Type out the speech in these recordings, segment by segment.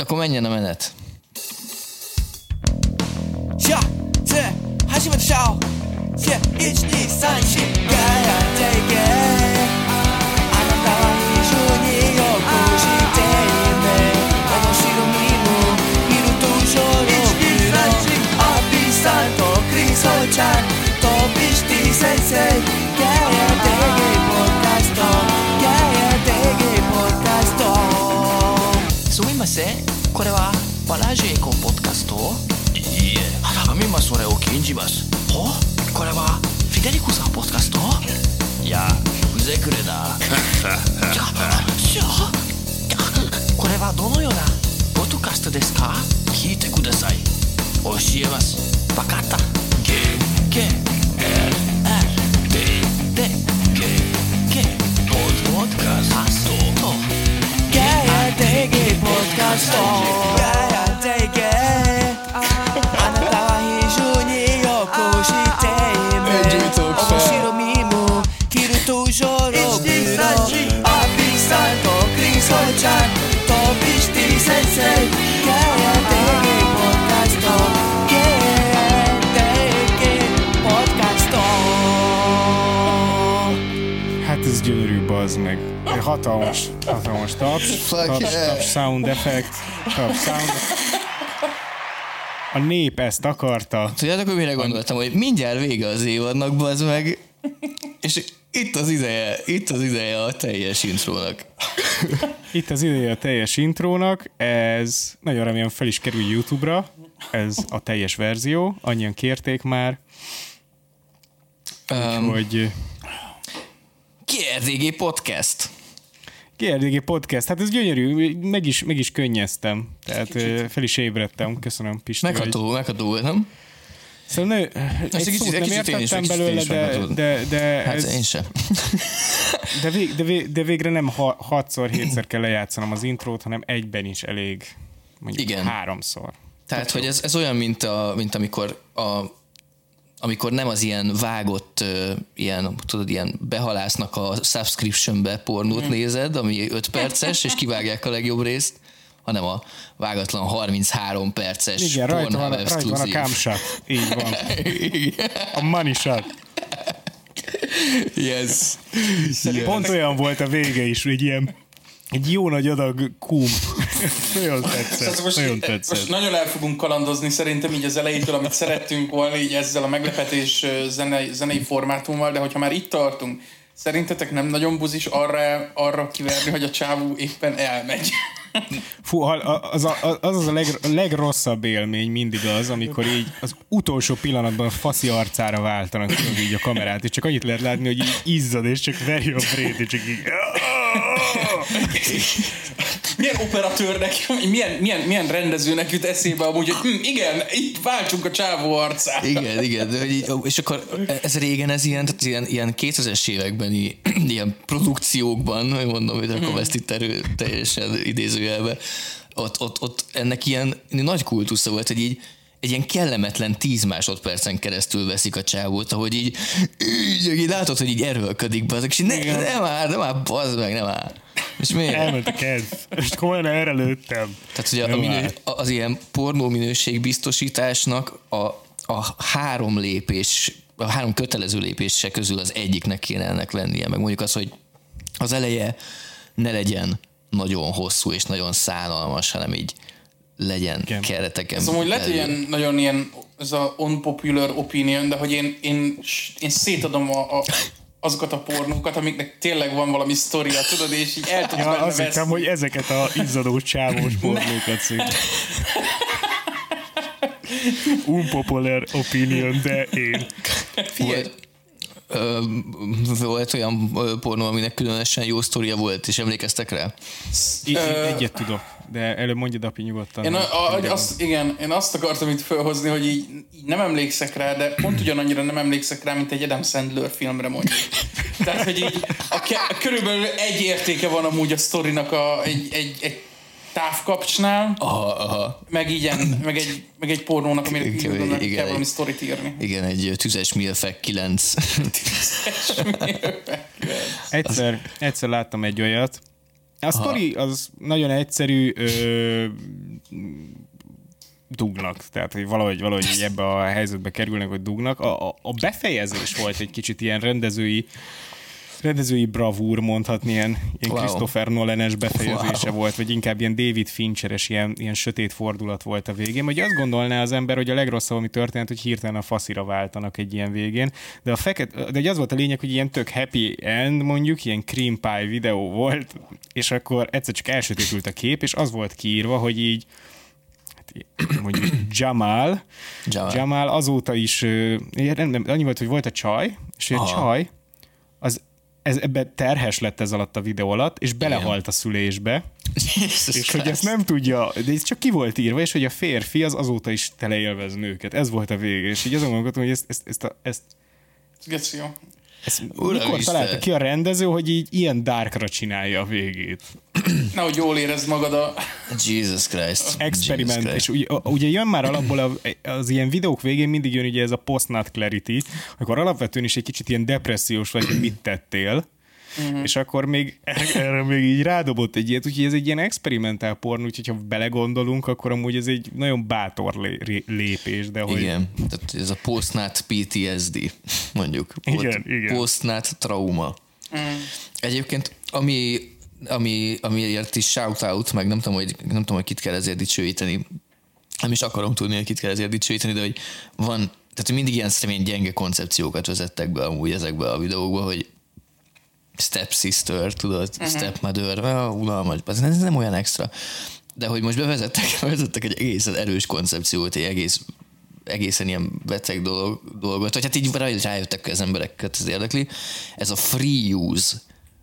akkor menjen a menet. Ja, te, hasimat sáó, ja, ich ni san sensei, gara. すみません。これはバラジエコポッドキャストいいえ、神はそれを禁じます。ほこれはフィデリコさんポッドキャスト？いや、ふぜくれだ。じゃじゃこれはどのようなポッドキャストですか？聞いてください。教えます。わかった。ゲーゲー Hát ez gyönyörű, bazd meg. Hatalmas, hatalmas taps, taps, taps, sound effect, taps, sound A nép ezt akarta. Tudjátok, hogy mire gondoltam, hogy mindjárt vége az évadnak, bazd meg, és itt az ideje, itt az ideje a teljes intrónak. Itt az ideje a teljes intrónak, ez nagyon remélem fel is kerül YouTube-ra, ez a teljes verzió, annyian kérték már, Um, hogy KRDG Podcast. GRDG Podcast, hát ez gyönyörű, meg is, meg is könnyeztem, tehát fel is ébredtem, köszönöm Pisti. vagy- Megható, megható volt, nem? Szóval ne, egy egy kicsit- nem kicsit is- értettem egy kicsit belőle, is de, de, de, Hát ez, én sem. de, vég, de, vég, de végre nem ha, hatszor, hétszer kell lejátszanom az intrót, hanem egyben is elég, mondjuk Igen. háromszor. Tehát, hogy ez, ez olyan, mint, a, mint amikor a, amikor nem az ilyen vágott, ilyen, tudod, ilyen behalásznak a subscriptionbe pornót Mhm. nézed, ami 5 perces, és kivágják a legjobb részt, hanem a vágatlan 33 perces Igen, rajta van, rajta van a camshot. Így van. A money shot. Yes. Pont olyan volt a vége is, hogy ilyen egy jó nagy adag kum. nagyon tetszett. most, nagyon most tetszett. nagyon el fogunk kalandozni szerintem így az elejétől, amit szerettünk volna így ezzel a meglepetés zenei, zenei formátummal, de hogyha már itt tartunk, szerintetek nem nagyon buzis arra, arra kiverni, hogy a csávú éppen elmegy? Fú, az, a- az az a leg, legrosszabb élmény mindig az, amikor így az utolsó pillanatban a faszi arcára váltanak így a kamerát, és csak annyit lehet látni, hogy így izzad, és csak veri a brét, és csak így... Milyen operatőrnek, milyen, milyen, milyen rendezőnek jut eszébe amúgy, hogy hm, igen, itt váltsunk a csávó arcát. Igen, igen, de és akkor ez régen ez ilyen, tehát ilyen, ilyen 2000-es években ilyen produkciókban, hogy mondom, hogy rakom ezt itt erő teljesen idézőjelbe, ott, ott, ott ennek ilyen nagy kultusza volt, hogy így egy ilyen kellemetlen 10 másodpercen keresztül veszik a csávót, ahogy így, így, így látod, hogy így erőlködik be, és így ne, nem már, nem már, bazd meg, nem már. És miért? Elment a kedv. És komolyan erre lőttem. Tehát ugye a, Jó, minő, az ilyen pornó minőség biztosításnak a, a három lépés, a három kötelező lépése közül az egyiknek kéne ennek lennie, meg mondjuk az, hogy az eleje ne legyen nagyon hosszú és nagyon szánalmas, hanem így legyen Igen. kereteken Ez amúgy lehet ilyen nagyon ilyen, ez a unpopular opinion, de hogy én, én, én szétadom a, a, azokat a pornókat, amiknek tényleg van valami sztoria, tudod, és így el tudsz Ja, benne azt hittem, hogy ezeket a izzadó csávós pornókat szép. Unpopular opinion, de én. Ö, volt olyan pornó, aminek különösen jó sztoria volt, és emlékeztek rá? I- egyet tudok, de előbb mondjad, Api, nyugodtan. Én, a, a, azt, igen, én azt akartam itt felhozni, hogy így, így nem emlékszek rá, de pont ugyanannyira nem emlékszek rá, mint egy Adam Sandler filmre mondjuk. Tehát, hogy így a, ke- körülbelül egy értéke van amúgy a sztorinak a, egy, egy, egy távkapcsnál, Aha, aha. meg, igen, meg, egy, meg egy pornónak, amire Igen, kell valami sztorit írni. Igen, egy tüzes milfek 9. Egyszer, egyszer láttam egy olyat. A sztori az nagyon egyszerű, ö, dugnak. Tehát, hogy valahogy, valahogy ebbe a helyzetbe kerülnek, hogy dugnak. A, a, a befejezés volt egy kicsit ilyen rendezői rendezői bravúr mondhatni, ilyen, ilyen Wow. Christopher Nolan-es befejezése Wow. volt, vagy inkább ilyen David Fincheres, ilyen, ilyen sötét fordulat volt a végén. Vagy azt gondolná az ember, hogy a legrosszabb, ami történt, hogy hirtelen a faszira váltanak egy ilyen végén. De, a feket, de hogy az volt a lényeg, hogy ilyen tök happy end, mondjuk, ilyen cream pie videó volt, és akkor egyszer csak elsötétült a kép, és az volt kiírva, hogy így hát mondjuk Jamal, Jamal. Jamal azóta is, nem, nem, annyi volt, hogy volt a csaj, és egy csaj, ez, ebbe terhes lett ez alatt a videó alatt, és belehalt a szülésbe, Jesus és hogy ezt nem tudja, de ez csak ki volt írva, és hogy a férfi az azóta is teleélvez nőket. Ez volt a vége, és így azon gondolkodtam, hogy ezt, ezt, ezt, a, ezt, Geci, jó. Ezt Uram mikor Isten. találta ki a rendező, hogy így ilyen darkra csinálja a végét. Nehogy jól érezd magad a... Jesus Christ. experiment, Jesus és Christ. ugye, ugye jön már alapból a, az ilyen videók végén mindig jön ugye ez a post-nut clarity, akkor alapvetően is egy kicsit ilyen depressziós vagy, hogy mit tettél, Uh-huh. És akkor még erre még így rádobott egy ilyet, úgyhogy ez egy ilyen experimentál porn, úgyhogy ha belegondolunk, akkor amúgy ez egy nagyon bátor lé- lépés, de hogy Igen, tehát ez a postnat PTSD, mondjuk. Igen, igen. Postnat trauma. Egyébként, ami, ami, amiért is shout out, meg nem tudom, hogy, nem tudom, hogy kit kell ezért dicsőíteni, nem is akarom tudni, hogy kit kell ezért dicsőíteni, de hogy van, tehát mindig ilyen személy gyenge koncepciókat vezettek be amúgy ezekbe a videókba, hogy stepsister, tudod, uh-huh. stepmother, ah, unalmas, ez ez nem olyan extra. De hogy most bevezettek, bevezettek egy egészen erős koncepciót, egy egész egészen ilyen beteg dolog, dolgot, vagy hát így rá- rájöttek az embereket, ez érdekli. Ez a free use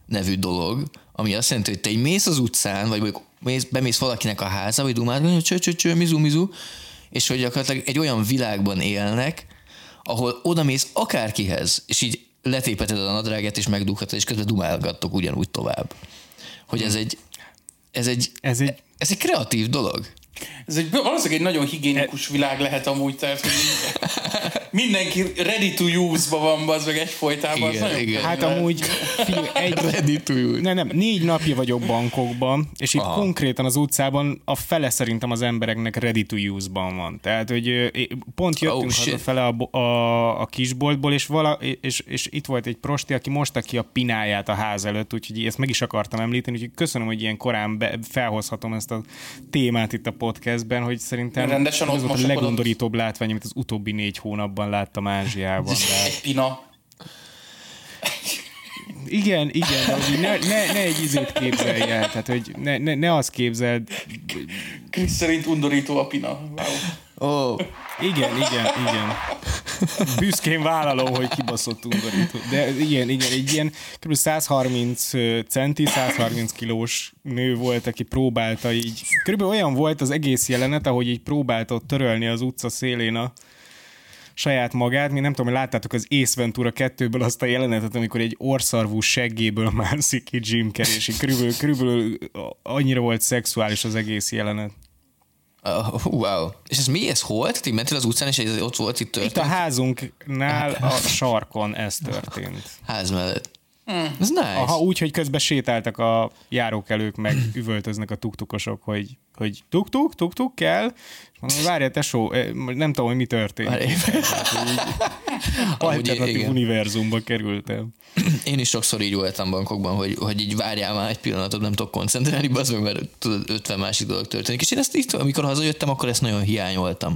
nevű dolog, ami azt jelenti, hogy te így mész az utcán, vagy mondjuk mész, bemész valakinek a háza, vagy dumálsz, hogy cső, cső, cső, mizu, mizu, és hogy gyakorlatilag egy olyan világban élnek, ahol oda mész akárkihez, és így letépeted a nadráget, és megdughatod, és közben dumálgattok ugyanúgy tovább. Hogy ez egy, ez egy, ez egy ez egy kreatív dolog. Ez egy, valószínűleg egy nagyon higiénikus világ lehet amúgy, tehát mindenki ready to use-ba van, az meg egyfolytában. Igen, igen. Hát lehet. amúgy figyelj, egy, Ready to use. nem, nem, négy napja vagyok Bangkokban, és itt Aha. Konkrétan az utcában a fele szerintem az embereknek ready to use-ban van. Tehát, hogy pont jöttünk Oh, hazafele a, a, a kisboltból, és, vala, és, és, itt volt egy prosti, aki mosta ki a pináját a ház előtt, úgyhogy ezt meg is akartam említeni, úgyhogy köszönöm, hogy ilyen korán be, felhozhatom ezt a témát itt a podcastben, hogy szerintem Rendesen ott volt a mosakodott. legundorítóbb látvány, amit az utóbbi négy hónapban láttam Ázsiában. De... Egy pina. Igen, igen, de hogy ne, ne, ne egy izét képzelj el, tehát hogy ne, ne, ne azt képzeld, Krisz szerint undorító a pina. Wow. Oh, igen, igen, igen. Büszkén vállalom, hogy kibaszott undorító. De igen, igen, egy ilyen kb. 130 centi, 130 kilós nő volt, aki próbálta így, körülbelül olyan volt az egész jelenet, ahogy így próbálta ott törölni az utca szélén a saját magát. Mi nem tudom, hogy láttátok az Ace Ventura 2-ből azt a jelenetet, amikor egy orszarvú seggéből mászik ki Jim Carrey, és így körülbelül, körülbelül annyira volt szexuális az egész jelenet. uh, wow. És ez mi? Ez hol? Tehát így mentél az utcán, és ez ott volt itt Itt a történt? házunknál a sarkon ez történt. ház mellett. Ez nice. Aha, úgy, hogy közben sétáltak a járókelők, meg üvöltöznek a tuktukosok, hogy, hogy tuk-tuk, tuk-tuk kell. Mondom, várjál, tesó, eh, nem tudom, hogy mi történt. Amúgy Alternatív igen. univerzumba kerültem. Én is sokszor így voltam bankokban, hogy, hogy így várjál már egy pillanatot, nem tudok koncentrálni, az meg, mert tudod, 50 másik dolog történik. És én ezt így, amikor hazajöttem, akkor ezt nagyon hiányoltam.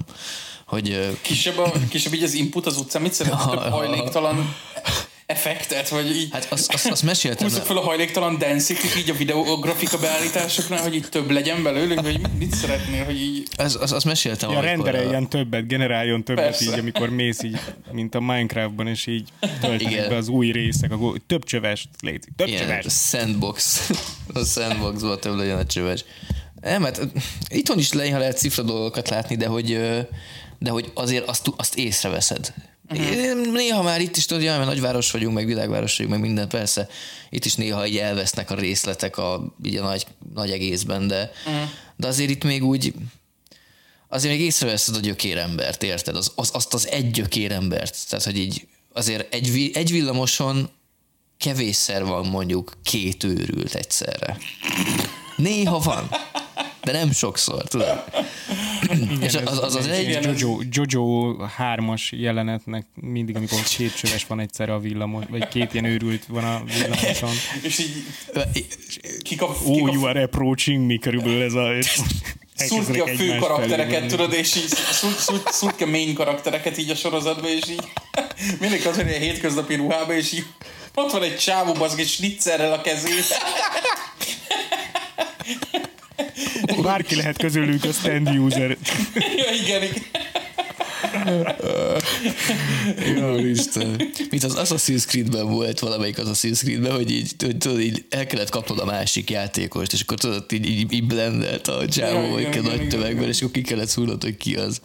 Hogy Kisebb, a, kisebb így az input az utcán, mit szeretnél? Több hajléktalan effektet, vagy így... hát azt, azt, azt meséltem. Húzzuk fel a hajléktalan density így a videografika beállításoknál, hogy így több legyen belőlük, vagy mit, mit szeretnél, hogy így... Az, az, azt meséltem, Ja, amikor, rendeljen többet, generáljon többet Persze. így, amikor mész így, mint a Minecraftban, és így töltenek Igen. be az új részek, akkor több csövest légy, több ilyen, csövest. a sandbox. a sandboxból több legyen a csöves. Nem, hát itthon is néha lehet cifra dolgokat látni, de hogy, de hogy azért azt, azt észreveszed. Uh-huh. Néha már itt is tudod, jaj, mert nagyváros vagyunk, meg világváros vagyunk, meg minden, persze. Itt is néha így elvesznek a részletek a, így a nagy, nagy egészben, de, uh-huh. de azért itt még úgy, azért még észreveszed a gyökérembert, érted? Az, az, azt az egy gyökérembert. Tehát, hogy így azért egy, egy villamoson kevésszer van mondjuk két őrült egyszerre. Néha van, de nem sokszor, tudod? És az az, az egy, Igen, ez- Jojo, Jojo 3-as jelenetnek mindig, amikor két csöves van egyszerre a villamos, vagy két ilyen őrült van a villamoson. És így kikap, Oh, kikap, you are approaching me, körülbelül ez a... szúrt ki a fő karaktereket, felé tudod, és így szúrt, szúrt, szúrt ki a main karaktereket így a sorozatba, és így mindig az, hogy a hétköznapi ruhába, és így ott van egy csávó, bazg, egy snitzerrel a kezét. Bárki lehet közülük a stand user. ja, igen, igen. Isten. Mint az Assassin's Creed-ben volt valamelyik Assassin's Creed-ben, hogy így, hogy tudod, így el kellett kapnod a másik játékost, és akkor tudod, így, így, így blendelt a Ja, csávó, vagy igen, nagy igen, tömegben, igen. és akkor ki kellett szúrnod, hogy ki az.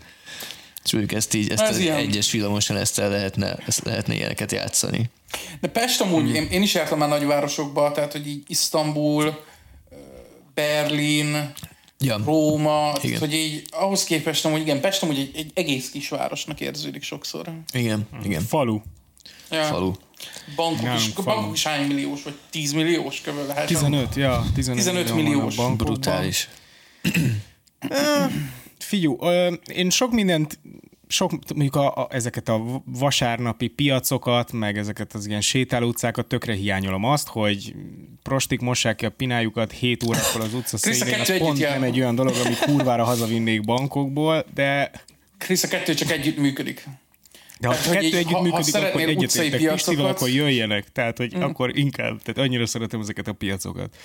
És mondjuk ezt így, ezt Ez az ilyen. egyes villamosan ezt el lehetne, ezt lehetne ilyeneket játszani. De Pest amúgy, én, én is jártam már nagyvárosokba, tehát hogy így Isztambul, Berlin, Ja. Róma, Igen. hogy így ahhoz képest amúgy, igen, Pest amúgy egy, egy egész kis városnak érződik sokszor. Igen, igen. Falu. Ja. Falu. Bankok is, Nálunk falu. bankok is hány milliós, vagy 10 milliós körül lehet. 15, ja. 15, 15 millió van a milliós. bankokban. Brutális. Figyú, ö, én sok mindent, sok, mondjuk a, a, ezeket a vasárnapi piacokat, meg ezeket az ilyen sétáló utcákat tökre hiányolom azt, hogy prostik mossák ki a pinájukat 7 órakor az utca szélén, az kettő pont együtt nem jár. egy olyan dolog, amit kurvára hazavinnék bankokból, de Krisz, a kettő csak együtt működik. de ha Tehát, kettő így, együtt ha- ha működik, akkor szeretnél utcai egyetértek Pistivel, akkor jöjjenek. Tehát, hogy mm. akkor inkább, tehát annyira szeretem ezeket a piacokat.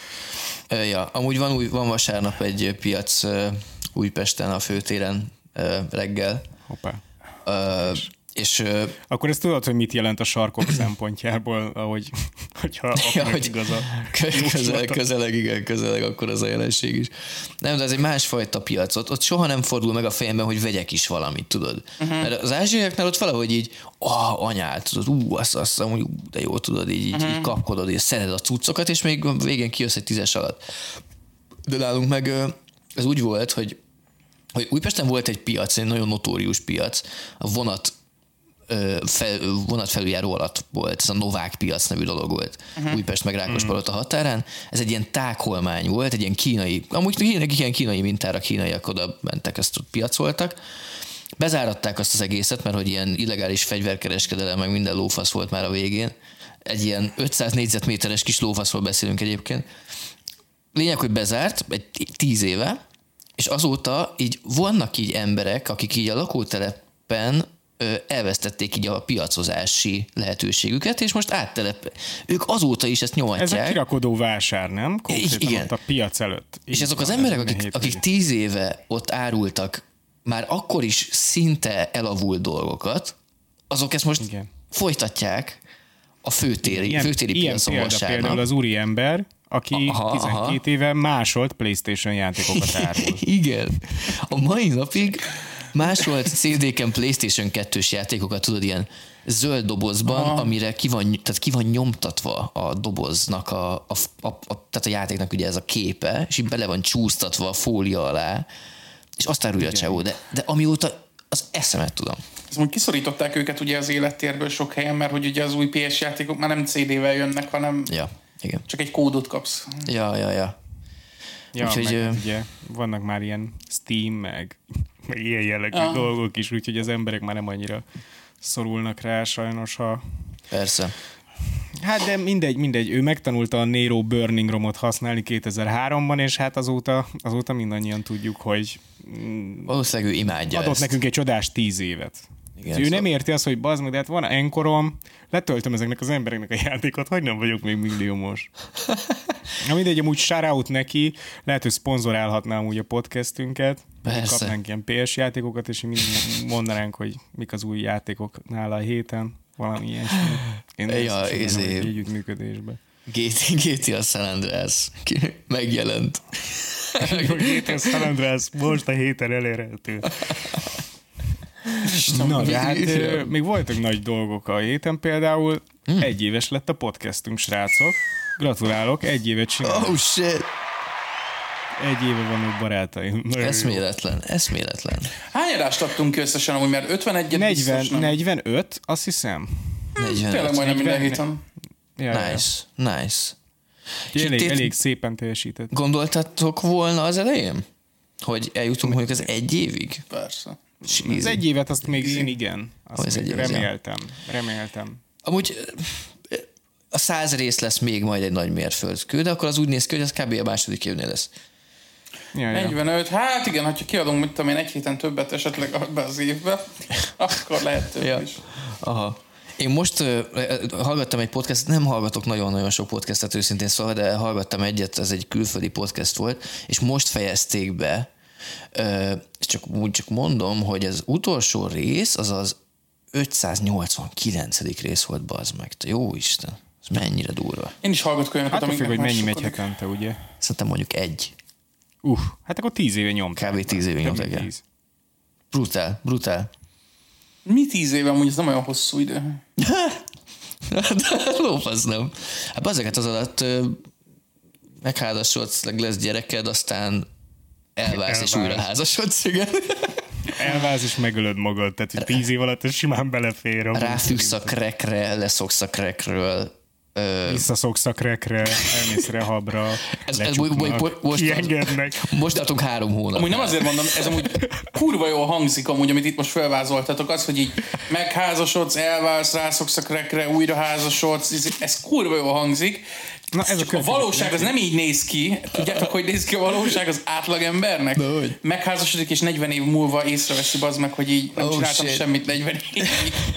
Ja, amúgy van, új, van vasárnap egy piac Újpesten a főtéren reggel, Hoppá. Ö, és Akkor ezt tudod, hogy mit jelent a sarkok szempontjából, ahogy, hogyha Ja, hogy igaz a közel, közeleg, igen, közeleg, akkor az a jelenség is. Nem, de ez egy másfajta piac. Ott, ott soha nem fordul meg a fejemben, hogy vegyek is valamit, tudod. Uh-huh. Mert az ázsiaiaknál ott valahogy így, ah, anyád, tudod, ú, azt, azt, amúgy, ú, de jó, tudod, így, uh-huh. így kapkodod, és szeded a cuccokat, és még végén kijössz egy tízes alatt. De nálunk meg ez úgy volt, hogy hogy Újpesten volt egy piac, egy nagyon notórius piac, a vonat fel, vonatfelüljáró alatt volt, ez a Novák piac nevű dolog volt, uh-huh. Újpest meg Rákospalota határán. Ez egy ilyen tágholmány volt, egy ilyen kínai, amúgy ilyen kínai mintára kínaiak oda mentek, ezt ott piacoltak. Bezáratták azt az egészet, mert hogy ilyen illegális fegyverkereskedelem, meg minden lófasz volt már a végén. Egy ilyen 500 négyzetméteres kis lófaszról beszélünk egyébként. Lényeg, hogy bezárt egy tíz éve, és azóta így vannak így emberek, akik így a lakótelepen elvesztették így a piacozási lehetőségüket, és most áttelep. Ők azóta is ezt Ez a nyomatják. kirakodó vásár, nem? Konkrétan igen. ott a piac előtt. És Így azok az emberek, akik, akik tíz éve ott árultak már akkor is szinte elavult dolgokat, azok ezt most Igen. folytatják a főtéri, ilyen, főtéri ilyen piacon példa vasárnap. például az úri ember, aki Aha, 12 aha. éve másolt Playstation játékokat árul. Igen. A mai napig másolt CD-ken PlayStation 2-s játékokat, tudod, ilyen zöld dobozban, Aha. amire ki van, tehát ki van nyomtatva a doboznak, a, a, a, a, tehát a játéknak ugye ez a képe, és így bele van csúsztatva a fólia alá, és azt árulja a csávó, de, de amióta az eszemet tudom. Ezt mondjuk kiszorították őket ugye az élettérből sok helyen, mert hogy ugye az új PS játékok már nem CD-vel jönnek, hanem Ja, igen. csak egy kódot kapsz. Ja, ja, ja. Ja, Úgyhogy, meg ö, ugye vannak már ilyen Steam, meg, meg ilyen jellegű Aha. dolgok is, úgyhogy az emberek már nem annyira szorulnak rá sajnos, ha... Persze. Hát de mindegy, mindegy. Ő megtanulta a Nero Burning Romot használni 2003-ban, és hát azóta, azóta mindannyian tudjuk, hogy Valószínűleg ő imádja adott ezt. nekünk egy csodás tíz évet. Igen, ő szóval- nem érti azt, hogy bazd meg, de hát van enkorom, letöltöm ezeknek az embereknek a játékot, hogy nem vagyok még milliómos. Na mindegy, amúgy shoutout neki, lehet, hogy szponzorálhatná amúgy a podcastünket, Persze. kapnánk ilyen PS játékokat, és mindig mondanánk, hogy mik az új játékok nála a héten, valami ilyesmi. Én Ja, ezt is izé. mondanám, hogy együttműködésbe. GT, GTA San Andreas megjelent. GTA San Andreas most a héten elérhető. Na, de hát ö, még voltak nagy dolgok a héten, például Hmm. egy éves lett a podcastunk, srácok. Gratulálok, egy évet csinálunk. Oh shit! Egy éve vannak barátaim. Nagyon jó. Eszméletlen, eszméletlen. Hány adást adtunk ki összesen, amúgy mert 51 40, biztos nem. 45, azt hiszem. 45. Tényleg majdnem minden 40. héten. Ja, ja. Nice, nice. Elég, elég szépen teljesített. Gondoltatok volna az elején? Hogy eljutunk mondjuk az egy évig? Persze. Az egy évet azt még én igen. Azt ez még egy év, az reméltem. Reméltem. Amúgy a száz rész lesz még majd egy nagy mérföldkő, de akkor az úgy néz ki, hogy az kb. a második évnél lesz. Ja, ja. 45, hát igen, ha kiadunk, mit tudom én, egy héten többet esetleg abba az évbe, akkor lehet több Ja. is. Aha. Én most uh, hallgattam egy podcastet, nem hallgatok nagyon-nagyon sok podcastet őszintén szóval, de hallgattam egyet, ez egy külföldi podcast volt, és most fejezték be, uh, csak úgy csak mondom, hogy az utolsó rész az az 589. rész volt, bazd meg. Te Jó Isten, ez mennyire durva. Én is hallgatok olyanokat, Hát függ, hogy mennyi megy hetente, ugye? Szerintem mondjuk egy. Uh, hát akkor tíz éve nyomták. Kb. tíz éve nyomták el. Brutál, brutál. Mi tíz éve amúgy, ez nem olyan hosszú idő. De lófasz nem. Hát azért az alatt ö, megházasodsz, meg lesz gyereked, aztán elválsz és Elválsz. újra házasodsz, igen. Elválsz és megölöd magad, tehát hogy tíz év alatt ez simán belefér. Ráfüggsz a krekre, leszoksz a krekről. Ö, Visszaszoksz a krekre, elmész rehabra, Ez- ez lecsuknak, boly- boly- most- kiengednek. most tartunk három hónap. Amúgy nem azért mondom, ez amúgy kurva jól hangzik amúgy, amit itt most felvázoltatok, az, hogy így megházasodsz, elválsz, rászoksz a krekre, újra házasodsz, ez, ez kurva jól hangzik. Na, ez a Csak a valóság az nem így néz ki. Tudjátok, hogy néz ki a valóság az átlagembernek? De hogy? Megházasodik, és 40 év múlva észreveszi az meg, hogy így nem Oh, csináltam shit. semmit 40 évig.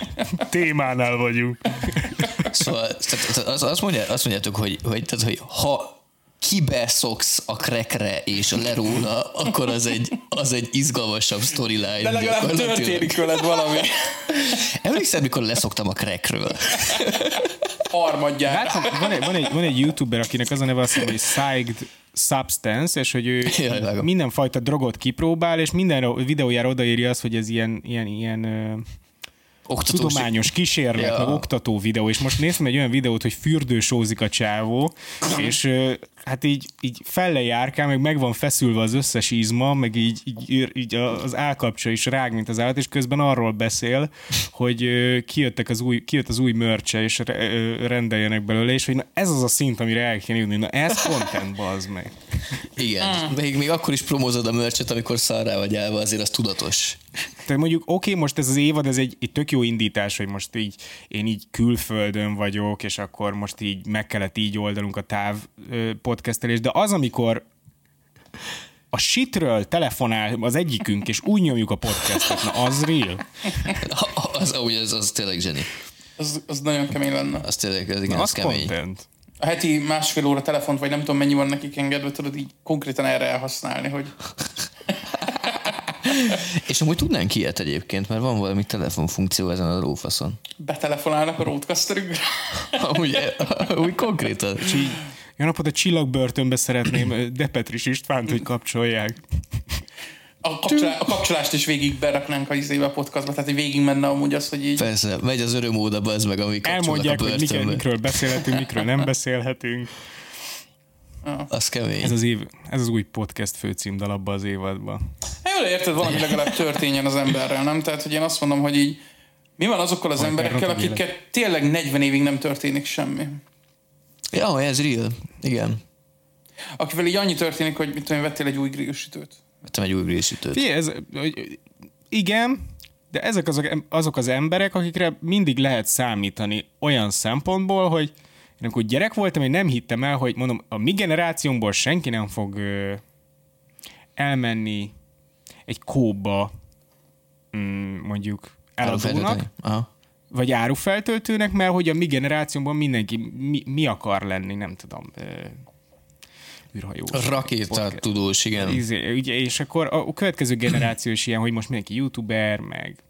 Témánál vagyunk. Szóval tehát az, azt, mondja, azt mondjátok, hogy, hogy, tehát, hogy ha kibeszoksz a krekre és le róla, akkor az egy, az egy izgalmasabb storyline. De legalább történik veled valami Emlékszem, mikor leszoktam a krekről. Harmadjára. Láttam, van egy, van, egy, van egy youtuber, akinek az a neve azt mondja, hogy Psyched Substance, és hogy ő mindenfajta drogot kipróbál, és minden videójára odaírja azt, hogy ez ilyen, ilyen, ilyen Oktatós. tudományos kísérlet, Ja. meg oktató videó, és most néztem egy olyan videót, hogy fürdősózik a csávó, és hát így, így felle járkál, meg meg van feszülve az összes izma, meg így, így, így az állkapcsa is rág, mint az állat, és közben arról beszél, hogy kijöttek az új, kijött az új mörcse, és rendeljenek belőle, és hogy na ez az a szint, amire el kéne jutni. Na ez content, bazd meg. Igen. Még, még akkor is promózod a mörcset, amikor szarrá vagy állva, azért az tudatos. Tehát mondjuk, oké, okay, most ez az évad, ez egy, egy tök jó indítás, hogy most így én így külföldön vagyok, és akkor most így meg kellett így oldalunk a táv podcastelés, de az, amikor a shitről telefonál az egyikünk, és úgy nyomjuk a podcastet, na az real. Az, ahogy az, az tényleg zseni. Az, az nagyon kemény lenne. Az tényleg, az igen, Na, az, az kemény. content. A heti másfél óra telefont, vagy nem tudom mennyi van nekik engedve, tudod így konkrétan erre elhasználni, hogy És amúgy tudnánk ilyet egyébként, mert van valami telefonfunkció ezen a lófaszon. betelefonálnak a roadcasterükbe. Amúgy, úgy konkrétan. Jó napot, a csillagbörtönbe szeretném Depetris Istvánt, hogy kapcsolják. A, kapcsolá- a kapcsolást is végig beraknánk a izébe a podcastba, tehát hogy végig menne amúgy az, hogy így Persze, megy az öröm óda, az meg, ami kapcsolnak Elmondják, a hogy mikről beszélhetünk, mikről nem beszélhetünk. Az kemény. Ez az, év, ez az új podcast főcímdal abba az évadban. Jól érted, valami legalább történjen az emberrel, nem? Tehát, hogy én azt mondom, hogy így mi van azokkal az emberekkel, akikkel tényleg 40 évig nem történik semmi? Ja, ez real. Igen. Akivel így annyi történik, hogy mit tudom, vettél egy új grillsütőt. Vettem egy új grillsütőt. Figyelj, ez, igen, de ezek azok, azok az emberek, akikre mindig lehet számítani olyan szempontból, hogy én amikor gyerek voltam, én nem hittem el, hogy mondom, a mi generációnkból senki nem fog ö, elmenni egy kóba mm, mondjuk eladónak, vagy árufeltöltőnek, mert hogy a mi generációnkban mindenki mi, mi akar lenni, nem tudom, ö, űrhajós. Rakéta tudós, igen. Izé, ugye, és akkor a, a következő generáció is ilyen, hogy most mindenki youtuber, meg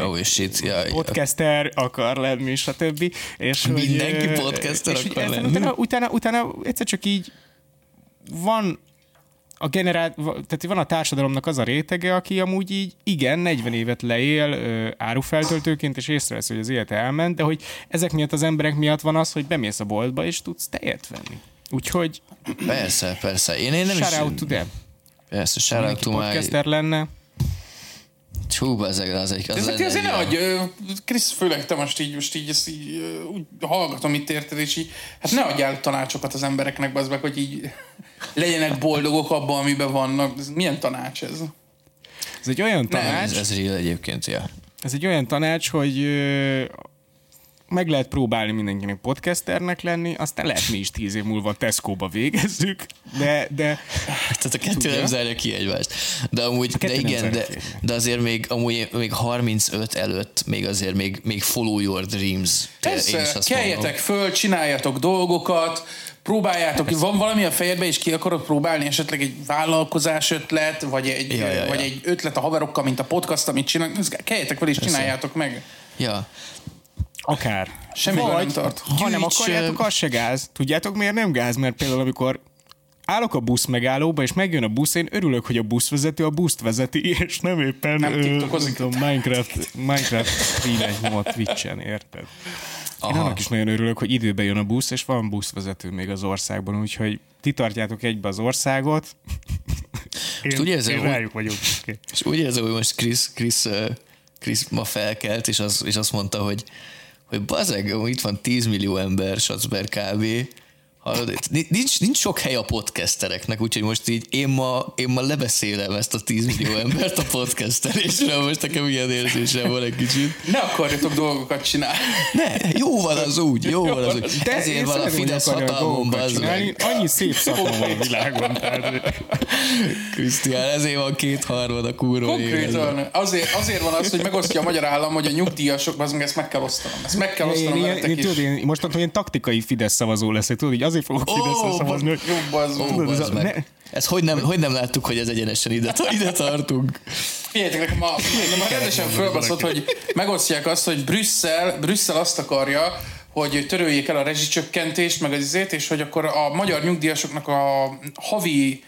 Oh, és shit. Ja, ja. podcaster akar lenni, stb. És hogy, Mindenki ö, podcaster és hogy akar ez- lenni. Utána, utána, utána egyszer csak így van a generá... tehát van a társadalomnak az a rétege, aki amúgy így igen, 40 évet leél ö, árufeltöltőként, és észrevesz, hogy az élete elment, de hogy ezek miatt az emberek miatt van az, hogy bemész a boltba, és tudsz tejet venni. Úgyhogy Persze, persze. Én, én nem shout is... out to them. Persze, shout out to my... podcaster lenne. Hú, ezek az egy... Az Ez lenne azért egy ne adj, Krisz, főleg te most így, most így, ezt így úgy hallgatom itt érted, és így, hát ne adjál tanácsokat az embereknek, az meg, hogy így legyenek boldogok abban, amiben vannak. Ez milyen tanács ez? Ez egy olyan tanács, Ez, ez real egyébként, ja. ez egy olyan tanács, hogy ö, meg lehet próbálni mindenkinek podcasternek lenni, aztán lehet mi is tíz év múlva Tesco-ba végezzük, de, de Tehát a kettő nem zárja ki egymást. De amúgy, de kettő nem igen, de, ki egymást. de azért még, amúgy még 35 előtt még azért még, még follow your dreams. Is Persze, keljetek föl, csináljatok dolgokat, próbáljátok, van valami a fejedbe, és ki akarod próbálni, esetleg egy vállalkozás ötlet, vagy egy, Ja, ja, vagy ja. egy ötlet a haverokkal, mint a podcast, amit csinálunk, keljetek fel és csináljátok meg. Ja. Akár. Nem Vagy, tart. ha nem akarjátok, az se gáz. Tudjátok miért nem gáz? Mert például amikor állok a busz megállóba, és megjön a busz, én örülök, hogy a buszvezető a buszt vezeti, és nem éppen Nem ö, nem tudom, Minecraft, Minecraft streamet nyom a Twitch-en, érted? Én Aha. annak is nagyon örülök, hogy időben jön a busz, és van buszvezető még az országban, úgyhogy ti tartjátok egybe az országot. Én, úgy érzem, én hogy- rájuk vagyok. Okay. És úgy érzem, hogy most Chris, ö, Chris ma felkelt, és, az, és azt mondta, hogy, hogy bazeg, itt van 10 millió ember, Sacber kb. Hallod, nincs, nincs sok hely a podcastereknek, úgyhogy most így én ma, én ma lebeszélem ezt a 10 millió embert a podcasterésre, most nekem ilyen érzésem van egy kicsit. Ne akarjatok dolgokat csinálni. Ne, jó van az úgy, jó van az úgy. De Ezért én van a Fidesz hatalmon, meg. Annyi szép szakma van a világon. Krisztián, ezért van kétharmad a kurva. Konkrétan azért, azért van az, hogy megosztja a magyar állam, hogy a nyugdíjasok, az meg ezt meg kell osztanom. Ezt meg kell én, osztanom én, veletek én, is. tudod, én mostantól én taktikai Fidesz szavazó leszek, tudod, így azért fogok Ó, Fideszre szavazni, hogy jobb az. Ó, Tudod, ez ne- Ezt hogy nem, hogy nem láttuk, hogy ez egyenesen ide, ide tartunk? Figyeljetek, nekem a, nekem a rendesen fölbaszott, hogy megosztják azt, hogy Brüsszel, Brüsszel azt akarja, hogy töröljék el a rezsicsökkentést, meg az izét, és hogy akkor a magyar nyugdíjasoknak a havi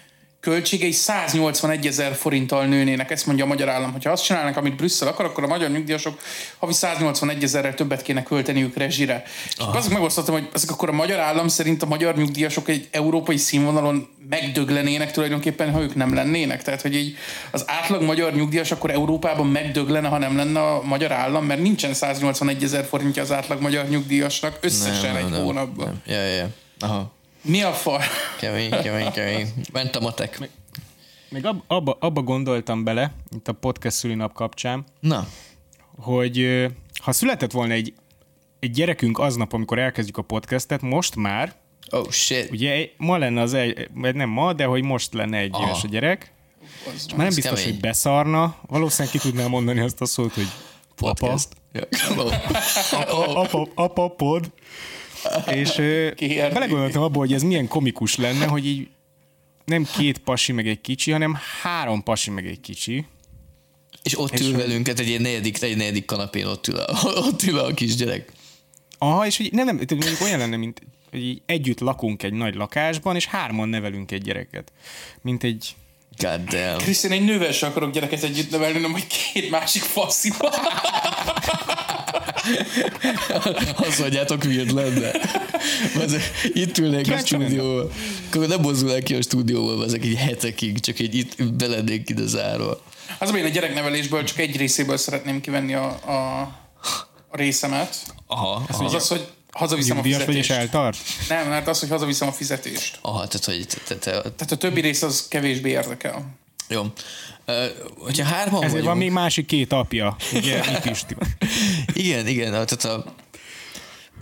költségei 181 ezer forinttal nőnének, ezt mondja a magyar állam. Hogyha azt csinálnak, amit Brüsszel akar, akkor a magyar nyugdíjasok havi 181 ezerrel többet kéne költeniük rezsire. És azok megosztottam, hogy ezek akkor a magyar állam szerint a magyar nyugdíjasok egy európai színvonalon megdöglenének tulajdonképpen, ha ők nem lennének. Tehát, hogy így az átlag magyar nyugdíjas akkor Európában megdöglene, ha nem lenne a magyar állam, mert nincsen 181 ezer forintja az átlag magyar nyugdíjasnak összesen egy hónapban. Nem. Ja, ja, ja. Aha. Mi a far? Kemény, kemény, kemény. Ment a matek. még ab, abba, abba gondoltam bele, itt a podcast szülinap kapcsán, Na, hogy ha született volna egy, egy gyerekünk aznap, amikor elkezdjük a podcastet, most már, oh shit. ugye ma lenne az egy, vagy nem ma, de hogy most lenne egy Aha. éves a gyerek, és már nem biztos, kemény. hogy beszarna, valószínűleg ki tudná mondani azt a szót, hogy Podcast. Ja. Oh. apa, apa, apa pod. És belegondoltam abba, hogy ez milyen komikus lenne, hogy így nem két pasi meg egy kicsi, hanem három pasi meg egy kicsi. És ott ül velünk, hát egy ilyen negyedik, egy negyedik kanapén ott ül, a, ott ül a kisgyerek. Aha, és hogy nem, nem, mondjuk olyan lenne, mint hogy így együtt lakunk egy nagy lakásban, és hárman nevelünk egy gyereket. Mint egy... God damn. Krisztin, egy nővel sem akarok gyereket együtt nevelni, hanem hogy két másik faszival. Azt mondjátok, miért lenne. Az, itt ülnék a stúdióban. Akkor nem mozdulnák ki a stúdióból, ezek egy hetekig, csak egy itt belennék ide zárva. Az, én a gyereknevelésből csak egy részéből szeretném kivenni a, a, a részemet. Aha, Az aha, az, hogy hazaviszem a Nyugdíjas vagy és fizetést. eltart? Nem, hát az, hogy hazaviszem a fizetést. aha tehát hogy te, te, te, Tehát a többi rész az kevésbé érdekel. Jó. Uh, hogyha hárman Ezért vagyunk, van még másik két apja. Ugye. Igen, igen, tehát a...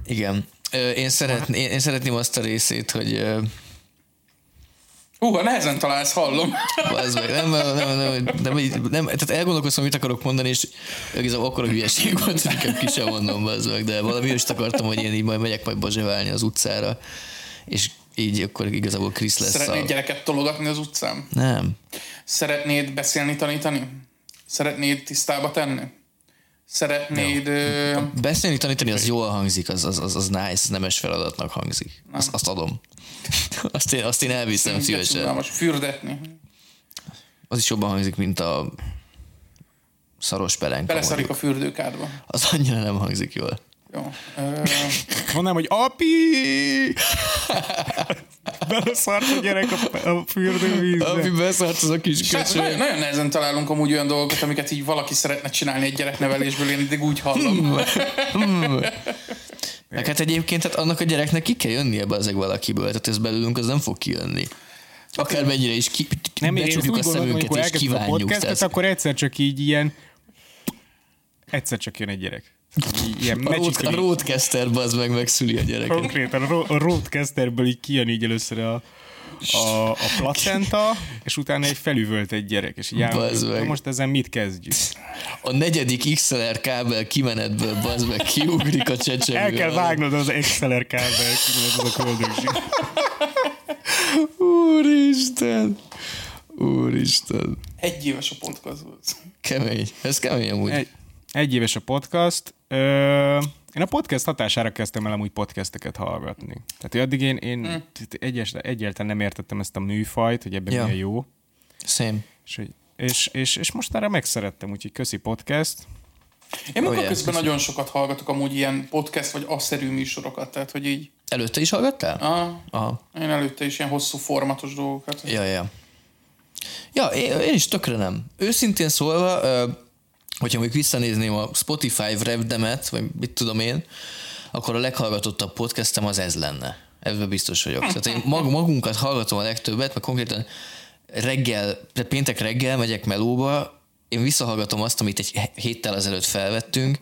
Igen. Én, szeretn, én, én szeretném azt a részét, hogy Hú, nehezen találsz, hallom. az meg, nem, nem, nem, nem, nem, nem, tehát elgondolkoztam, mit akarok mondani, és igazából akkor a hülyeség volt, hogy inkább ki sem mondom, az meg, de valami is akartam, hogy én így majd megyek majd bazseválni az utcára, és így akkor igazából Krisz lesz Szeretnéd a... gyereket tologatni az utcán? Nem. Szeretnéd beszélni, tanítani? Szeretnéd tisztába tenni? Szeretnéd... Ö... Beszélni, tanítani, az jól hangzik, az, az, az, az nice, nemes feladatnak hangzik. Azt, azt adom. Azt én, azt én elviszem szívesen. Most fürdetni. Az is jobban hangzik, mint a szaros pelenka. Beleszarik a fürdőkádba. Az annyira nem hangzik jól. Jó. Ö, Mondanám, hogy api! Beleszart a gyerek a, a fürdővízbe. Ami beszart az a kis köcsög. nagyon, nagyon nehezen találunk amúgy olyan dolgokat, amiket így valaki szeretne csinálni egy gyereknevelésből, én eddig úgy hallom. Meg hát egyébként hát annak a gyereknek ki kell jönnie be ezek valakiből, tehát ez belőlünk az nem fog kijönni. Akármennyire is ki, Nem, becsukjuk a szemünket és elkezdtem a kívánjuk. podcastet, Tehát akkor egyszer csak így ilyen egyszer csak jön egy gyerek. Ilyen a, road, a roadcaster bazd meg megszüli a gyereket. Konkrétan a, ro- a roadcasterből így kijön így először a, a, a placenta, és utána egy felüvölt egy gyerek, és így Bazd elmondjuk, meg. "Na most ezen mit kezdjük? A negyedik XLR kábel kimenetből bazd meg kiugrik a csecsemő. El kell vágnod az Exceler kábel, tudod, az a köldökség. Úristen! Úristen! Egy éves a podcast volt. Kemény. Ez kemény amúgy. Egy, egy éves a podcast. Ö, én a podcast hatására kezdtem el amúgy podcasteket hallgatni. Tehát hogy addig én, én egyes, egyáltalán nem értettem ezt a műfajt, hogy ebben Ja. milyen jó. Same. És, és, és, és mostanra megszerettem, úgyhogy köszi podcast. Én Oh, yeah. közben nagyon sokat hallgatok amúgy ilyen podcast vagy asszerű műsorokat, tehát hogy így, Előtte is hallgattál? ah, Aha. én előtte is ilyen hosszú formatos dolgokat. Ja, ja. Ja, én, én is tökre nem. Őszintén szólva, hogyha még visszanézném a Spotify Wrapped-emet, vagy mit tudom én, akkor a leghallgatottabb podcastem az ez lenne. Ebben biztos vagyok. Tehát én mag, magunkat hallgatom a legtöbbet, mert konkrétan reggel, péntek reggel megyek melóba, én visszahallgatom azt, amit egy héttel ezelőtt felvettünk,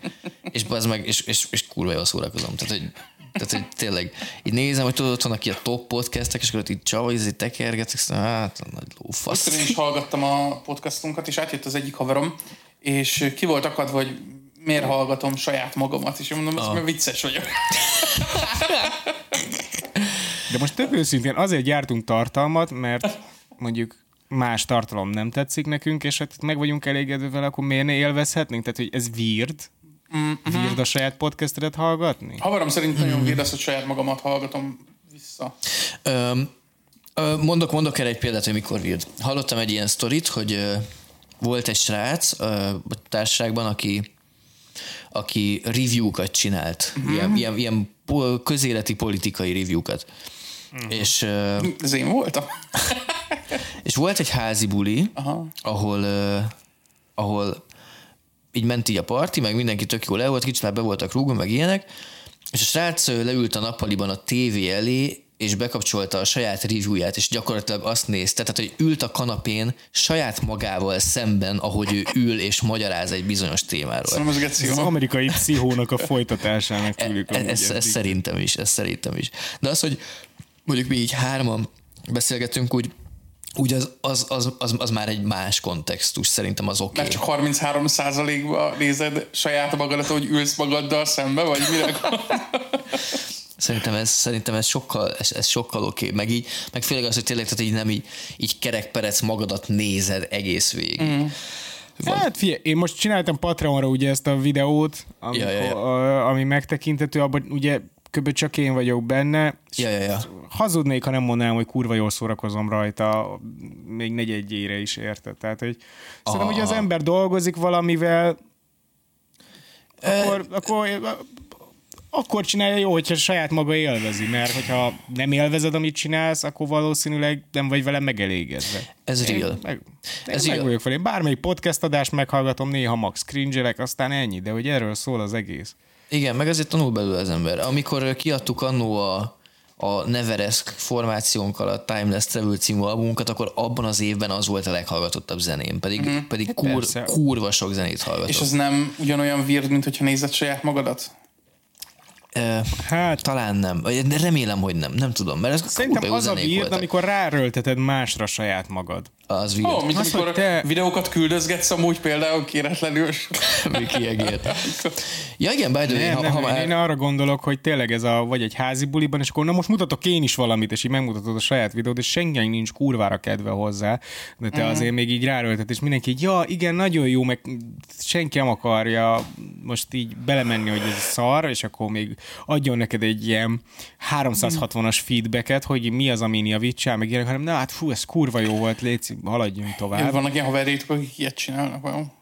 és az meg, és, és, és kurva jól szórakozom. Tehát, hogy, tehát, hogy tényleg, így nézem, hogy tudod, ott vannak ilyen top podcastek, és akkor ott így csava, így tekergetek, aztán hát, nagy lófasz. én is hallgattam a podcastunkat, és átjött az egyik haverom, és ki volt akadva, hogy miért hallgatom saját magamat, és én mondom, ez Ah. mert vicces vagyok. De most tök őszintén azért gyártunk tartalmat, mert mondjuk más tartalom nem tetszik nekünk, és hát meg vagyunk elégedve vele, akkor miért ne élvezhetnénk? Tehát, hogy ez weird, Mm-hmm. weird a saját podcastedet hallgatni? Haverom szerint nagyon véd az, hogy saját magamat hallgatom vissza. Öm, ö, mondok, mondok erre egy példát, hogy mikor weird. Hallottam egy ilyen sztorit, hogy volt egy srác a társaságban, aki aki review-kat csinált, Mhm. ilyen, ilyen, ilyen közéleti politikai review-kat. Mhm. És, Ez én voltam. és volt egy házi buli, Aha. ahol, ahol így ment így a parti, meg mindenki tök jól le volt, kicsit már be voltak rúgva, meg ilyenek, és a srác leült a nappaliban a tévé elé, és bekapcsolta a saját reviewját, és gyakorlatilag azt nézte, tehát, hogy ült a kanapén saját magával szemben, ahogy ő ül és magyaráz egy bizonyos témáról. Szerintem ez Ez az amerikai pszichónak a folytatásának tűnik. E- ez, ez eddig. szerintem is, ez szerintem is. De az, hogy mondjuk mi így hárman beszélgetünk, úgy, úgy az, az, az, az, az, már egy más kontextus, szerintem az oké. Mert Okay. csak 33%-ba nézed saját magadat, hogy ülsz magaddal szembe, vagy mire? Szerintem ez, szerintem ez sokkal, ez, ez sokkal oké. Okay. Meg így, meg főleg az, hogy tényleg, tehát így nem így, így kerekperec magadat nézed egész végig. Mm. Hát figyelj, én most csináltam Patreonra ugye ezt a videót, amikor, Ja, ja, ja. A, ami megtekintető, abban ugye kb. csak én vagyok benne. Ja, ja, ja. Hazudnék, ha nem mondanám, hogy kurva jól szórakozom rajta, még negyedjére is érted. Tehát, hogy szerintem, hogy az ember dolgozik valamivel, akkor, akkor, akkor csinálja jó, hogyha saját maga élvezi, mert hogyha nem élvezed, amit csinálsz, akkor valószínűleg nem vagy vele megelégedve. Ez Én real. Meg, én Ez meg real. vagyok fel. Én bármelyik podcast adást meghallgatom, néha max cringe aztán ennyi, de hogy erről szól az egész. Igen, meg azért tanul belőle az ember. Amikor kiadtuk annó a, a Neveresk formációnkkal a Timeless Travel című albumunkat, akkor abban az évben az volt a leghallgatottabb zeném, pedig, mm-hmm. pedig kur, persze. kurva sok zenét hallgatok. És az nem ugyanolyan weird, mint hogyha nézed saját magadat? Hát talán nem. De remélem, hogy nem. Nem tudom, mert ez szerintem az a voltak. amikor rárölteted másra saját magad. Az Ó, weird. mint Az, amikor hogy te- videókat küldözgetsz amúgy például kéretlenül. Mi kiegért. Ja igen, by the way, Nem, ha, nem, ha már... én arra gondolok, hogy tényleg ez a, vagy egy házi buliban, és akkor na most mutatok én is valamit, és így megmutatod a saját videót, és senki nincs kurvára kedve hozzá, de te Mhm. azért még így ráröltet, és mindenki így, ja, igen, nagyon jó, meg senki nem akarja most így belemenni, hogy ez szar, és akkor még adjon neked egy ilyen 360-as feedbacket, hogy mi az, amin javítsál, meg ilyenek, hanem na hát fú, ez kurva jó volt, légy, haladjunk tovább. Vannak ilyen haverjétok, akik ilyet csinálnak, vajon?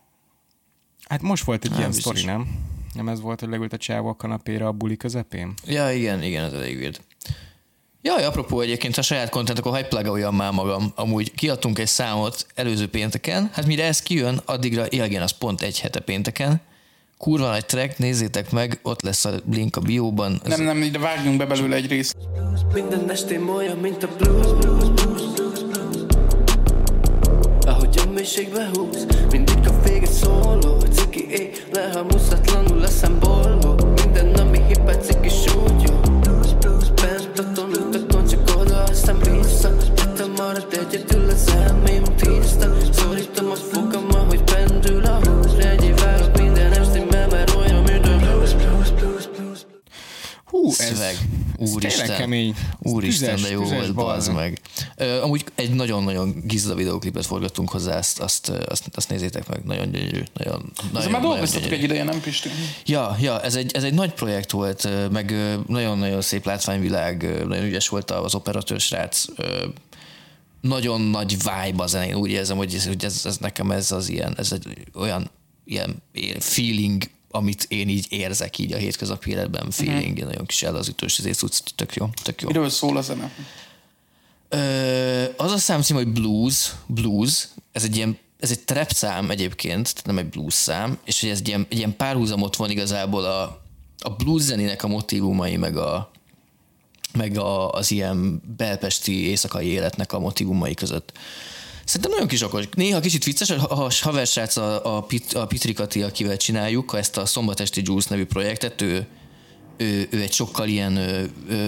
Hát most volt egy ilyen biztos. sztori, nem? Nem ez volt, hogy leült a csávó a kanapéra a buli közepén? Ja, igen, igen, ez elég weird. Jaj, apropó egyébként a saját content, akkor hagyj plugoljam már magam. Amúgy kiadtunk egy számot előző pénteken, hát mire ez kijön, addigra, ja igen, az pont egy hete pénteken. Kurva nagy track, nézzétek meg, ott lesz a link a bióban. Nem, nem, ide vágjunk be belőle egy részt. Minden estém olyan, mint a blues, blues, blues, mélységbe húz Mindig a vége szóló Ciki é, lehalmozatlanul leszem boldog Minden, ami hippet, ciki súlyó Bent a tonútakon csak oda, aztán vissza Te marad egyedül az elmém tiszta Szorítom a fogam, ahogy pendül a húz Egy várok minden estémmel, mert olyan, mint a blues, blues, blues, blues. Hú, ez, Szöveg. ez Úristen. kemény. Úristen, tüzes- de jó tüzes volt, bazd meg. Amúgy egy nagyon-nagyon gizda videóklipet forgattunk hozzá, azt, azt, azt, azt nézzétek meg, nagyon gyönyörű. Nagyon, nagyon, már nagyon dolgoztatok egy ideje, nem Pisti? Ja, ja ez, egy, ez egy nagy projekt volt, meg nagyon-nagyon szép látványvilág, nagyon ügyes volt az operatőr srác, nagyon nagy vibe a zenén, úgy érzem, hogy ez, hogy ez, ez nekem ez az ilyen, ez egy olyan ilyen feeling, amit én így érzek így a hétköznapi életben, feeling, mm. nagyon kis ellazítós, ezért tök jó, tök jó. Miről szól a zene? Az a számcím, hogy blues, blues, ez egy ilyen ez egy trap szám egyébként, tehát nem egy blues szám, és hogy ez egy ilyen, egy ilyen párhuzamot van igazából a, a blues zenének a motivumai, meg a, meg a, az ilyen belpesti éjszakai életnek a motivumai között. Szerintem nagyon kis okos. Néha kicsit vicces, a a haversrác a, a, Pit, a Pitrikati, akivel csináljuk ezt a Szombatesti Juice nevű projektet, ő, ő, ő egy sokkal ilyen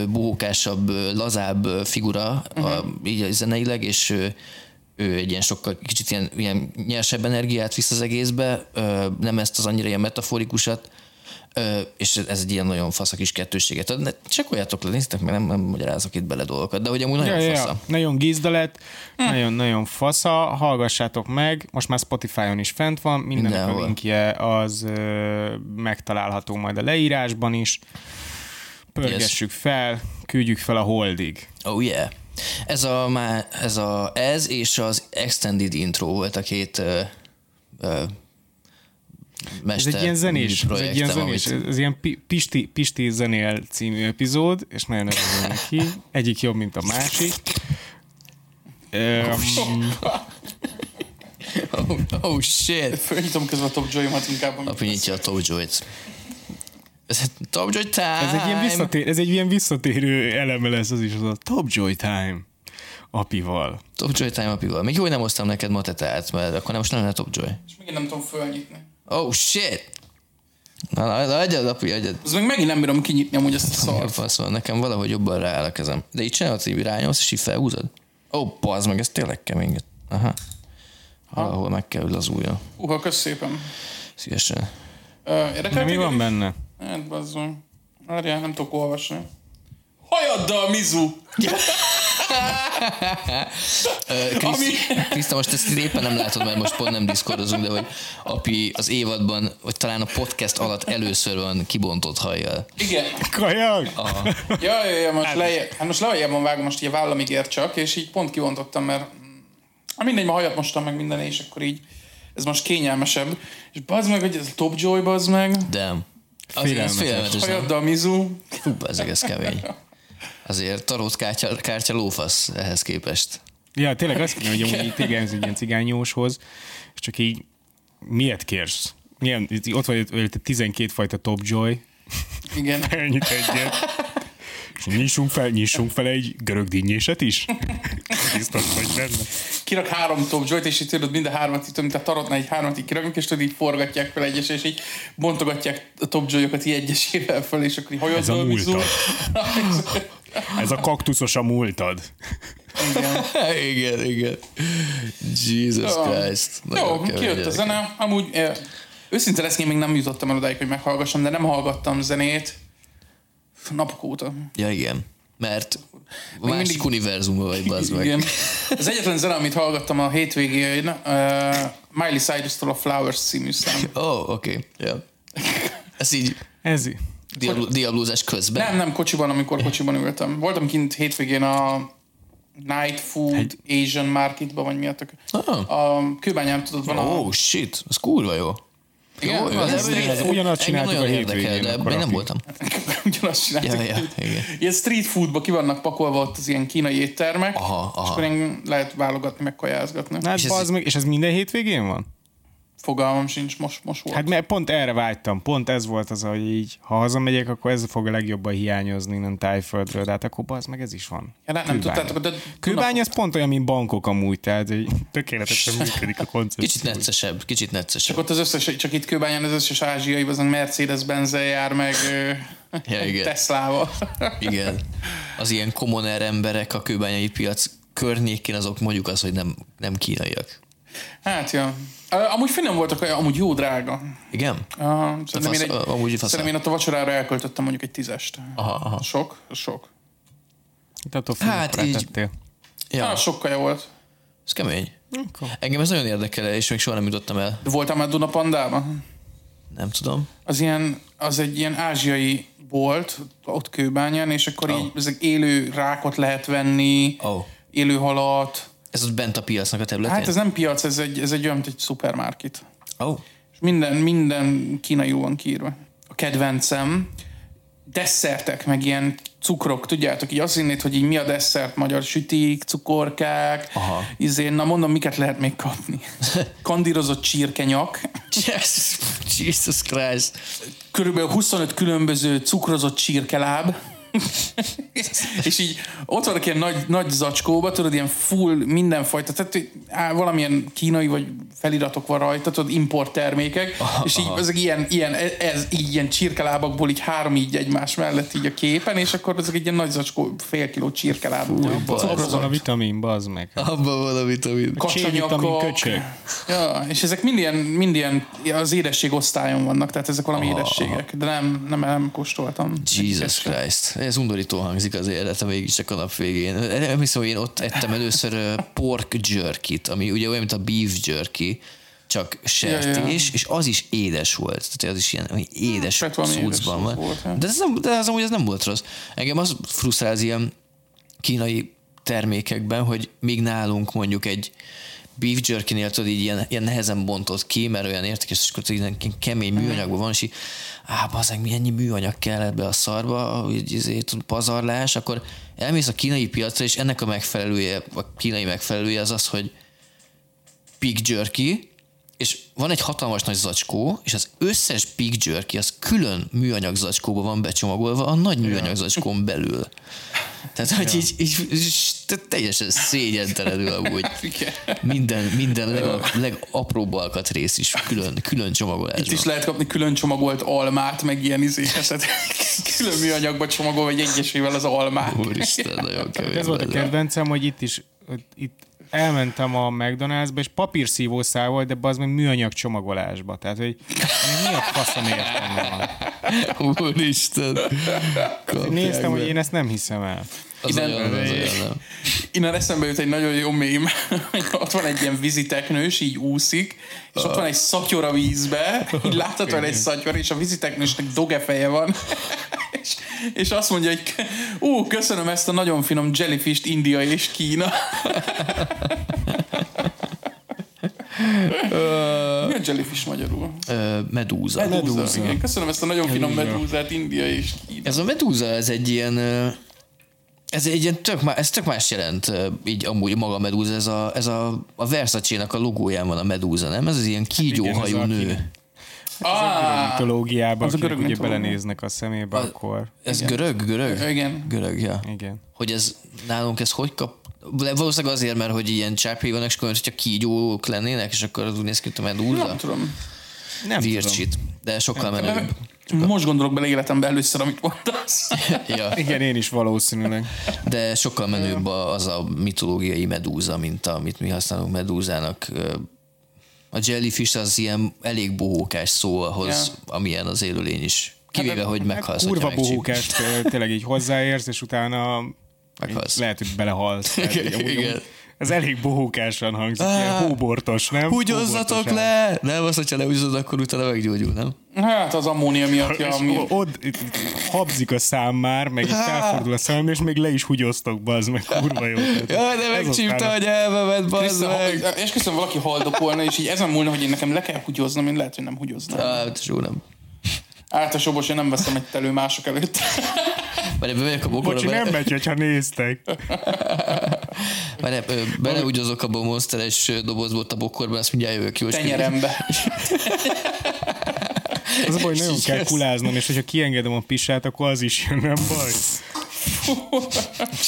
bohókásabb, lazább figura uh-huh. a, így zeneileg, és ő, ő egy ilyen sokkal kicsit ilyen, ilyen nyersebb energiát visz az egészbe, nem ezt az annyira ilyen metaforikusat, és ez egy ilyen nagyon fasz a kis kettőséget ad. Ne- Csekkoljátok le, néztek meg, nem, nem magyarázok itt bele dolgokat, de hogy amúgy nagyon Ja, fasza. ja. Nagyon gizda lett, nagyon-nagyon fasza, hallgassátok meg, most már Spotify-on is fent van, mindennek Mindenhol. a linkje az ö, megtalálható majd a leírásban is. Pörgessük fel, küldjük fel a holdig. Oh yeah. Ez a, má, ez a ez és az Extended Intro volt a két ö, ö, Ez mester egy ilyen zenés, ez egy ilyen zenés, amit- ez ilyen Pi- Pisti, Pisti zenél című epizód, és nagyon örülünk neki. Egyik jobb, mint a másik. Um, Oh, oh shit. Fölnyitom közben a top joy-omat inkább. Apu nyitja a Top Joy-t. Ez Top Joy time! ez, egy ilyen visszatér, ez egy ilyen visszatérő eleme lesz az is, az a Top Joy Time apival. Top Joy time apival. Még jó, hogy nem hoztam neked matetát, mert akkor nem most nem lenne Top Joy. És megint nem tudom fölnyitni. Oh shit! Na, na, na adjad, apu, adjad. Az meg megint nem bírom kinyitni amúgy ezt a Szar. szart. Fasz van, nekem valahogy jobban rááll a kezem. De így csinálod, hogy rányomsz, és így felhúzod? Ó, oh, bazd meg, ez tényleg kemény. Aha. Valahol meg kell, hogy lazuljon. Uha, kösz szépen. Szívesen. Érdekel De mi van benne? Hát bazzol. Várjál, nem tudok olvasni. Hajaddal, Mizu! Krisz- Kriszta, most ezt éppen nem látod, mert most pont nem diszkordozunk, de hogy api az évadban, vagy talán a podcast alatt először van kibontott hajjal. Igen. Kajak? Ja, ja, ja, most, leje, hát most lejjebb vágom, most a vállamig ér csak, és így pont kivontottam, mert hát mindegy, ma hajat mostam meg minden, és akkor így ez most kényelmesebb. És bazd meg, hogy ez a Top Joy, bazd meg. Damn. Félelmetes. félelmetes? Hajaddal, Mizu. Fú, ez kemény. Azért tarót kártya, kártya lófasz ehhez képest. Ja, tényleg azt kéne, hogy amúgy ez egy ilyen cigányóshoz, és csak így miért kérsz? Milyen, ott vagy előtte 12 fajta Top Joy, Igen. elnyit egyet. És nyissunk fel, nyissunk fel egy görög dinnyéset is? Biztos vagy benne. Kirak három Top Joy-t, és így tudod mind a hármat, így, mint a tarotnál egy hármat így kiraknak, és tudod így forgatják fel egyes, és így bontogatják a Top Joy-okat így egyesével fel, és akkor így Ez a múltad. Ez a kaktuszos a múltad. Igen. igen, igen. Jesus Jó. Christ. Nagyon Jó, kemény kijött a zene. Amúgy eh, őszinte lesz, én még nem jutottam el odáig, hogy meghallgassam, de nem hallgattam zenét napok óta. Ja, igen. Mert Még másik mindig- univerzumban vagy, bazd meg. Igen. Az egyetlen zene, amit hallgattam a hétvégén, uh, Miley Cyrus-tól a Flowers című szám. Ó, oh, oké. Okay. Ja. Ez így Ez diablo- diablózás közben? Nem, nem kocsiban, amikor kocsiban ültem. Voltam kint hétvégén a Night Food Asian Marketban, vagy mi a tök. Ah. A kőbányán tudod, van a... Oh, shit. Ez kurva jó. Igen, Jó, az de ez- engem ez ugyanazt csináltuk nagyon a érdekel, hétvégén, de én nem voltam. Ugyanazt csináltuk. Ja, ja, igen. Ilyen street foodba ki vannak pakolva ott az ilyen kínai éttermek, Aha, aha. és akkor lehet válogatni, meg kajázgatni. Na, És és, ez- ez... meg, és ez minden hétvégén van? Fogalmam sincs, most, most volt. Hát mert pont erre vágytam, pont ez volt az, hogy így, ha hazamegyek, akkor ez fog a legjobban hiányozni innen tájföldről, de hát akkor az meg ez is van. ja, nem, nem tudtátok, de Kőbány az pont olyan, mint bankok amúgy, tehát hogy tökéletesen működik a koncepció. Kicsit neccesebb, kicsit neccesebb. Csak ott az összes, csak itt Kőbányán az összes ázsiai, azon mercedes benz jár, meg Ja, igen. Teslával. Igen. Az ilyen commoner emberek a kőbányai piac környékén azok mondjuk az, hogy nem, nem kínaiak. Hát, ja. Ö, Amúgy finom voltak, amúgy jó drága. Igen? Uh, szerintem, fasz- én egy, amúgy fasz- szerintem én ott a vacsorára elköltöttem mondjuk egy tízest. Aha, aha. Sok? Sok. Itt attól Hát hát így- tettél. Ja, Ah, sok kaja volt. ez kemény. Engem ez nagyon érdekel, és még soha nem jutottam el. De voltál már Dunapandában? Nem tudom. Az, ilyen, az egy ilyen ázsiai volt ott Kőbányán, és akkor oh. így ezek élő rákot lehet venni, Oh. élő halat. Ez ott bent a piacnak a területén? Hát ez nem piac, ez egy, ez egy olyan, mint egy szupermarket. Oh. És minden, minden kínai van kiírva. A kedvencem, desszertek, meg ilyen cukrok, tudjátok, így azt hinnéd, hogy így mi a desszert, magyar sütik, cukorkák, Aha. izé, na mondom, miket lehet még kapni. Kandírozott csirkenyak, Jesus, Jesus Christ. körülbelül 25 különböző cukrozott csirkeláb, és így ott vannak ilyen nagy, nagy zacskóba, tudod, ilyen full mindenfajta, tehát hogy, á, valamilyen kínai vagy feliratok van rajta, tudod, import termékek, Aha, és így aha. ezek ilyen, ilyen, ez, így ilyen csirkelábakból így három így egymás mellett így a képen, és akkor ezek egy ilyen nagy zacskó, fél kiló csirkeláb. Abban van a vitamin, bazd meg. Abban van a vitamin. Köcsög. Ja, és ezek mind ilyen, mind ilyen az édesség osztályon vannak, tehát ezek valami édességek, de nem, nem, nem kóstoltam. Jesus Christ. Ez undorító hangzik az életem végig csak a nap végén. Nem hiszem, hogy én ott ettem először pork jerky ami ugye olyan, mint a beef jerky, csak sertés, és az is édes volt. Tehát az is ilyen olyan édes Hát van. volt, ja. De ez, nem, de ez amúgy ez nem volt rossz. Engem az frusztrál az ilyen kínai termékekben, hogy míg nálunk mondjuk egy beef jerky-nél tudod, így ilyen, ilyen nehezen bontott ki, mert olyan értékes, és akkor ilyen kemény műanyagban van, és így, á, bazeg, mi ennyi műanyag kell ebbe a szarba, hogy izé, tud, pazarlás, akkor elmész a kínai piacra, és ennek a megfelelője, a kínai megfelelője az az, hogy pig jerky, és van egy hatalmas nagy zacskó, és az összes pig jerky az külön műanyag zacskóba van becsomagolva a nagy műanyag zacskón belül. Tehát, hogy így, így, így te- teljesen szégyentelenül amúgy. Minden, minden leg, legapróbb alkatrész is külön, külön csomagolásban. Itt is lehet kapni külön csomagolt almát, meg ilyen izéket. külön műanyagba csomagolva, vagy egyesével az almát. Úristen, nagyon kemény. Ez volt a kedvencem, hogy itt is, itt elmentem a McDonald'sba, és papírszívószál volt, de az meg műanyag csomagolásba. Tehát, hogy mi a faszom értelme van? Úristen. Néztem, hogy én ezt nem hiszem el. Az Ide- olyan, az olyan, nem. Innen eszembe jut egy nagyon jó mém. ott van egy ilyen víziteknős, így úszik, és ott van egy szatyor a vízbe, így látható egy szatyor, és a víziteknősnek dogefeje van. és, és azt mondja, hogy ú, köszönöm ezt a nagyon finom jellyfish India és Kína. Mi a jellyfish magyarul? Ö, Medúza. Medúza. Igen, köszönöm ezt a nagyon finom medúzát India és Kína. Ez a medúza, ez egy ilyen... Ez egy ilyen tök, ez tök más jelent, így amúgy maga a medúza, ez a, ez a, a Versace-nak a logóján van a medúza, nem? Ez az ilyen kígyóhajú Igen, ez a nő. Ah, Mitológiában, az a akik görög ugye belenéznek a szemébe, akkor Ez görög, görög? Igen. Görög, ja. igen. Hogy ez nálunk ez hogy kap... Valószínűleg azért, mert hogy ilyen csápjai vannak, és akkor hogyha kígyók lennének, és akkor az úgy néz ki, mint a medúza. nem tudom. Nem tudom. Vircsit. De sokkal menőbb. Most gondolok bele életembe először, amit mondasz. ja. Igen, én is valószínűleg. De sokkal menőbb a- az a mitológiai medúza, mint amit mi használunk medúzának. A jellyfish az ilyen elég bohókás szó ahhoz, amilyen az élőlény is. Kivéve, hogy meghalsz, Kurva megcsíp. bohókás, tényleg így hozzáérsz, és utána Meghalsz. lehet, hogy belehalsz. Tehát Igen. amúgy Ez elég bohókásan hangzik, ilyen Á, hóbortos, nem? Húgyozzatok le! Nem, az, hogyha lehúzod, akkor utána meggyógyul, nem? Hát az ammónia miatt, ja, ami... ott itt habzik a szám már, meg így Há. felfordul a szám, és még le is húgyoztok, bazd meg, kurva jó. Jaj, de ez megcsípte a nyelvemet, bazd meg! és köszönöm, valaki haldokolna, és így ezen múlna, hogy én nekem le kell húgyoznom, én lehet, hogy nem húgyoznám. Hát, jó nem. Általában én nem veszem egy elő mások előtt. Várj, bemegyek a bokorba, Bocsi, nem megy, hogyha néztek. Várj, ö, beleúgyozok abba a monsteres dobozba a bokorba, azt mindjárt jövök jó. és Tenyerembe. Az a baj, nagyon kell kuláznom, és hogyha kiengedem a pisát, akkor az is jön, nem baj.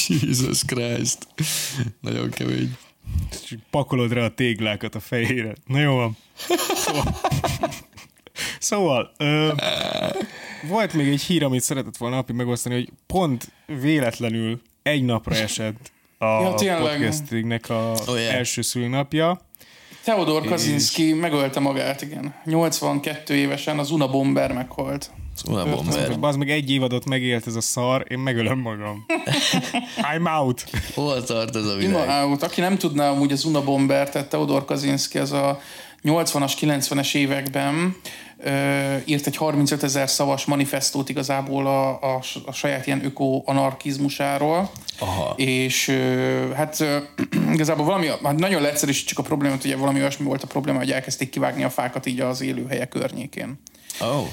Jesus Christ. Nagyon kemény. Pakolod rá a téglákat a fejére. Na jó van. Szóval, szóval ö, volt még egy hír, amit szeretett volna napi megosztani, hogy pont véletlenül egy napra esett a Ja, tényleg. podcastingnek a Oh, yeah. első szülinapja. Theodor Kaczynski megölte magát, igen. 82 évesen az Una Bomber meghalt. Una bomber. Az meg egy évadot megélt ez a szar, én megölöm magam. I'm out. Hol tart ez a Ima világ? Out. Aki nem tudná amúgy az Una Bomber, tehát Theodor Kaczynski az a 80-as, 90-es években írt egy 35 ezer szavas manifestót igazából a, a, a saját ilyen öko-anarkizmusáról. Aha. És hát igazából valami, hát nagyon leegyszerűsítjük a problémát, ugye valami olyasmi volt a probléma, hogy elkezdték kivágni a fákat így az élőhelyek környékén. Oh.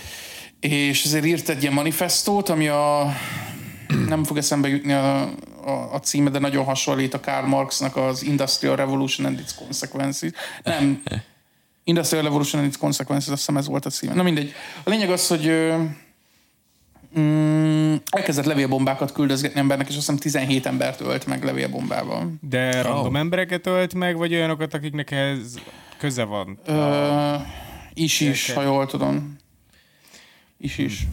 És ezért írt egy ilyen manifestót, ami a nem fog eszembe jutni a, a, a címe, de nagyon hasonlít a Karl Marxnak az Industrial Revolution and its Consequences. Nem, Industrial Revolution and its Consequences, azt hiszem ez volt a címe. Na mindegy. A lényeg az, hogy ö, mm, elkezdett levélbombákat küldözgetni embernek, és azt hiszem 17 embert ölt meg levélbombával. De random embereket ölt meg, vagy olyanokat, akiknek ez köze van? Ö, is is, ha jól tudom. Is is.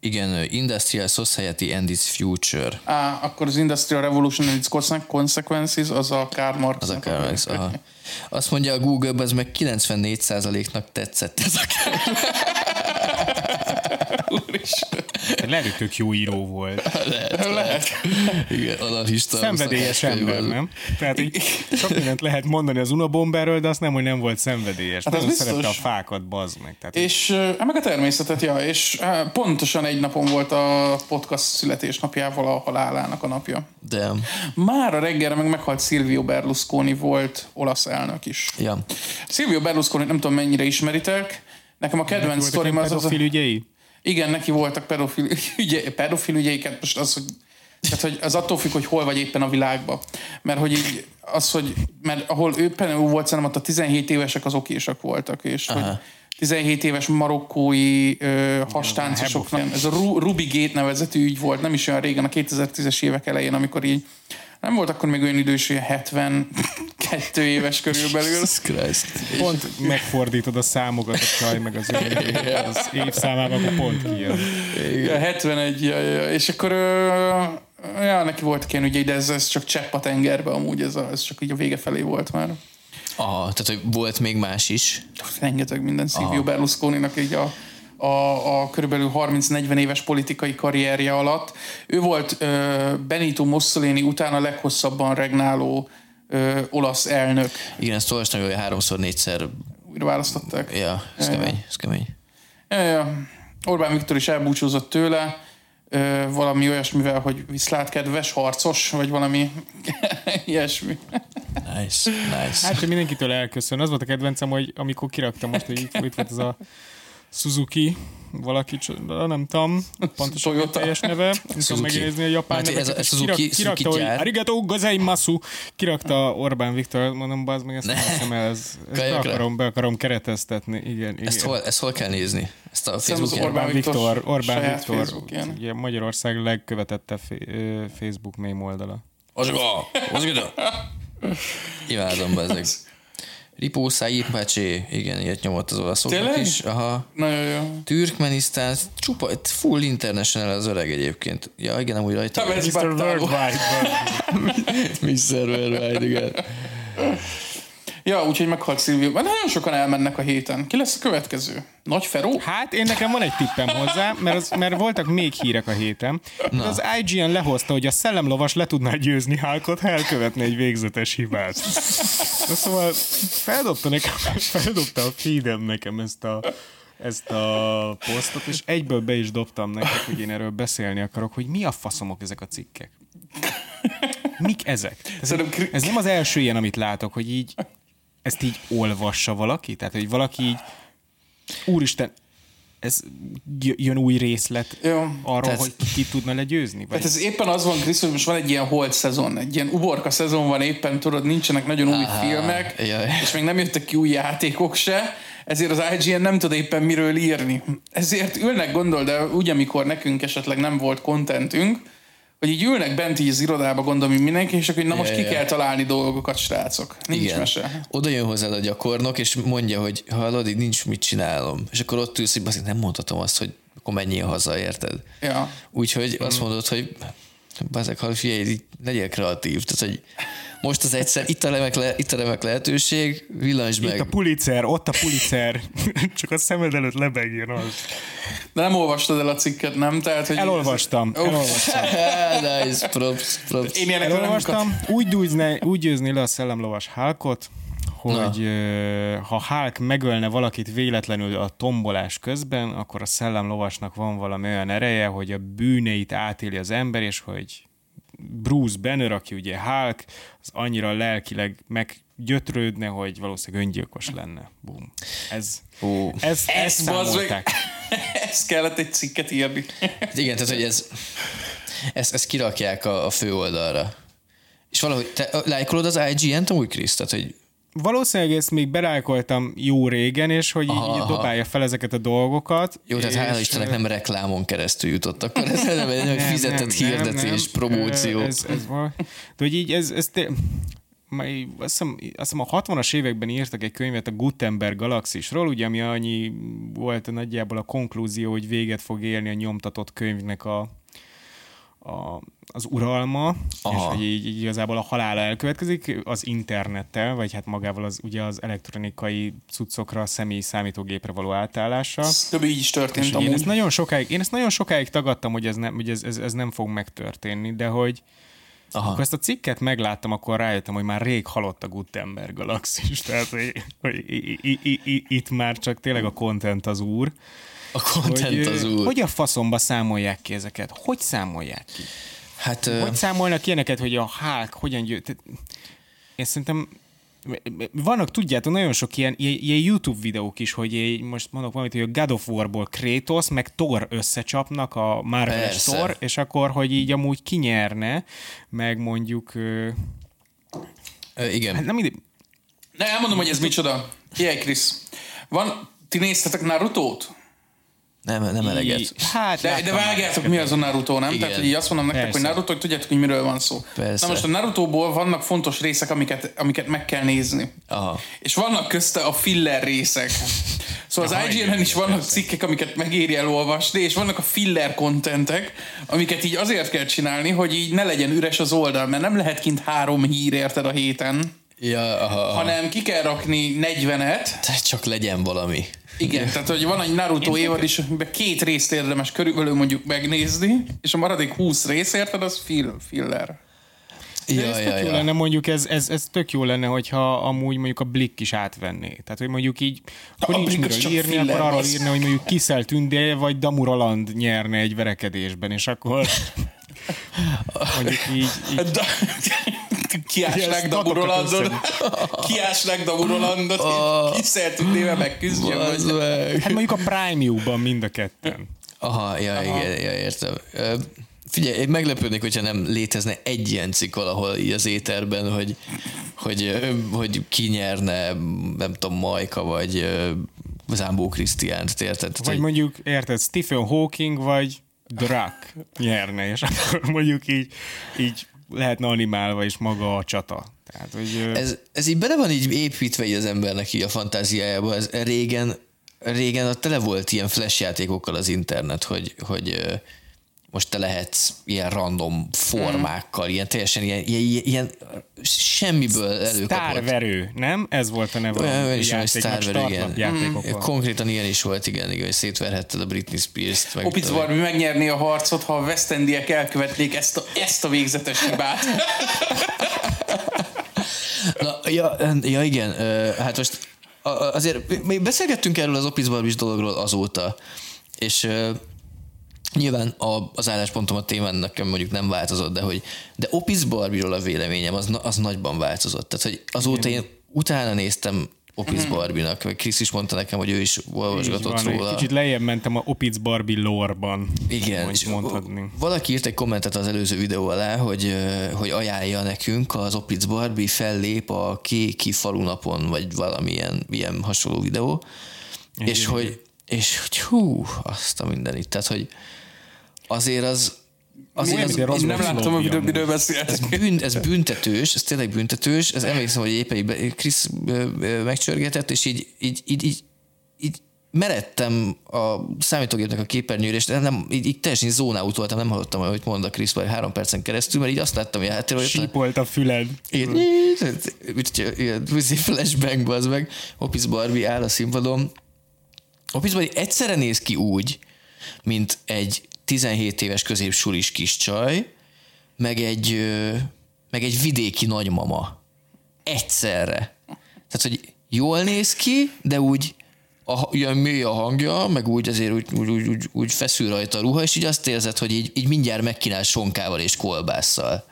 Igen, Industrial Society and its Future. Á, akkor az Industrial Revolution and its Consequences az a Karl Marx. Az a Karl Marx, aha. Azt mondja a Google, ez meg 94%-nak tetszett ez a könyv. Lehet, hogy tök jó író volt. Lehet. Igen, anarchista. Szenvedélyes ember, nem? Tehát így sok mindent lehet mondani az Unabomberről, de azt nem, hogy nem volt szenvedélyes. Hát Nagyon biztos. szerette a fákat, bazd meg. Tehát És ö, hát meg a természetet, ja, és á, pontosan egy napon volt a podcast születésnapjával a halálának a napja. De, Már a reggelre meg meghalt Silvio Berlusconi volt olasz elnök is. ja. Silvio Berlusconi nem tudom mennyire ismeritek, nekem a kedvenc sztorim az az a... pedofil ügyei? Igen, neki voltak pedofil, ügye, pedofil ügyeiket, most az, hogy tehát, hogy az attól függ, hogy hol vagy éppen a világban. Mert hogy így az, hogy, mert ahol ő volt, szerintem ott a 17 évesek az okésak voltak, és Aha. hogy 17 éves marokkói ö, hastáncosoknak, ez a Ru- Ruby Gate nevezetű ügy volt, nem is olyan régen, a 2010-es évek elején, amikor így nem volt akkor még olyan idős, hogy 72 éves körülbelül. Jesus Christ. Pont megfordítod a számokat a csaj, meg az, az évszámában, akkor pont kijön. Ja, 71, ja, ja, és akkor ja, neki volt ilyen ügyei, de ez, ez csak csepp a tengerbe amúgy, ez, a, ez csak így a vége felé volt már. Aha, tehát hogy volt még más is. Rengeteg minden Silvio Berlusconinak így a, a, a körülbelül 30-40 éves politikai karrierje alatt. Ő volt ö, Benito Mussolini után a leghosszabban regnáló ö, olasz elnök. Igen, ezt olvastam, hogy háromszor, négyszer. Újra választották. Ja, ez Ja, kemény, ez kemény. Ja, ja. Orbán Viktor is elbúcsúzott tőle, ö, valami olyasmivel, hogy viszlát kedves, harcos, vagy valami ilyesmi. Nice, nice. Hát, hogy mindenkitől elköszön. Az volt a kedvencem, hogy amikor kiraktam most, hogy itt, itt volt ez a Suzuki, valaki, nem tudom, pontosan a teljes neve, nem tudom megjegyezni a japán ez a- neveket, ez és Suzuki- kirak, kirakta, Suzuki hogy arigato gozaimasu, kirakta Orbán Viktor, mondom, bazd meg, ezt nem Ne. hiszem el, ez, ezt be akarom, be akarom kereteztetni, igen, igen. Ezt hol, ezt hol kell nézni? Ezt a az Facebookon? Orbán Orbán Viktor Orbán Viktor, Facebookján. ugye Magyarország legkövetettebb ö, Facebook mém oldala. Ozsga! Imádom be ezek. Ripó Said Pacsé, igen, ilyet nyomott az olaszoknak Tényleg? is. Aha. Nagyon jó. Türkmenisztán, csupa, full international az öreg egyébként. Ja, igen, amúgy rajta. Mr. Worldwide. Mr. Worldwide, igen. Ja, úgyhogy meghalt Szilvia. Mert nagyon sokan elmennek a héten. Ki lesz a következő? Nagy Feró? Hát én nekem van egy tippem hozzá, mert, az, mert voltak még hírek a héten. Na. Az IGN lehozta, hogy a szellemlovas le tudná győzni Hulkot, ha elkövetne egy végzetes hibát. Na, szóval feldobta, nekem, feldobta a feedem nekem ezt a, ezt a posztot, és egyből be is dobtam nektek, hogy én erről beszélni akarok, hogy mi a faszomok ezek a cikkek. Mik ezek? Ez, ez nem az első ilyen, amit látok, hogy így ezt így olvassa valaki? Tehát, hogy valaki így úristen, ez jön új részlet Jó. arról, Tehát- hogy ki, tudna legyőzni? Vagy Tehát ez éppen az van, Krisz, hogy most van egy ilyen holt szezon, egy ilyen uborka szezon van éppen, tudod, nincsenek nagyon új Aha, filmek, jaj. és még nem jöttek ki új játékok se, ezért az IGN nem tud éppen miről írni. Ezért ülnek, gondol, de úgy, amikor nekünk esetleg nem volt kontentünk, hogy így ülnek bent így az irodába, gondolom, hogy mindenki, és akkor na most ki kell találni dolgokat, srácok. Nincs Igen. mese. Oda jön hozzád a gyakornok, és mondja, hogy hallod, így nincs mit csinálom. És akkor ott ülsz, hogy nem mondhatom azt, hogy akkor menjél haza, érted? Ja. Úgyhogy Mm. azt mondod, hogy bazeg, ha figyelj, legyél kreatív. Tehát, hogy most az egyszer, itt a remek, le, itt a remek lehetőség, villancs Itt a meg. Pulitzer, ott a Pulitzer, csak a szemed előtt lebegjen az. De nem olvastad el a cikket, nem? Tehát, hogy Elolvastam, Ó, elolvastam. nice, props, props. Én ilyenekről nem Elolvastam, úgy, győzne, úgy győzni le a szellemlovas Hulkot, hogy ö, ha Hulk megölne valakit véletlenül a tombolás közben, akkor a szellemlovasnak van valami olyan ereje, hogy a bűneit átéli az ember, és hogy Bruce Banner, aki ugye Hulk, az annyira lelkileg meggyötrődne, hogy valószínűleg öngyilkos lenne. Bum. Ez, Ó. ez, ez, Ez számolták. Ezt kellett egy cikket írni. Igen, tehát, hogy ez, ezt, ezt kirakják a, a fő oldalra. És valahogy, te lájkolod az IGN-t amúgy, Krisz? Tehát, hogy Valószínűleg ezt még berájkoltam jó régen, és hogy Aha, így, aha. dobálja fel ezeket a dolgokat. jó, tehát hála és, Istennek nem reklámon keresztül jutott, akkor ez nem egy nem, fizetett hirdetés, promóció. Ez, ez van. De hogy így ez, ez té- Majd azt hiszem, azt hiszem a 60-as években írtak egy könyvet a Gutenberg galaxisról, ugye, ami annyi volt nagyjából a konklúzió, hogy véget fog élni a nyomtatott könyvnek a, a, az uralma, Aha. és hogy így, így igazából a halála elkövetkezik az internettel, vagy hát magával az, ugye az elektronikai cuccokra, a személyi számítógépre való átállással. Több így is történt És én amúgy. ezt nagyon sokáig, én ezt nagyon sokáig tagadtam, hogy ez nem, hogy ez, ez, ez nem fog megtörténni, de hogy Aha. akkor ezt a cikket megláttam, akkor rájöttem, hogy már rég halott a Gutenberg galaxis, tehát hogy, hogy i- i- i- i- itt már csak tényleg a content az úr. A content hogy, az ö, úr. Hogy a faszomba számolják ki ezeket? Hogy számolják ki? Hát, ö, Hogy számolnak ilyeneket, hogy a Hulk hogyan győ... Én szerintem vannak, tudjátok, nagyon sok ilyen, ilyen, YouTube videók is, hogy én most mondok valamit, hogy a God of War-ból Kratos, meg Thor összecsapnak, a Marvel Persze. Thor, és akkor, hogy így amúgy kinyerne, meg mondjuk... ö, ö, igen. Hát nem ide, De elmondom, hogy ez micsoda. Figyelj, Krisz. Van, ti néztetek Naruto-t? Nem, nem eleget. Hát, De, de vágjátok, mi az a Naruto, nem? Igen. Tehát, hogy így azt mondom nektek, Persze. hogy Naruto, hogy tudjátok, hogy miről van szó. Persze. Na most a Narutóból vannak fontos részek, amiket, amiket meg kell nézni. Aha. És vannak közte a filler részek. Szóval Aha, az IGN-en is vannak persze. cikkek, amiket megéri elolvasni, és vannak a filler kontentek, amiket így azért kell csinálni, hogy így ne legyen üres az oldal, mert nem lehet kint három hír érted a héten, Ja, aha, aha. hanem ki kell rakni 40-et, Tehát csak legyen valami. Igen, tehát hogy van egy Naruto évad is, amiben két részt érdemes körülbelül mondjuk megnézni, és a maradék 20 rész, érted, az fill, filler. Ja, ez tök ja, jó ja. lenne, mondjuk ez, ez, ez tök jó lenne, hogyha amúgy mondjuk a Blick is átvenné. Tehát, hogy mondjuk így, akkor A nincs miről írni, filler akkor arról írni, hogy mondjuk Kiszel Tündé vagy Damu Roland nyerne egy verekedésben, és akkor mondjuk így, így kiásnák statokat Rolandot, kiásnák Dabu Rolandot, oh. kiszertődnével megküzdjön. Hát mondjuk a Prime-jukban mind a ketten. Aha, ja, igen, ja, értem. Figyelj, én meglepődnék, hogyha nem létezne egy ilyen cikk valahol így az éterben, hogy, hogy, hogy ki nyerne, nem tudom, Majka, vagy Zámbó Krisztiánt, érted? Tehát, Vagy hogy- mondjuk, érted, Stephen Hawking vagy Drak nyerne, és akkor mondjuk így, így lehetne animálva is maga a csata. Tehát, hogy Ez, ez így bele van így építve így az embernek így a fantáziájába. Ez régen, régen a tele volt ilyen flash játékokkal az internet, hogy, hogy, most te lehetsz ilyen random formákkal, ilyen teljesen ilyen, ilyen, ilyen semmiből előkapott. Tárverő, nem? Ez volt a neve. Olyan a is játéknak, Starverő, igen. játékokban. Konkrétan ilyen is volt, igen, igen, hogy szétverhetted a Britney Spears-t. Meg Opic Barbie megnyerni a harcot, ha a West Endiek elkövetnék ezt a, ezt a végzetes hibát. Na, ja, ja, igen, hát most azért még beszélgettünk erről az Opis Barbie dologról azóta, és nyilván a, az álláspontom a témán nekem mondjuk nem változott, de hogy de Opis Barbie-ról a véleményem az, az nagyban változott. Tehát, hogy azóta én utána néztem Opis Barbie-nak, vagy Krisz is mondta nekem, hogy ő is olvasgatott van, róla. Kicsit lejjebb mentem a Opic Barbie lore-ban. Igen, Hogy és mondhatni. valaki írt egy kommentet az előző videó alá, hogy, hogy ajánlja nekünk az Opitz Barbie fellép a Kéki falunapon, vagy valamilyen ilyen hasonló videó, és hogy, és hogy hú, azt a mindenit, tehát hogy azért az azért az, Én nem láttam, amiről, amúgy. miről ez, beszéltek. bűn, ez büntetős, ez tényleg büntetős, ez emlékszem, hogy éppen így Krisz megcsörgetett, és így, így, így, így, így meredtem a számítógépnek a képernyőre, és nem, így, így teljesen zónáut voltam, nem hallottam, hogy mond a Krisz vagy három percen keresztül, mert így azt láttam, hogy hogy a- Sípolt a füled. így, ilyen flashbang az meg, Opis Barbie áll a színpadon. Opis Barbie egyszerre néz ki úgy, mint egy 17 éves középsulis kis csaj, meg egy, meg egy vidéki nagymama. Egyszerre. Tehát, hogy jól néz ki, de úgy a, ilyen mély a hangja, meg úgy azért úgy, úgy, úgy, úgy, úgy feszül rajta a ruha, és így azt érzed, hogy így, így mindjárt megkínál sonkával és kolbásszal.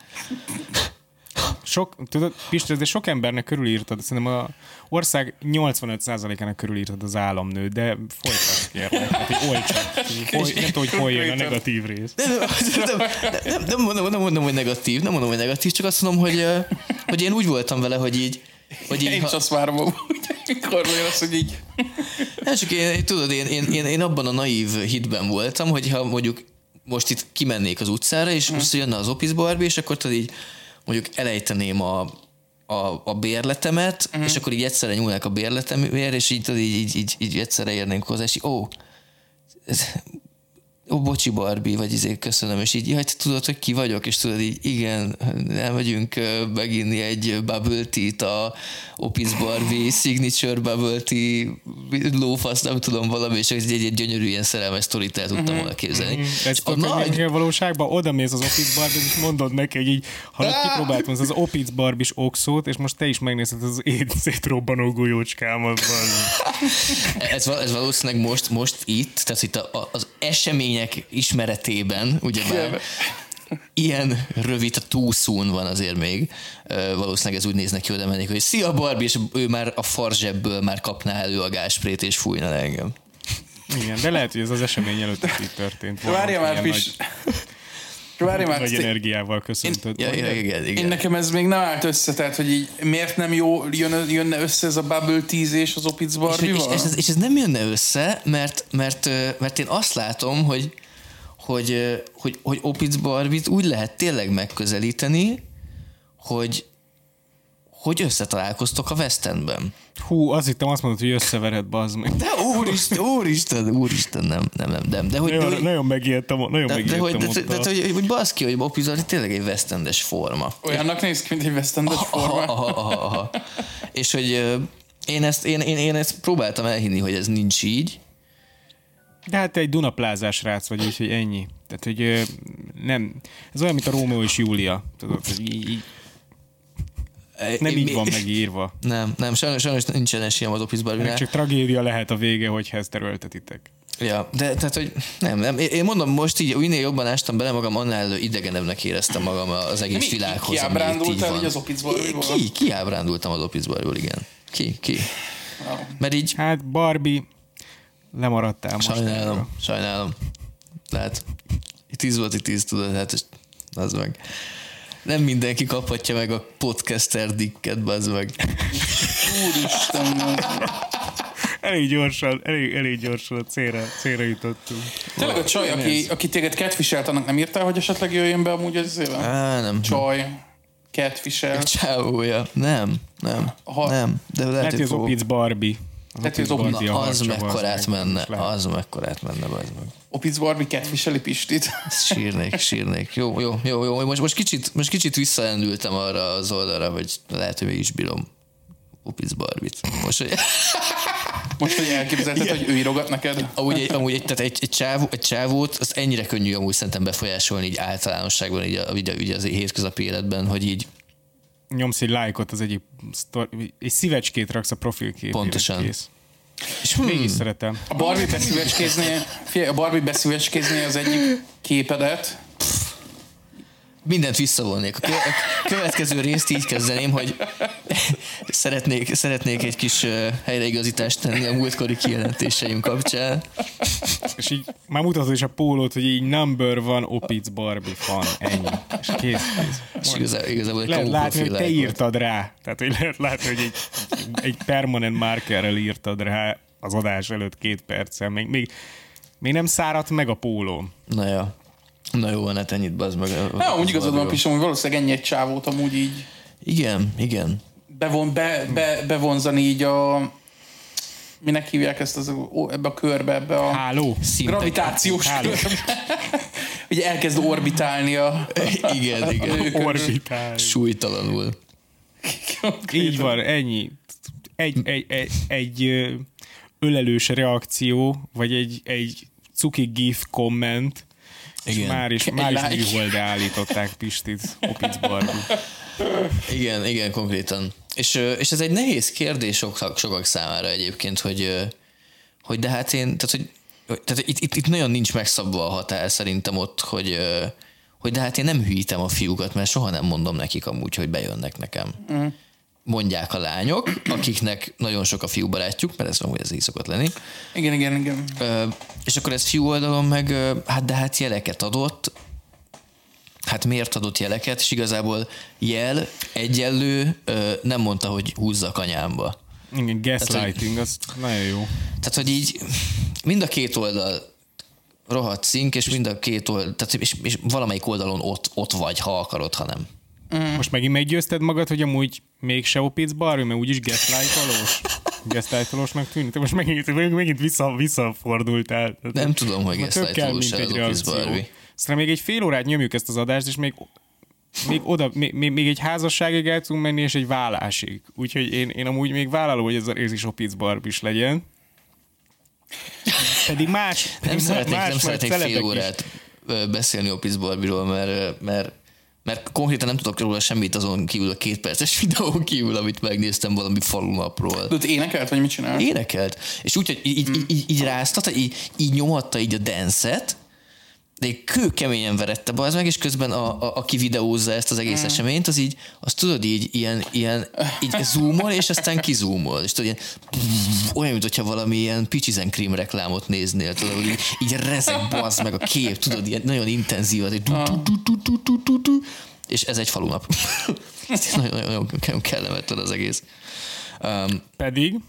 Sok, tudod, Pisti, de sok embernek körülírtad, szerintem a ország 85%-ának körülírtad az államnő, de folytasd kérlek, hát, hogy oly csak. Foly, nem tudom, hogy hol jön a negatív rész. Nem, nem, nem, nem, mondom, nem mondom, hogy negatív, nem mondom, hogy negatív, csak azt mondom, hogy, hogy én úgy voltam vele, hogy így, hogy így, Én is ha, azt várom, mikor jön az, hogy így... nem csak én, tudod, én, én, én, én, abban a naív hitben voltam, hogy ha mondjuk most itt kimennék az utcára, és most jönne az Opis Barbie, és akkor tudod így mondjuk elejteném a, a, a bérletemet, uh-huh. és akkor így egyszerre nyúlnák a bérletemért, és így, így, így, így, így egyszerre érnénk hozzá, és így, ó, ez, ó, bocsi Barbie, vagy izé, köszönöm, és így, jaj, te tudod, hogy ki vagyok, és tudod így, igen, elmegyünk meginni egy bubble tea-t, a Opis Barbie signature bubble tea lófasz, nem tudom, valami, és egy, egy, egy gyönyörű ilyen szerelmes sztorit el tudtam volna képzelni. Ez És a nagy, a valóságban? Oda mész az Opic Barbie, és mondod neki, hogy így, ha kipróbáltam az Opic Barbie oxót, és most te is megnézed az én szétrobbanó golyócskámat. ez, ez valószínűleg most, most itt, tehát itt a, a, az események ismeretében, ugyebár, ilyen rövid túszún van azért még. Valószínűleg ez úgy néz neki, hogy oda mennék, hogy szia Barbie, és ő már a farzsebből már kapná elő a gásprét, és fújna le engem. Igen, de lehet, hogy ez az esemény előtt is így történt. Várja már, Pis. Nagy, Várja már, nagy energiával köszöntöd. Ja, ja, igen, Én igen. nekem ez még nem állt össze, tehát hogy így miért nem jó jön, jönne össze ez a Bubble Tease és az Opic És, és, és, ez, és ez nem jönne össze, mert, mert, mert én azt látom, hogy, hogy, hogy, hogy Opitz Barbit úgy lehet tényleg megközelíteni, hogy, hogy összetalálkoztok a West Endben. Hú, azt hittem azt mondod, hogy összevered, bazd meg. De úristen, úristen, úristen, nem, nem, nem, nem. De hogy, de, Nagyon, hogy, nagyon megijedtem, nagyon de, de, hogy, de, de, ott de, a- de, hogy, hogy baszki, hogy Barbie tényleg egy West Endes forma. Olyannak néz ki, mint egy West Endes Aha, forma. aha, aha, aha. És hogy én ezt, én, én, én ezt próbáltam elhinni, hogy ez nincs így, De hát te egy Dunaplázás rác vagy, úgyhogy ennyi. Tehát, hogy nem, ez olyan, mint a Rómeó és Júlia. Tudod, így, így, nem Én így mi- van megírva. Nem, nem, sajnos, sajnos nincsen esélyem az Opis barbie Csak tragédia lehet a vége, hogyha ezt erőltetitek. Ja, de tehát, hogy nem, nem. Én mondom, most így minél jobban ástam bele magam, annál idegenebbnek éreztem magam az egész Mi- világhoz. kiábrándultál van. így az Opitz Barbie-ból? Ki, ki ábrándultam az Opitz Barbie-ból, igen. Ki, ki. Mert így Hát Barbie, lemaradtál most. sajnálom, sajnálom. Tehát tíz volt, tíz tudod, hát az meg. Nem mindenki kaphatja meg a podcaster dikket, az meg. Úristen, Elég gyorsan, elég, elég gyorsan a célra, célra jutottunk. tényleg a csaj, aki, aki téged catfishelt, annak nem írtál, hogy esetleg jöjjön be amúgy az éve? Á, nem. Csaj, catfishel. Csávója. Nem, nem. Ha- nem. De lehet, hogy az. Opic Barbie Tehát, az Na, az mekkorát menne, az mekkorát menne, az meg. Opic Barbie kedviseli Pistit. Sírnék, sírnék. Jó, jó, jó, jó. Most, most, kicsit, most kicsit visszaendültem arra az oldalra, hogy lehet, hogy is bírom Upic Barbit. Most, hogy Most, hogy elképzelted, hogy ő írogat neked. amúgy, egy, amúgy egy, tehát egy, egy, csávó, egy csávót, az ennyire könnyű amúgy szerintem befolyásolni így általánosságban, így, a, így, a, így az hétköznapi életben, hogy így Nyomsz egy lájkot az egyik sztor- egy szívecskét raksz a profilképére. Pontosan. Kész. és Mégis szeretem. A Barbie beszívecskézné, a Barbie beszívecskézné az egyik képedet, mindent visszavonnék. A kö- a következő részt így kezdeném, hogy szeretnék, szeretnék egy kis helyreigazítást tenni a múltkori kijelentéseim kapcsán. És így már mutatod is a pólót, hogy így number one Opic Barbie fan. Ennyi. És kész, kész. És igazából, igazából egy Lehet látni, hogy te volt. írtad rá. Tehát, hogy lehet látni, hogy egy, egy permanent markerrel írtad rá az adás előtt két perccel. Még, még, még nem száradt meg a pólóm. Na ja. Na jó, van, hát ennyit bazd meg. Ja, úgy igazad van, Pisom, hogy valószínűleg ennyi egy csávót amúgy így Igen, igen. bevon, be, be, bevonzani így a... Minek hívják ezt az, ó, ebbe a körbe, ebbe a Háló. Gravitációs Háló. körbe. Ugye elkezd orbitálni a... Igen, igen. nők. Orbitál. Súlytalanul. Így van, ennyi. Egy, egy, egy, egy ölelős reakció, vagy egy, egy cuki gif komment, és Igen. már is, már is like. műholdá állították Pistit, Opic Barbie. Igen, igen, konkrétan. És, és ez egy nehéz kérdés sokak, sokak számára egyébként, hogy, hogy de hát én, tehát, hogy, tehát itt, itt, itt nagyon nincs megszabva a határ szerintem ott, hogy, hogy de hát én nem hűítem a fiúkat, mert soha nem mondom nekik amúgy, hogy bejönnek nekem. Mhm. Mondják a lányok, akiknek nagyon sok a fiú barátjuk, mert ez amúgy ez így szokott lenni. Igen, igen, igen. Ö, és akkor ez fiú oldalon meg, hát de hát jeleket adott, hát miért adott jeleket, és igazából jel egyenlő ö, nem mondta, hogy húzza a kanyámba. Igen, gaslighting, az nagyon jó. Tehát, hogy így mind a két oldal rohadt szink, és mind a két oldal, tehát és, és valamelyik oldalon ott, ott vagy, ha akarod, ha nem. Most megint meggyőzted magad, hogy amúgy mégse Opic Barbie, mert úgyis gaslightolós? Gaslightolósnak tűnik? Te most megint, megint vissza, visszafordultál. Nem tudom, hogy gaslightolós egy az reakció. Barbie. Aztán még egy fél órát nyomjuk ezt az adást, és még, még oda, még, még, egy házasságig el tudunk menni, és egy vállásig. Úgyhogy én, én amúgy még vállalom, hogy ez a rész is Opic Barbie is legyen. Pedig más, Nem pedig szeretnék, más nem szeretnék fél is. órát ö, beszélni Office Barbie-ról, mert, mert, mert konkrétan nem tudok róla semmit azon kívül a két perces videón kívül, amit megnéztem valami falunapról. De énekelt, vagy mit csinál? Énekelt, és úgy, hogy így, így, így, így ráztatta, így, így nyomatta így a dancet, de kő keményen verette be az meg, és közben a, a, aki videózza ezt az egész mm. eseményt, az így, azt tudod így, ilyen, ilyen így zoomol, és aztán kizúmol, és tudod, ilyen, olyan, mint hogyha valami ilyen picizen krim reklámot néznél, tudod, hogy így, így rezeg bazd meg a kép, tudod, ilyen nagyon intenzív, az, és ez egy falunap. nagyon, nagyon kellemetlen az egész. Um, Pedig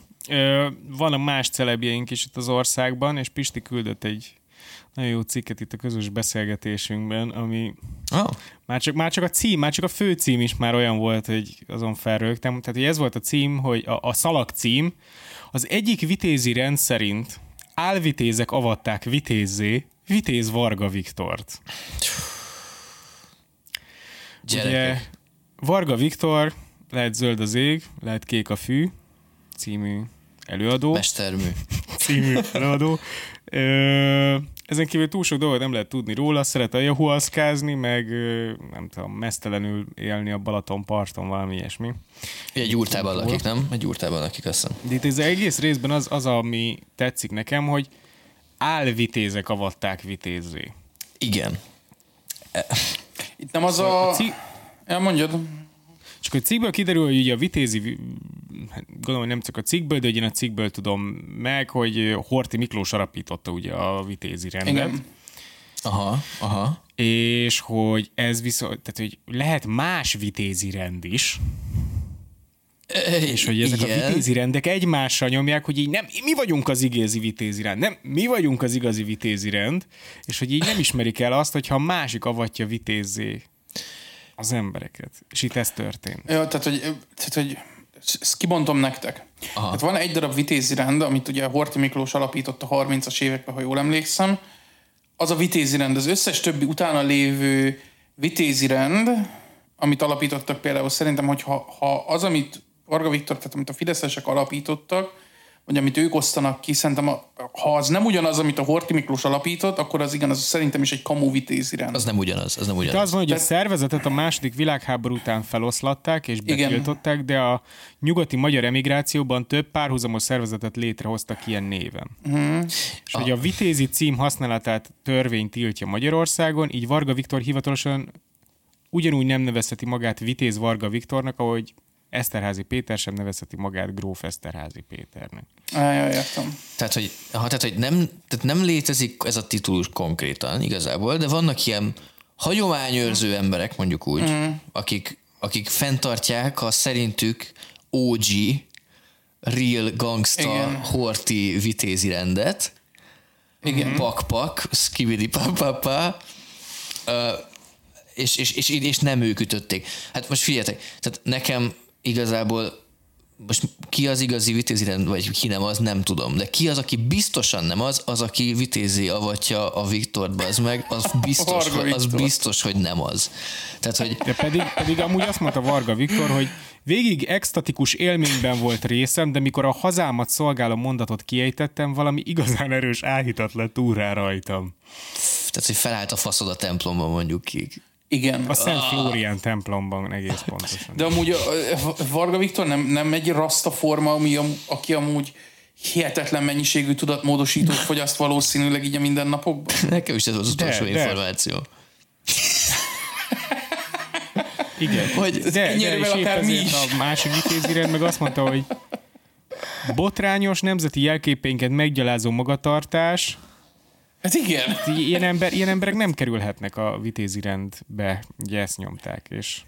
van a más celebjeink is itt az országban, és Pisti küldött egy nagyon jó cikket itt a közös beszélgetésünkben, ami oh, már csak, már csak a cím, már csak a fő cím is már olyan volt, hogy azon felrögtem. Tehát, hogy ez volt a cím, hogy a, a szalag cím, az egyik vitézi rend szerint álvitézek avatták vitézzé Vitéz Varga Viktort. gyerekek. Ugye Varga Viktor, lehet zöld az ég, lehet kék a fű, című előadó. Mestermű. című előadó. Ö, ezen kívül túl sok dolgot nem lehet tudni róla, szeret a jahuaszkázni, meg nem tudom, mesztelenül élni a Balaton parton, valami ilyesmi. Egy gyurtában lakik, nem? Egy gyurtában lakik, azt hiszem. De itt ez egész részben az, az, ami tetszik nekem, hogy álvitézek avatták vitézzé. Igen. Itt nem az a... A ci- Ja, mondjad. Csak a cikkből kiderül, hogy ugye a vitézi, vi- hát gondolom, hogy nem csak a cikkből, de ugye én a cikkből tudom meg, hogy Horti Miklós alapította ugye a vitézi rendet. Igen. Aha, aha. és hogy ez viszont, tehát hogy lehet más vitézi rend is, és hogy ezek Igen. a vitézi rendek egymással nyomják, hogy így nem, mi vagyunk az igazi vitézi rend, nem, mi vagyunk az igazi vitézi rend, és hogy így nem ismerik el azt, hogyha a másik avatja vitézzé az embereket. És itt ez történt. Ja, tehát, hogy, tehát, hogy ezt kibontom nektek. Aha. Hát van egy darab vitézi rend, amit ugye Horti Miklós alapított a 30-as években, ha jól emlékszem. Az a vitézi rend, az összes többi utána lévő vitézi rend, amit alapítottak például, szerintem, hogy ha, ha az, amit Varga Viktor, tehát amit a fideszesek alapítottak, vagy amit ők osztanak ki, szerintem a, ha az nem ugyanaz, amit a Horti Miklós alapított, akkor az igen, az szerintem is egy kamu vitézi rend. Az nem ugyanaz, az nem De ugyanaz. az van, hogy a szervezetet a második világháború után feloszlatták és Igen. betiltották, de a nyugati magyar emigrációban több párhuzamos szervezetet létrehoztak ilyen néven. Uh-huh. És hogy a vitézi cím használatát törvény tiltja Magyarországon, így Varga Viktor hivatalosan ugyanúgy nem nevezheti magát Vitéz Varga Viktornak, ahogy Eszterházi Péter sem nevezheti magát Gróf Eszterházi Péternek. Á, ja, értem. Tehát, hogy, ha, tehát, hogy nem, tehát nem létezik ez a titulus konkrétan igazából, de vannak ilyen hagyományőrző emberek, mondjuk úgy, mm. akik, akik fenntartják a szerintük OG, real gangsta, Igen. horti vitézi rendet, Igen. pak-pak, skibidi pa és, és, és, és, nem ők ütötték. Hát most figyeljetek, tehát nekem igazából most ki az igazi vitézirend, vagy ki nem az, nem tudom. De ki az, aki biztosan nem az, az, aki vitézi avatja a Viktort, az meg, az biztos, Varga hogy, az Viktor. biztos, hogy nem az. Tehát, hogy De pedig, pedig amúgy azt mondta Varga Viktor, hogy végig extatikus élményben volt részem, de mikor a hazámat szolgáló mondatot kiejtettem, valami igazán erős áhítat lett úrá rajtam. tehát, hogy felállt a faszod a templomban mondjuk ki. Igen. A Szent Flórián templomban egész pontosan. De amúgy a, a Varga Viktor nem, nem egy rasta forma, ami, am- aki amúgy hihetetlen mennyiségű tudatmódosítót fogyaszt valószínűleg így a mindennapokban. Nekem is ez az utolsó de. információ. Igen, Hogy de, de és épp akár mi is. a másik vitézirend meg azt mondta, hogy botrányos nemzeti jelképénket meggyalázó magatartás, Hát igen. ilyen, ember, ilyen emberek nem kerülhetnek a vitézirendbe, ugye ezt nyomták, és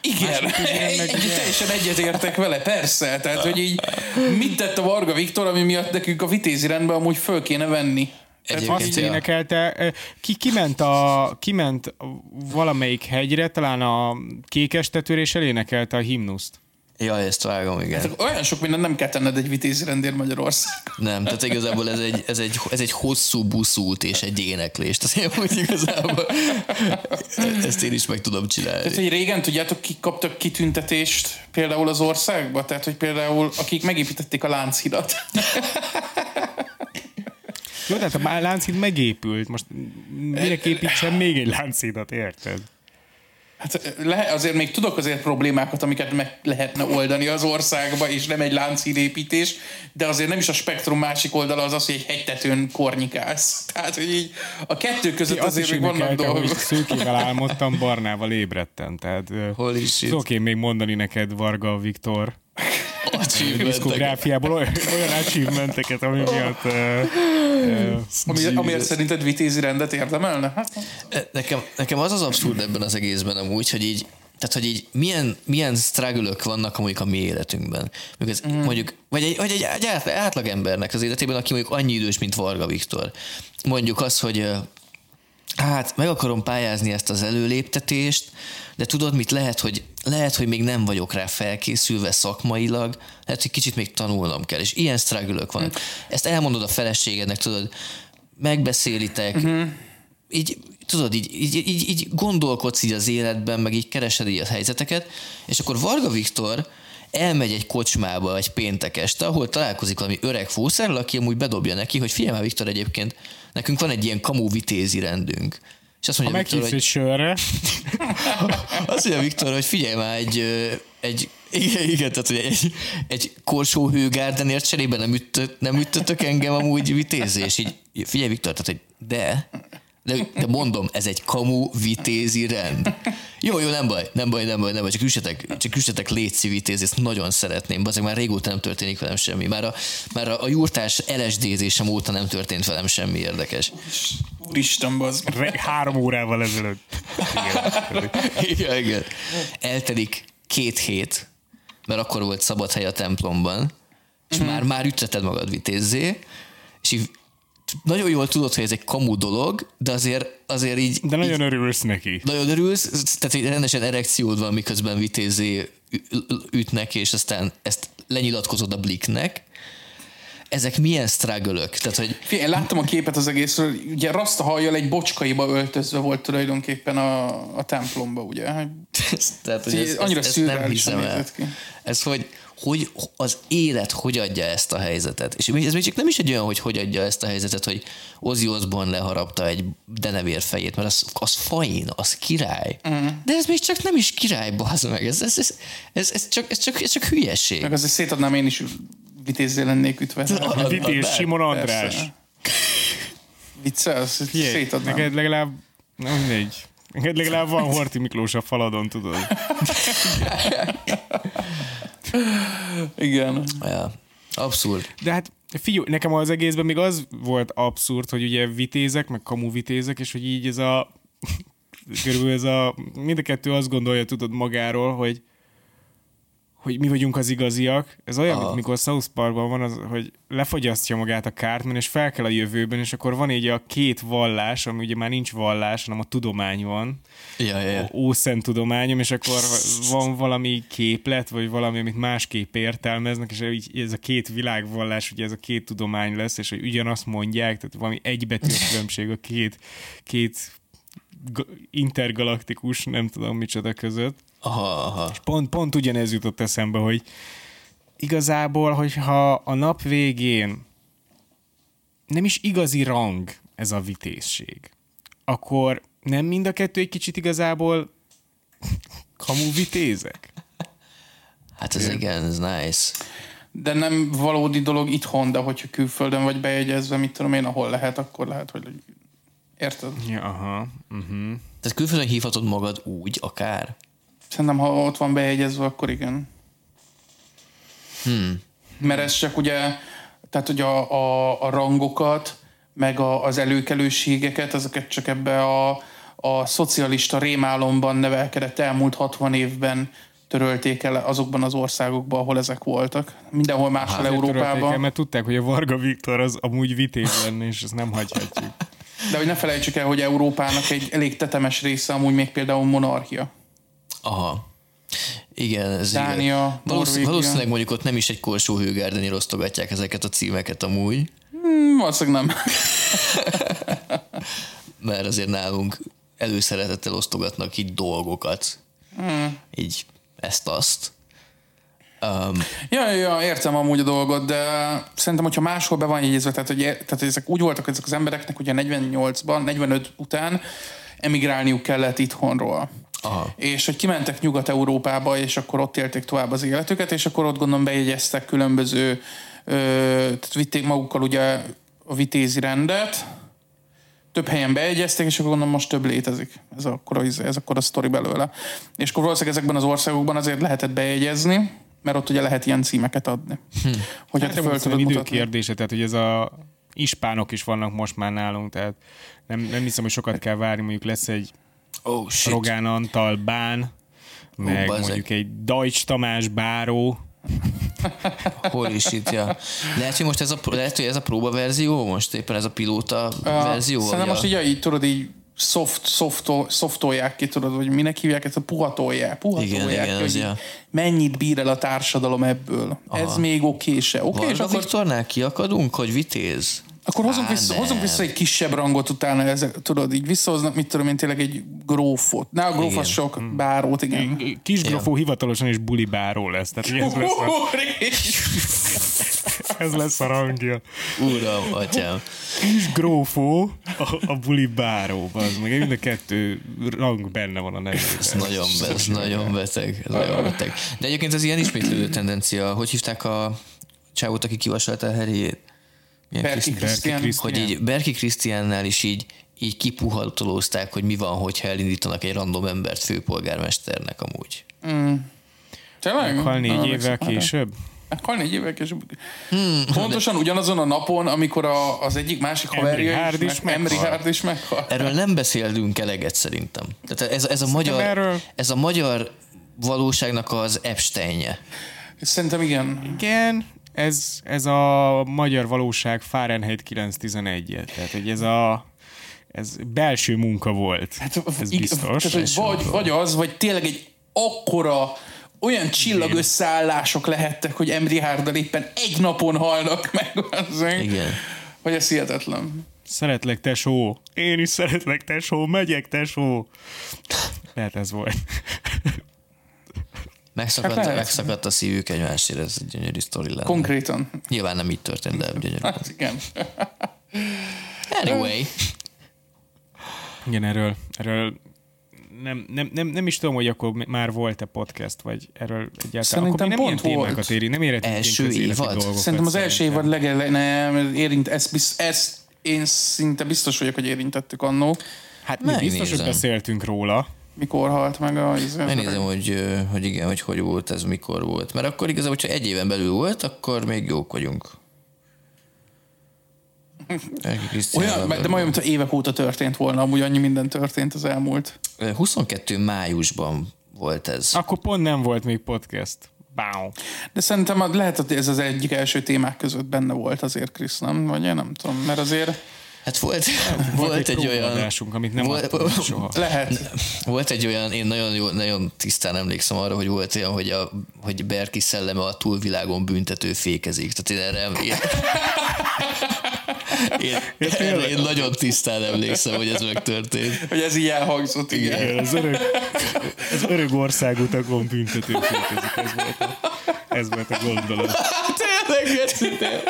Igen, meg ugye- teljesen egyetértek vele, persze. Tehát, hogy így mit tett a Varga Viktor, ami miatt nekünk a vitézi rendben amúgy föl kéne venni. Egyébként azt énekelte, ki, kiment, a, kiment valamelyik hegyre, talán a kékes tetőre, és elénekelte a himnuszt. Ja, ezt vágom, igen. olyan sok minden nem kell tenned egy vitézi rendér Magyarország. Nem, tehát igazából ez egy, ez egy, ez egy hosszú buszút és egy éneklés. Tehát én úgy igazából ezt én is meg tudom csinálni. Tehát, hogy régen tudjátok, kik kaptak kitüntetést például az országba? Tehát, hogy például akik megépítették a Lánchidat. Jó, tehát a Lánchíd megépült, most minek építsen még egy Lánchidat, érted? Hát le, azért még tudok azért problémákat, amiket meg lehetne oldani az országba, és nem egy láncszínépítés, de azért nem is a spektrum másik oldala az az, hogy egy hegytetőn kornyikálsz. Tehát, hogy így a kettő között Azt azért is még vannak énekelte, hogy dolgok. szőkével álmodtam, barnával ébredtem. Tehát shit. tudok én még mondani neked, Varga Viktor. diszkográfiából olyan, olyan achievementeket, ami miatt Ami, amiért szerinted vitézi rendet érdemelne? Hát, Nekem, nekem az az abszurd ebben az egészben amúgy, hogy így tehát, hogy így milyen, milyen struggle vannak amúgy a mi életünkben. Mondjuk, ez, mm. mondjuk vagy egy, vagy egy, egy át- átlag embernek az életében, aki mondjuk annyi idős, mint Varga Viktor. Mondjuk az, hogy hát meg akarom pályázni ezt az előléptetést, de tudod mit, lehet, hogy, lehet, hogy még nem vagyok rá felkészülve szakmailag, lehet, hogy kicsit még tanulnom kell, és ilyen struggle vannak. Ezt elmondod a feleségednek, tudod, megbeszélitek, uh-huh. így, tudod, így, így, így, így gondolkodsz így az életben, meg így keresed így a helyzeteket, és akkor Varga Viktor elmegy egy kocsmába egy péntek este, ahol találkozik valami öreg fószerrel, aki amúgy bedobja neki, hogy figyelj már Viktor egyébként, nekünk van egy ilyen kamu vitézi rendünk. És azt ha mondja Viktor, meghívsz hogy, sörre, azt mondja Viktor, hogy figyelj már, egy, egy igen, igen, tehát hogy egy, egy korsó hőgárdenért cserébe nem, üttött, nem üttötök engem amúgy vitézi, és így figyelj Viktor, tehát hogy de, de, de mondom, ez egy kamu vitézi rend. Jó, jó, nem baj, nem baj, nem baj, nem baj, csak üssetek, csak üssetek létszi vitézi, ezt nagyon szeretném, azért már régóta nem történik velem semmi. Már a, már a, a jurtás LSD-zésem óta nem történt velem semmi érdekes. Úristen, re- három órával ezelőtt. Igen. igen, igen. Eltelik két hét, mert akkor volt szabad hely a templomban, és már, már ütötted magad vitézzé, és így nagyon jól tudod, hogy ez egy kamu dolog, de azért, azért így, De nagyon örülsz neki. nagyon örülsz, tehát egy rendesen erekciód van, miközben vitézé ütnek, és aztán ezt lenyilatkozod a bliknek. Ezek milyen struggle Tehát, hogy Figyelj, én láttam a képet az egészről, ugye rasta hajjal egy bocskaiba öltözve volt tulajdonképpen a, a templomba, ugye? ez, tehát, hogy Ez ez, annyira ezt, ezt nem hiszem el. ki. Ez, hogy, hogy az élet hogy adja ezt a helyzetet. És még- ez még csak nem is egy olyan, hogy hogy adja ezt a helyzetet, hogy Ozzy Osbourne leharapta egy denevér fejét, mert az, az fain, az király. Mm. De ez még csak nem is király, bazd meg. Ez, ez, ez, ez, ez, csak, ez, csak, ez csak hülyeség. Meg azért szétadnám én is vitézzé lennék ütve. Vitéz Simon András. Viccelsz, szétadnám. neked legalább, nem mindegy. Neked legalább van Horti Miklós a faladon, tudod. Igen. Ja. Abszurd. De hát figyelj, nekem az egészben még az volt abszurd, hogy ugye vitézek, meg kamu vitézek, és hogy így ez a körülbelül ez a mind a kettő azt gondolja, tudod magáról, hogy hogy mi vagyunk az igaziak. Ez olyan, mint mikor South Parkban van, az, hogy lefogyasztja magát a Cartman, és fel kell a jövőben, és akkor van így a két vallás, ami ugye már nincs vallás, hanem a tudomány van. Ja, ja, ja. Ószent tudományom, és akkor van valami képlet, vagy valami, amit másképp értelmeznek, és így ez a két világvallás, ugye ez a két tudomány lesz, és hogy ugyanazt mondják, tehát valami egybetű különbség a két, két ga- intergalaktikus, nem tudom micsoda között. Aha, aha. Pont, pont ugyanez jutott eszembe, hogy igazából, hogyha a nap végén nem is igazi rang ez a vitézség, akkor nem mind a kettő egy kicsit igazából kamu vitézek? Hát ez igen, ez nice. De nem valódi dolog itthon, de hogyha külföldön vagy bejegyezve, mit tudom én, ahol lehet, akkor lehet, hogy érted? Ja, aha. Uh-huh. Tehát külföldön hívhatod magad úgy, akár. Szerintem, ha ott van bejegyezve, akkor igen. Hmm. Mert ez csak ugye, tehát hogy a, a, a rangokat, meg a, az előkelőségeket, ezeket csak ebbe a, a szocialista rémálomban nevelkedett elmúlt 60 évben törölték el azokban az országokban, ahol ezek voltak. Mindenhol máshol Azért törölték el, Európában. mert tudták, hogy a Varga Viktor az amúgy vitéz lenne, és ezt nem hagyhatjuk. De hogy ne felejtsük el, hogy Európának egy elég tetemes része amúgy még például monarchia. Aha. Igen, ez Dánia. Valószínűleg, valószínűleg mondjuk ott nem is egy korsó hőgárdeni osztogatják ezeket a címeket amúgy, Hmm, valószínűleg nem. mert azért nálunk előszeretettel osztogatnak így dolgokat. Hmm. Így ezt-azt. Um, Ja, ja, értem amúgy a dolgot, de szerintem, hogyha máshol be van jegyezve, tehát, hogy, tehát ezek úgy voltak ezek az embereknek, hogy a 48-ban, 45 után emigrálniuk kellett itthonról. Aha. És hogy kimentek Nyugat-Európába, és akkor ott élték tovább az életüket, és akkor ott gondolom bejegyeztek különböző, ö, tehát vitték magukkal ugye a vitézi rendet, több helyen bejegyezték, és akkor gondolom most több létezik. Ez akkor a, ez akkor a sztori belőle. És akkor valószínűleg ezekben az országokban azért lehetett bejegyezni, mert ott ugye lehet ilyen címeket adni. Hm. Hogyha Hát nem föl tudod idő mutatni. kérdése, tehát hogy ez a ispánok is vannak most már nálunk, tehát nem, nem hiszem, hogy sokat kell várni, mondjuk lesz egy Oh shit. Rogán Antal Bán, meg bazzeg. mondjuk egy Deutsch Tamás Báró, Hol is itt, ja. Lehet, hogy most ez a, lehet, hogy ez a próbaverzió, most éppen ez a pilóta verzió? Szerintem vagy most a- így, így tudod, így soft, softol, softolják ki, tudod, hogy minek hívják ezt a puhatolják. puhatolják Igen, igen, ki, az hogy így ja. mennyit bír el a társadalom ebből. Aha. Ez még okése. Oké, és Varga akkor, Viktornál kiakadunk, hogy vitéz? Akkor hozunk, Á, vissza, nem. hozunk vissza egy kisebb rangot utána, ezek, tudod, így visszahoznak, mit tudom én, tényleg egy grófot. Ne, a gróf Igen. az sok, bárót, igen. Kisgrofó hivatalosan is buli báró lesz, tehát ez lesz a, ez lesz a rangja. Uram, atyám. Kisgrófó, a, a buli báró, az meg mind a kettő rang benne van a nevében. Ez nagyon, be, ez nagyon beteg. Ez nagyon beteg. De egyébként ez ilyen ismétlődő tendencia. Hogy hívták a csávót, aki kivasalta a heréjét? Milyen Berki Kriszti- Krisztián. Krisztián. Hogy így Berki Krisztiánnál is így, így kipuhatolózták, hogy mi van, hogyha elindítanak egy random embert főpolgármesternek amúgy. Tényleg? Hal négy évvel később? Hal négy évvel később. Hmm, Pontosan ugyanazon a napon, amikor a, az egyik másik haverja Hard is meg, meghal. Hard is meghal. Erről nem beszélünk eleget szerintem. Tehát ez, ez, a, magyar, erről- ez a magyar valóságnak az Epsteinje. Szerintem igen. Igen, ez, ez a magyar valóság Fahrenheit 911 Tehát, hogy ez a ez belső munka volt. Hát, ez ig- biztos. Tehát, vagy, vagy az, vagy tényleg egy akkora olyan csillagösszállások lehettek, hogy Emri Hárdal éppen egy napon halnak meg. Azért, Igen. Hogy ez hihetetlen. Szeretlek, tesó. Én is szeretlek, tesó. Megyek, tesó. Lehet ez volt. Megszakadt, Hát lehet. megszakadt a szívük egymásért, ez egy gyönyörű sztori lenne. Konkrétan. Nyilván nem így történt, de gyönyörű. Hát igen. Anyway, Igen, erről, erről nem, nem, nem, nem is tudom, hogy akkor már volt-e podcast, vagy erről egyáltalán. Szerintem akkor nem pont ilyen volt. témákat éri, nem érettünk Első évad? dolgokat Szerintem az első szerintem. évad legele, nem, érint, ezt, ezt én szinte biztos vagyok, hogy érintettük annó, Hát mi biztos, hogy beszéltünk róla. Mikor halt meg a... megnézem, hogy, hogy igen, hogy hogy volt ez, mikor volt. Mert akkor igazából, hogyha egy éven belül volt, akkor még jók vagyunk. Olyan, de majd, mintha évek óta történt volna, amúgy annyi minden történt az elmúlt. volt. 22 májusban volt ez. Akkor pont nem volt még podcast. Báu. De szerintem lehet, hogy ez az egyik első témák között benne volt azért, Krisz, nem? Vagy én nem tudom, mert azért Hát volt, volt egy olyan... próbaadásunk, amit nem volt- soha. lehet. Volt egy olyan, én nagyon, jó, nagyon tisztán emlékszem arra, hogy volt olyan, hogy, a, hogy Berki szelleme a túlvilágon büntető fékezik. Tehát én erre, én, én, erre én nagyon tisztán emlékszem, hogy ez megtörtént. Hogy ez így elhangzott, igen. Igen, az örök, az örök országutakon büntető fékezik. Ez volt a, ez volt a gondolat. Tényleg, őszintén.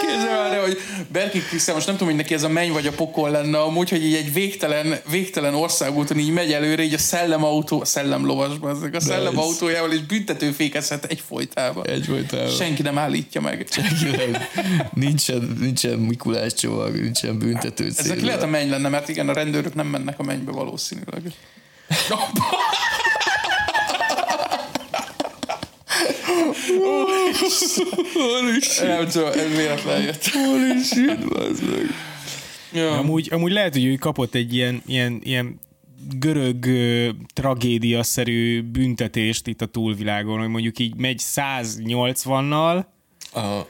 Képzelj már, hogy Berki Krisztián, most nem tudom, hogy neki ez a menny vagy a pokol lenne, amúgy, hogy így egy végtelen, végtelen országúton így megy előre, így a szellemautó, a szellemlovasban, ezek a szellemautójával, és büntetőfékezhet egy folytában. Egyfolytában. Senki nem állítja meg. nincsen, nincsen Mikulás csomag, nincsen büntető Ezek cél. lehet a menny lenne, mert igen, a rendőrök nem mennek a mennybe valószínűleg. Nem tudom, ez véletlen jött. Holy shit, Ja. Amúgy, amúgy lehet, hogy ő kapott egy ilyen, ilyen, ilyen görög ö, tragédia-szerű büntetést itt a túlvilágon, hogy mondjuk így megy 180-nal, Aha.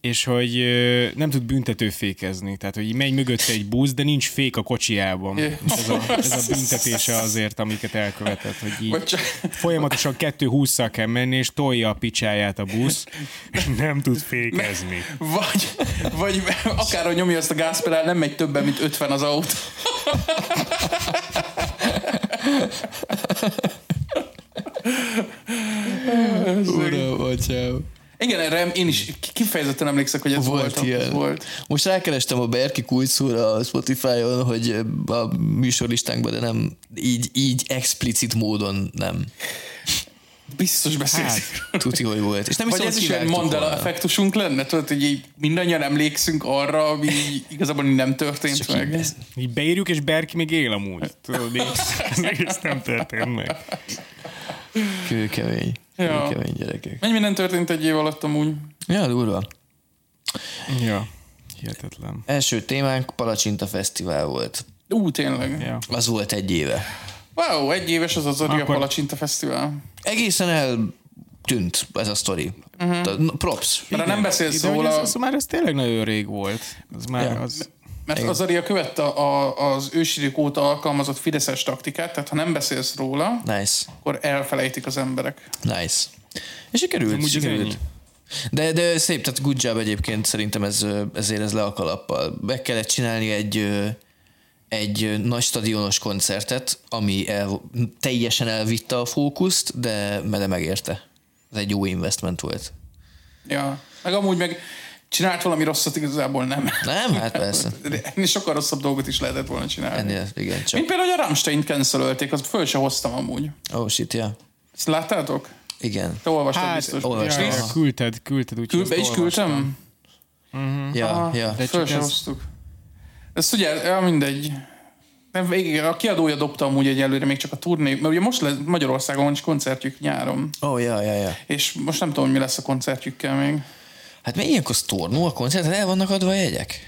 És hogy ö, nem tud büntetőfékezni. Tehát, hogy így megy mögötte egy busz, de nincs fék a kocsijában. Ez a, ez a büntetése azért, amiket elkövetett, hogy így csak, folyamatosan 220 kell menni, és tolja a picsáját a busz, és nem tud fékezni. vagy, vagy akár a nyomja azt a gázpedál, nem megy többen, mint 50 az autó. Uram, atyám. Igen, erre én is kifejezetten emlékszek, hogy ez volt. Volt ilyen. Volt. Most rákerestem a Berki kulcszóra a Spotify-on, hogy a műsorlistánkban, de nem így, így explicit módon nem. Biztos beszélsz. Hát, Tuti, hogy volt. És nem Vagy hiszem, ez is egy Mandela volna. effektusunk lenne? Tudod, hogy így mindannyian emlékszünk arra, ami igazából nem történt Csak meg. így így beírjuk, és Berki még él amúgy. Tudod, ez nem történt meg. Kőkemény. Ja. Kőkemény gyerekek. Mennyi minden történt egy év alatt amúgy? Ja, durva. Ja, hihetetlen. Első témánk Palacsinta Fesztivál volt. Ú, tényleg. Ja. Az volt egy éve. Wow, egy éves az az Akkor- Palacsinta Fesztivál. Egészen eltűnt ez a sztori. Uh-huh. Props. Mert nem beszélsz róla, ez, az már ez tényleg nagyon rég volt. Az már Ja. az... mert az Aria követte a, az ősidők óta alkalmazott fideszes taktikát, tehát ha nem beszélsz róla, Nice. akkor elfelejtik az emberek. Nice. És sikerült, ennyi. sikerült. De, de szép, tehát good job egyébként szerintem ez, ezért ez le a kalappal. Meg kellett csinálni egy, egy nagy stadionos koncertet, ami el, teljesen elvitte a fókuszt, de, de megérte. Ez egy jó investment volt. Ja. Meg amúgy meg csinált valami rosszat, igazából nem. Nem? Hát persze. Ennél sokkal rosszabb dolgot is lehetett volna csinálni. Ennél, igen, Mint csak. például, hogy a Rammstein cancelölték, azt föl se hoztam amúgy. Oh shit, ja. Ezt láttátok? Igen. Te olvastad Hát, biztos. olvastam. ja, ja, küldted, küldted, úgyhogy Kül- be is küldtem? Ja, Aha, ja. De föl se ez- hoztuk. Ezt ugye, ja, mindegy. Nem, végig, a kiadója dobta amúgy egyelőre még csak a turné, mert ugye most lesz Magyarországon van is koncertjük nyáron, Oh, ja, ja, ja. és most nem tudom, hogy mi lesz a koncertjükkel még. Hát mi ilyenkor sztornó a koncerten el vannak adva a jegyek?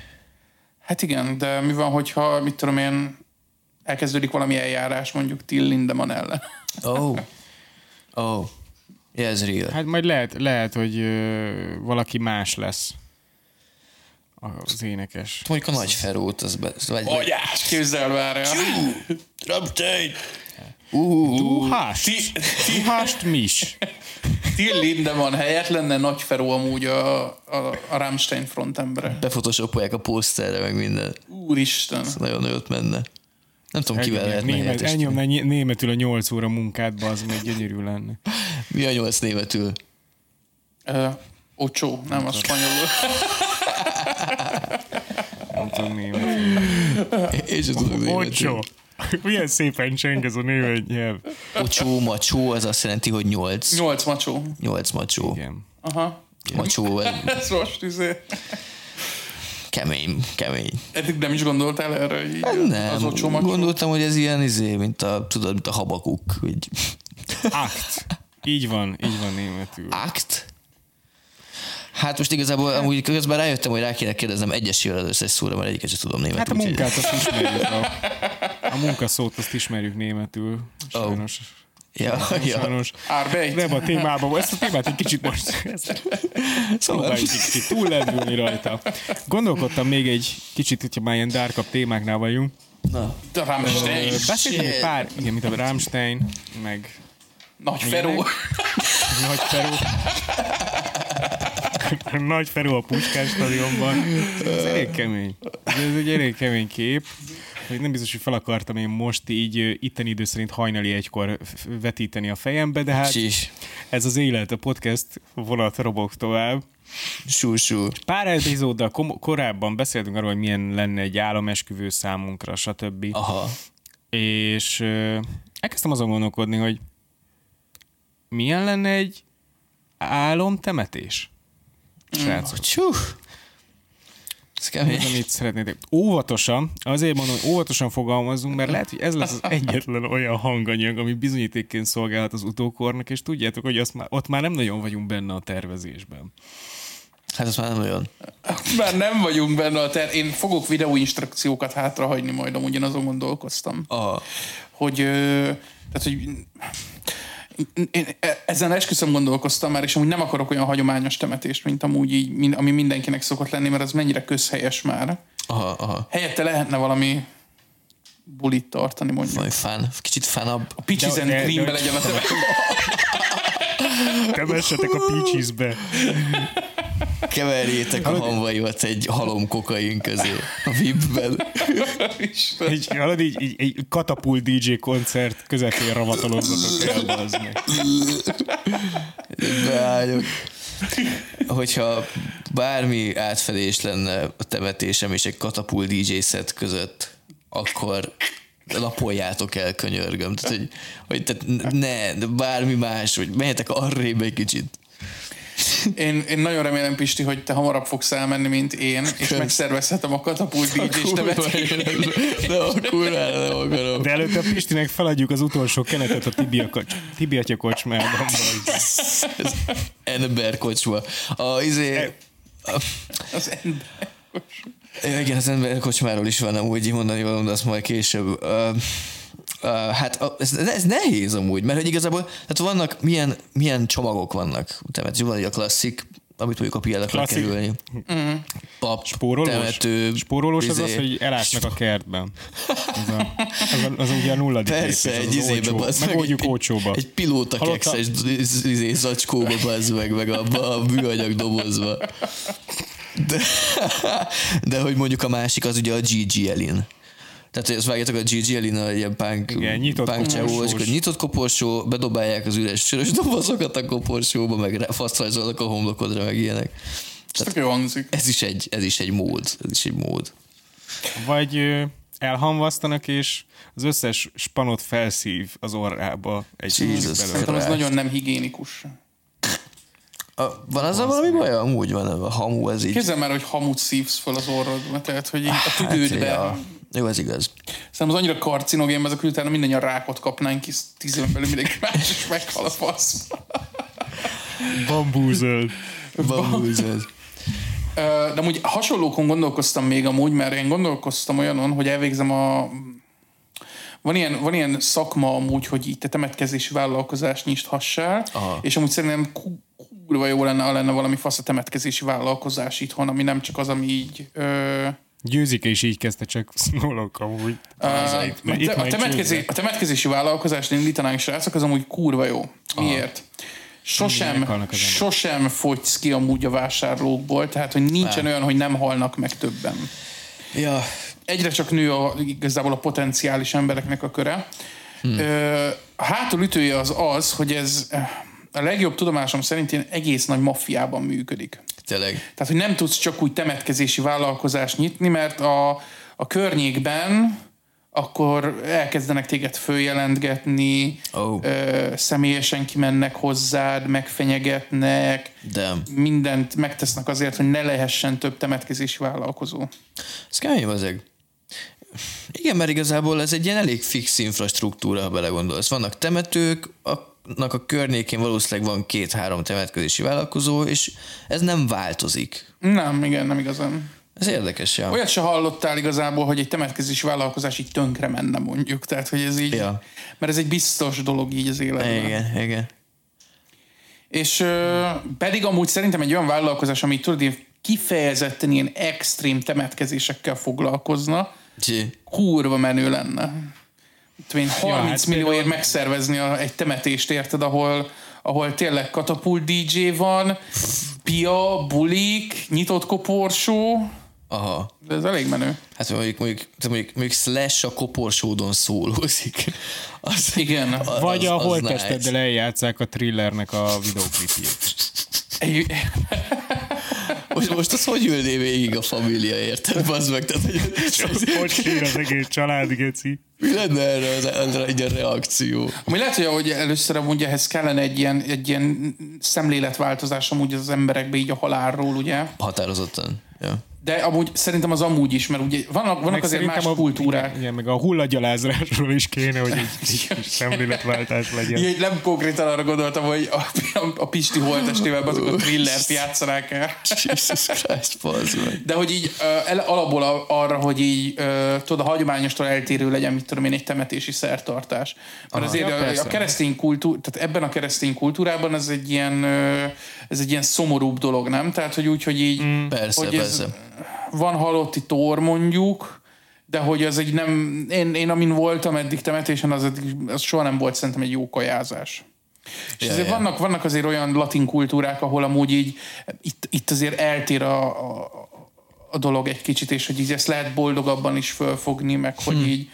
Hát igen, de mi van, hogyha, mit tudom én, elkezdődik valami eljárás mondjuk Till Lindemann ellen. Oh. Oh. Ja, ez real. Hát majd lehet, lehet hogy ö, valaki más lesz az énekes. Mondjuk a nagy Ferót, az be, vagy, Agyás, képzel várjál. Rammstein! Uh, Du hast, Ti- du hast mich. Till Lindemann helyett lenne Nagy Feró amúgy a, a, a Rammstein frontembere. befotoshopolják a poszterre, meg minden. Úristen. Nagyon jót menne. Nem tudom, kivel lehet Német, elnyomna ny- németül a 8 óra munkát, az még gyönyörű lenne. Mi a nyolc németül? Uh, Ocsó, nem a spanyolul. Nem tudom németül. Én sem tudok németül. Ocsó. Milyen szépen cseng ez a német nyelv. Ocsó, macsó, az azt jelenti, hogy nyolc. Nyolc macsó. Nyolc macsó. Igen. Aha. Macsó, Ez most izé. kemény, kemény. Eddig nem is gondoltál erre így? Az Nem, ocsó macsó? gondoltam, hogy ez ilyen izé, mint a, tudod, mint a habakuk, hogy Akt. Így van, így van németül. akt. Hát most igazából amúgy közben rájöttem, hogy rá kéne kérdeznem egyesével az összes szóra, mert egyiket sem tudom németül. Hát a munkát azt ismerjük. A, munkaszót azt ismerjük németül. Sajnos. Ja, ja. Sajnos. Arbeit. Nem a témában. Ezt a témát egy kicsit most ezt Szóval próbáljuk egy kicsit túllendülni rajta. Gondolkodtam még egy kicsit, hogyha már ilyen dárkabb témáknál vagyunk. Na, A Rammstein. Ö, Beszéltünk egy pár, igen, mint a Rammstein, meg Nagy Feró. Nagy Feró. Nagy Feró a Puskás stadionban. Ez elég kemény. Ez egy elég kemény kép. Hogy nem biztos, hogy fel akartam én most így itteni idő szerint hajnali egykor vetíteni a fejembe, de hát Sis. ez az élet, a podcast vonat robog tovább. Sú, sú. Pár epizóddal kom- korábban beszéltünk arról, hogy milyen lenne egy álomesküvő számunkra, stb. Aha. És ö, elkezdtem azon gondolkodni, hogy milyen lenne egy álomtemetés? Srácok, Csú. Ez kemény. amit szeretnétek. Óvatosan, azért mondom, hogy óvatosan fogalmazzunk, mert lehet, hogy ez lesz az egyetlen olyan hanganyag, ami bizonyítékként szolgálhat az utókornak, és tudjátok, hogy azt már, ott már nem nagyon vagyunk benne a tervezésben. Hát ez már nem olyan. Már nem vagyunk benne a ter... Én fogok videóinstrukciókat hátrahagyni majd, amúgy én azon gondolkoztam. Aha. hogy, tehát, hogy én ezen esküszöm gondolkoztam már, és amúgy nem akarok olyan hagyományos temetést, mint amúgy így, ami mindenkinek szokott lenni, mert az mennyire közhelyes már. Aha, aha. Helyette lehetne valami bulit tartani, mondjuk. Valami fán, kicsit fánabb. A Creambe de- legyen a temetés. Temessetek a Peaches-be! Keverjétek a hamvaimat egy halom kokain közé a VIP-ben. Egy, hallod, így, így, egy katapult DJ koncert közepén ravatolozzatok el, az meg. Beállok. Hogyha bármi átfedés lenne a temetésem és egy katapult DJ set között, akkor lapoljátok el, könyörgöm. Tehát, hogy, hogy tehát ne, de bármi más, hogy menjetek arrébb egy kicsit. Én, én nagyon remélem, Pisti, hogy te hamarabb fogsz elmenni, mint én, és megszervezhetem a katapult temetést. De a kurvára nem akarom. De előtte a Pistinek feladjuk az utolsó kenetet a Tibia kocs, Tibiatya kocsmában. Ez emberkocsma. A, izé, Az ember. Ja, Igen, az ember kocsmáról is van amúgy mondani valam, de azt majd később. Uh, uh, hát uh, ez, ez, nehéz amúgy, mert hogy igazából hát vannak, milyen, milyen csomagok vannak. Tehát van egy a klasszik, amit mondjuk a le Klasszik. kerülni. Pap, Spórolós? temető, Spórolós az az, izé. hogy elásnak a kertben. Az, a, az, a, az ugye a nulladik Persze, lépés, egy izébe, olcsó. bazd meg, Megoldjuk egy, olcsóba. egy pilóta kekszes izé, zacskóba, bazd meg, meg abba a műanyag dobozba. De, de hogy mondjuk a másik az ugye a GG Elin. Tehát, hogy azt vágjátok a Gigi Elin, a ilyen punk, Igen, nyitott punk csávó, és akkor nyitott koporsó, bedobálják az üres sörös dobozokat a koporsóba, meg rá- faszt rajzolnak a homlokodra, meg ilyenek. Ez tök jó hangzik. Ez is egy, ez is egy mód. Ez is egy mód. Vagy elhamvasztanak, és az összes spanot felszív az orrába egy Jesus. Szerintem az nagyon nem higiénikus. A, van azzal valami baj? Amúgy van, a hamu, ez így. Képzeld már, hogy hamut szívsz fel az orrodba, tehát, hogy így a tüdődbe. ja. Jó, ez igaz. Szerintem az annyira karcinogén, ezek utána mindannyian rákot kapnánk, és tíz éven belül mindenki más is meghal a fasz. Bambúzöld. Bambúzod. Ö, De amúgy hasonlókon gondolkoztam még amúgy, mert én gondolkoztam olyanon, hogy elvégzem a van ilyen, van ilyen szakma amúgy, hogy így te temetkezési vállalkozást nyithassál, Aha. és amúgy szerintem kurva jó lenne, ha lenne valami fasz a temetkezési vállalkozás itthon, ami nem csak az, ami így... Ö, Győzike is így kezdte, csak szólok amúgy. Az a, itt a, itt a, temetkezé, a temetkezési vállalkozást indítanánk, srácok, az amúgy kurva jó. Miért? Sosem, sosem fogysz ki amúgy a vásárlókból, tehát hogy nincsen Á. olyan, hogy nem halnak meg többen. Ja, egyre csak nő a, igazából a potenciális embereknek a köre. Hmm. A hátulütője az az, hogy ez a legjobb tudomásom szerint ilyen egész nagy maffiában működik. tényleg. Tehát, hogy nem tudsz csak úgy temetkezési vállalkozást nyitni, mert a, a környékben akkor elkezdenek téged följelentgetni, Ó. ö, személyesen kimennek hozzád, megfenyegetnek, De mindent megtesznek azért, hogy ne lehessen több temetkezési vállalkozó. ez kemény azeg. Igen, mert igazából ez egy ilyen elég fix infrastruktúra, ha belegondolsz. Vannak temetők, annak a környékén valószínűleg van két-három temetkezési vállalkozó, és ez nem változik. Nem, igen, nem igazán. Ez érdekes, ja. Olyat se hallottál igazából, hogy egy temetkezési vállalkozás így tönkre menne mondjuk. Tehát, hogy ez így... Ja. Mert ez egy biztos dolog így az életben. Igen, igen. És ö, pedig amúgy szerintem egy olyan vállalkozás, ami tudod, kifejezetten ilyen extrém temetkezésekkel foglalkozna, Csi. kurva menő lenne. Tudom én, 30 hát millióért megszervezni a, egy temetést, érted, ahol, ahol tényleg katapult DJ van, pia, bulik, nyitott koporsó, Aha. de ez elég menő. Hát mondjuk, mondjuk, mondjuk, mondjuk Slash a koporsódon szólózik. Az, Igen. az- Vagy a az holttesteddel nice. eljátszák a thrillernek a videoklipjét. Most, most az hogy ülné végig a família, érted? Bazd meg, tehát, hogy, Hogy sír az egész család, geci. mi lenne erre az, erre egy ilyen reakció? Ami lehet, hogy ahogy először amúgy ehhez kellene egy ilyen, egy ilyen szemléletváltozás amúgy az emberekbe így a halálról, ugye? Határozottan. Ja. De amúgy szerintem az amúgy is, mert ugye vannak, vannak Meg azért más a, kultúrák. Igen, igen, meg a hullagyalázásról is kéne, hogy egy, szemléletváltás legyen. Így nem konkrétan arra gondoltam, hogy a, a, a Pisti holtestével azok a thrillert játszanák el. Jesus Christ, meg. De hogy így el, alapból a- arra, hogy így tudod, a hagyományostól eltérő legyen, mit tudom én, egy temetési szertartás. Mert azért ja, a, a keresztény kultúr, tehát ebben a keresztény kultúrában ez egy ilyen, ez egy ilyen szomorúbb dolog, nem? Tehát, hogy úgy, hogy így, Mm. Persze, hogy ez, persze. van halotti tor mondjuk, de hogy az egy nem, én, én amin voltam eddig temetésen, az, eddig- az soha nem volt szerintem egy jó kajázás. És Ja, azért ja. vannak, vannak azért olyan latin kultúrák, ahol amúgy így itt, itt azért eltér a, a, a dolog egy kicsit, és hogy így ezt lehet boldogabban is fölfogni, meg hogy Hm. így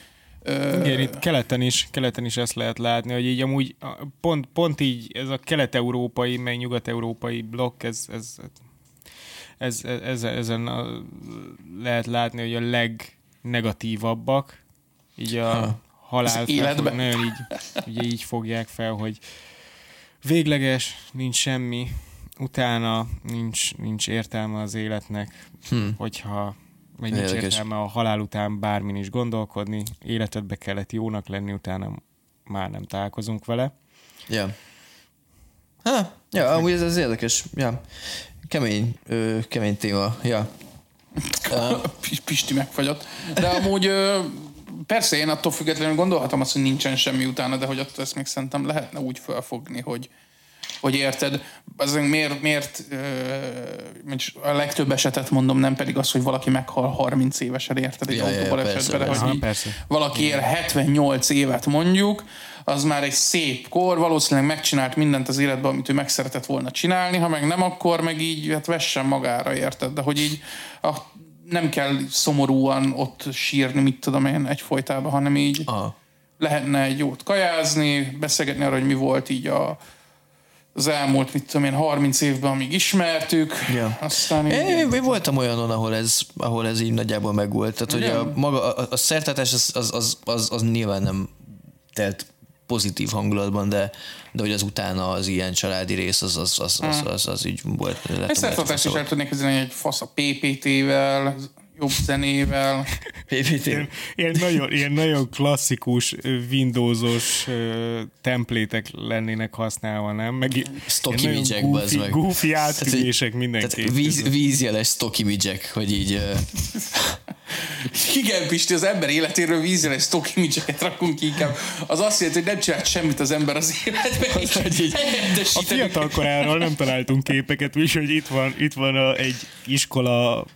Igen, itt keleten is, keleten is ezt lehet látni, hogy így amúgy pont, pont így ez a kelet-európai, meg nyugat-európai blokk, ez, ez, ez, ez, ezen a, lehet látni, hogy a legnegatívabbak, így a halál Az életben? nagyon így, ugye így fogják fel, hogy végleges, nincs semmi, utána nincs, nincs értelme az életnek, hmm. hogyha vagy nincs Érdekes. értelme a halál után bármin is gondolkodni, életedbe kellett jónak lenni, utána már nem találkozunk vele. Ja. Ha, ja, amúgy ez, ez érdekes. Ja. Kemény, ö, kemény téma. Ja. Uh, Pis- Pisti megfagyott. De amúgy ö, persze én attól függetlenül gondolhatom azt, hogy nincsen semmi utána, de hogy attól ezt még szerintem lehetne úgy felfogni, hogy hogy érted, azért miért, miért a legtöbb esetet mondom, nem pedig az, hogy valaki meghal 30 évesen, érted, egy Ja, ja, ja, autóbalesetben, persze. hogy persze. valaki él 78 évet mondjuk, az már egy szép kor, valószínűleg megcsinált mindent az életben, amit ő meg szeretett volna csinálni, ha meg nem, akkor meg így hát vessen magára, érted? De hogy így a, nem kell szomorúan ott sírni, mit tudom én, egyfolytában, hanem így aha. lehetne egy jót kajázni, beszélgetni arra, hogy mi volt így a, az elmúlt, mit tudom én, 30 évben, amíg ismertük, Ja. aztán így, Én, én voltam olyanon, ahol ez, ahol ez így nagyjából megvolt. Tehát, hogy a, maga, a, a szertartás az, az, az, az, az nyilván nem telt pozitív hangulatban, de, de hogy az utána az ilyen családi rész, az, az, az, az, az, az így volt. Egy szertartást is el tudnék kezdeni egy fasz a PPT-vel, jobb zenével. PPT. Ilyen, ilyen, nagyon, ilyen nagyon klasszikus Windowsos ö, templétek lennének használva, nem? Meg Stock bazd goofy, meg. goofy Tehát, átfűzések Tehát mindenképp. víz, vízjeles stock image hogy így uh, Igen, Pisti, az ember életéről vízre egy stock image rakunk ki inkább. Az azt jelenti, hogy nem csinált semmit az ember az életben, és hogy így A helyettesíteni. fiatal koráról nem találtunk képeket, úgyhogy itt van, itt van a, egy iskola az,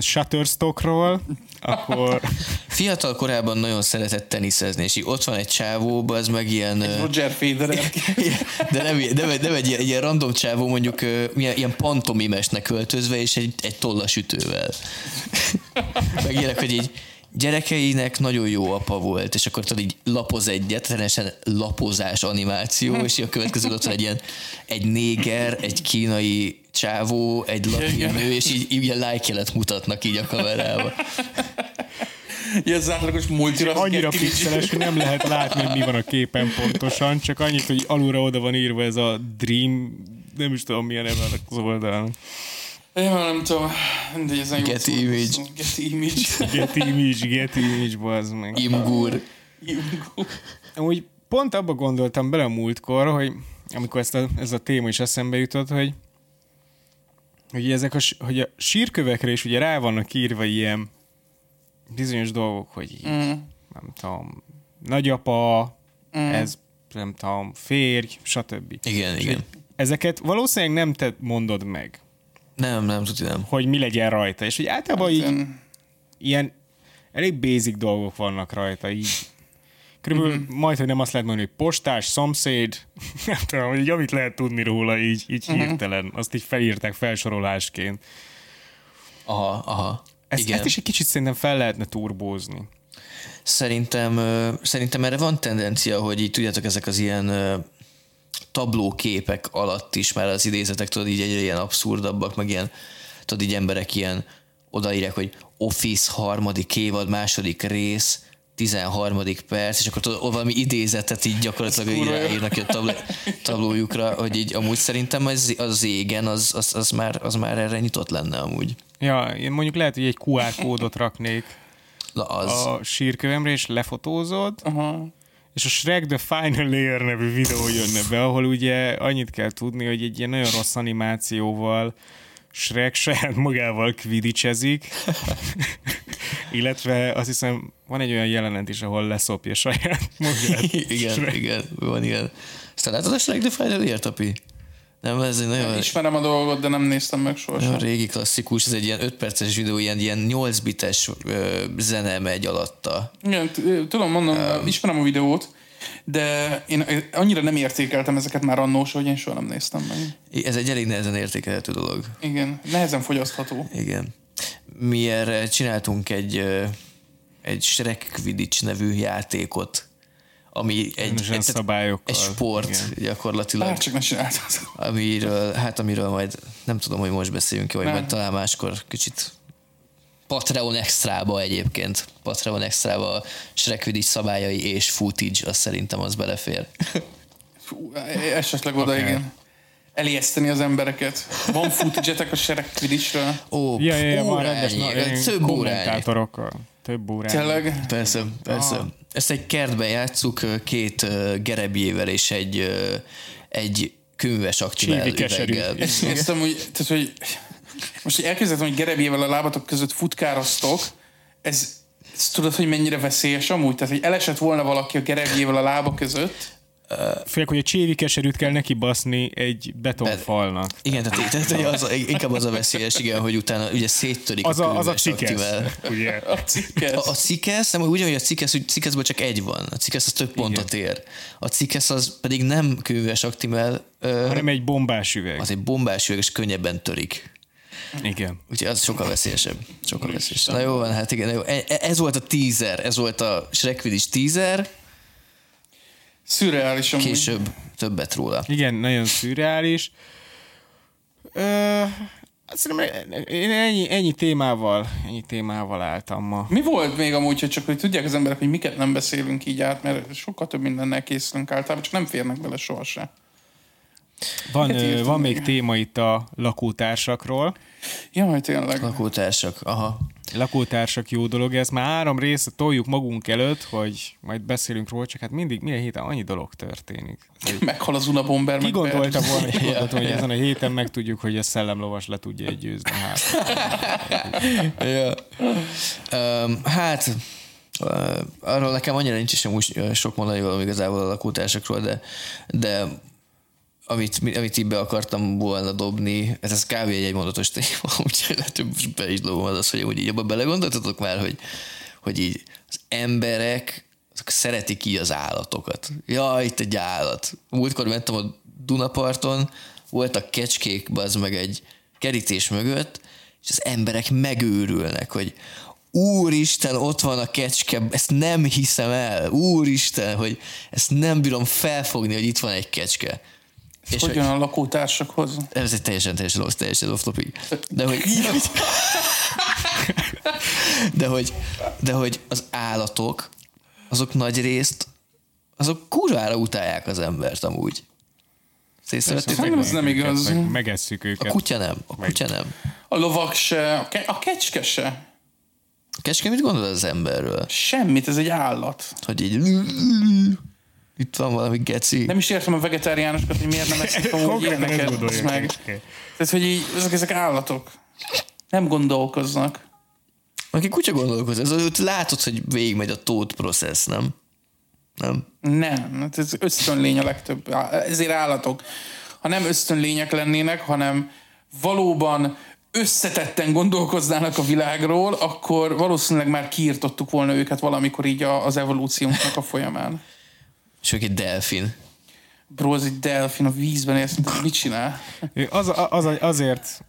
Shutterstockról, akkor Fiatal korában nagyon szeretett teniszezni, és így ott van egy csávó, az meg ilyen... ö, Roger Federer. de nem, nem, nem, egy, ilyen, egy ilyen random csávó, mondjuk ilyen, ilyen pantomimesnek költözve, és egy, egy tollasütővel. Meg ilyenek, hogy így gyerekeinek nagyon jó apa volt, és akkor tudod így lapoz egyet, teljesen lapozás animáció, és a következő ott van egy ilyen egy néger, egy kínai csávó, egy latin nő, és így, így ilyen like jelet mutatnak így a kamerába. Ilyen az átlagos multira. annyira pixeles, hogy nem lehet látni, hogy mi van a képen pontosan, csak annyit, hogy alulra oda van írva ez a Dream, nem is tudom milyen neve az oldalon. Én már nem tudom, mindegy, jó Getty szó- image. Getty image. Get image, get image, bazd meg. Imgur. Amúgy pont abba gondoltam bele a múltkor, hogy amikor ezt a, ez a téma is eszembe jutott, hogy hogy ezek a, hogy a sírkövekre is ugye rá vannak írva ilyen bizonyos dolgok, hogy így, Mm. nem tudom, nagyapa, ez nem tudom, férj, stb. Igen, igen. Ezeket valószínűleg nem te mondod meg, Nem, nem tudja, nem. hogy mi legyen rajta, és hogy általában így Ilyen- ilyen elég basic dolgok vannak rajta, így Körülbelül mm-hmm. majd, hogy nem azt lehet mondani, hogy postás, szomszéd, nem tudom, hogy amit lehet tudni róla, így, így mm-hmm. hirtelen, azt így felírták felsorolásként. Aha, aha. Ezt, igen. ezt is egy kicsit szerintem fel lehetne turbózni. Szerintem, szerintem erre van tendencia, hogy így tudjátok, ezek az ilyen tablóképek alatt is már az idézetek, tudod, így egyre ilyen abszurdabbak, meg ilyen, tudod, így emberek ilyen odaírják, hogy Office harmadik évad, második rész, 13. perc, és akkor tudod, valami idézetet így gyakorlatilag így ráírnak ki a tabl- tablójukra, hogy így amúgy szerintem az, az égen, az, az, az, már, az már erre nyitott lenne amúgy. Ja, én mondjuk lehet, hogy egy QR kódot raknék Na az. a sírkövemre, és lefotózod, Aha. és a Shrek The Final Layer nevű videó jönne be, ahol ugye annyit kell tudni, hogy egy ilyen nagyon rossz animációval Shrek saját magával kvidicsezik, illetve azt hiszem van egy olyan jelenet is, ahol leszopja saját magát. igen, Shrek. igen, van ilyen. Aztán látod a Shrek the Final Year, Tapi? Nem, ez egy nagyon, Ismerem a dolgot, de nem néztem meg nagyon sohasem. régi klasszikus, ez egy ilyen 5 perces videó, ilyen, ilyen 8 bites ö, zene megy alatta. Igen, tudom, mondom, um, ismerem a videót, de én annyira nem értékeltem ezeket már annós, hogy én soha nem néztem meg. Ez egy elég nehezen értékelhető dolog. Igen, nehezen fogyasztható. Igen. Mi erre csináltunk egy, egy Shrek Quidditch nevű játékot, ami egy, egy, egy sport Igen. gyakorlatilag. Bár csak ne csináltad. amiről, hát amiről majd nem tudom, hogy most beszéljünk ki, vagy Nem. majd talán máskor kicsit Patreon extrába egyébként. Patreon extrába a Shrek Quidditch szabályai és footage, azt szerintem az belefér. Fú, esetleg oda, Oké. igen. Elijeszteni az embereket. Van footage a Shrek Quidditchről? Ó, Ja, ja, ja, van rendes na, több kommentátorokkal. Több órányi. Tényleg? Persze, persze. Ah. Ezt egy kertben játsszuk ö, két gerebjével és egy, egy könyves keserű. üveggel. Ezt néztem, hogy, tehát, hogy most hogy elképzeltem, hogy gerebjével a lábatok között futkároztok, ez, ez tudod, hogy mennyire veszélyes amúgy? Tehát, hogy elesett volna valaki a gerebjével a lába között, Félek, hogy a csévi keserűt kell neki baszni egy betonfalnak. Igen, tehát, tehát hogy az, inkább az a veszélyes, igen, hogy utána ugye széttörik Az a, az a cikesz, aktivel. ugye? a cikkez. A, a cikesz, nem úgy, hogy a cikesz, úgy cikeszből csak egy van. A cikesz az több pontot ér. A cikesz az pedig nem könyves aktimel, ö, Hanem egy bombás üveg. az egy bombás üveg, és könnyebben törik. Igen. Úgyhogy az sokkal veszélyesebb. Sokkal veszélyesebb. Na jó van, hát igen, jó. E- e- Ez volt a teaser, ez volt a Shrek Quidditch teaser, Szürreális amúgy. később többet róla. Igen, nagyon szürreális. Ö, hát szerintem én ennyi, ennyi, témával, ennyi témával álltam ma. Mi volt még amúgy, hogy csak hogy tudják az emberek, hogy miket nem beszélünk így át, mert sokkal több mindennel készülünk általában, csak nem férnek bele sohasem. Van, ö, van még? még téma itt a lakótársakról. Jaj, tényleg. Lakótársak, aha. Lakótársak jó dolog, ezt már három része toljuk magunk előtt, hogy majd beszélünk róla, csak hát mindig minden héten annyi dolog történik. Meghal az Unabomber. Ki gondolta volna, ki gondolta, hogy ezen a héten megtudjuk, hogy a szellemlovas le tudja egy győzni. Hát. ja. um, hát arról nekem annyira nincs is úgy ö, sok mondani valami igazából a lakótársakról, de, de amit, mi- amit így be akartam volna dobni, ez, ez kb. egy egymondatos téma, úgyhogy lehet, hogy be is dobom az, az, hogy úgy így abban belegondoltatok már, hogy, hogy így az emberek azok szeretik így az állatokat. Ja, itt egy állat. Múltkor mentem a Dunaparton, voltak kecskék, az meg egy kerítés mögött, és az emberek megőrülnek, hogy Úristen, ott van a kecske, ezt nem hiszem el, Úristen, hogy ezt nem bírom felfogni, hogy itt van egy kecske. És Hogy jön a lakótársakhoz? ez egy teljesen, teljesen, off, teljesen off topic. De hogy, de hogy, de hogy az állatok, azok nagy részt, azok kurvára utálják az embert amúgy. Szészrevettétek? Szerintem ez nem igaz. Meg, megesszük A őket. kutya nem, a kutya nem. A lovak se, a, ke- a kecske se. A kecske mit gondol az emberről? Semmit, ez egy állat. Hogy így itt van valami geci. Nem is értem a vegetáriánosokat, hogy miért nem eszik amúgy ilyeneket. meg. Tehát, hogy így, ezek, ezek állatok. Nem gondolkoznak. Aki kutya gondolkoz, ez ott látod, hogy végigmegy a tót process, nem? Nem? Nem, hát ez ösztönlény a legtöbb. Ezért állatok. Ha nem ösztönlények lennének, hanem valóban összetetten gondolkoznának a világról, akkor valószínűleg már kiirtottuk volna őket valamikor így a- az evolúciónknak a folyamán. És ők egy delfin. Bro, az egy delfin a vízben, érsz, mit csinál? Az, az, azért,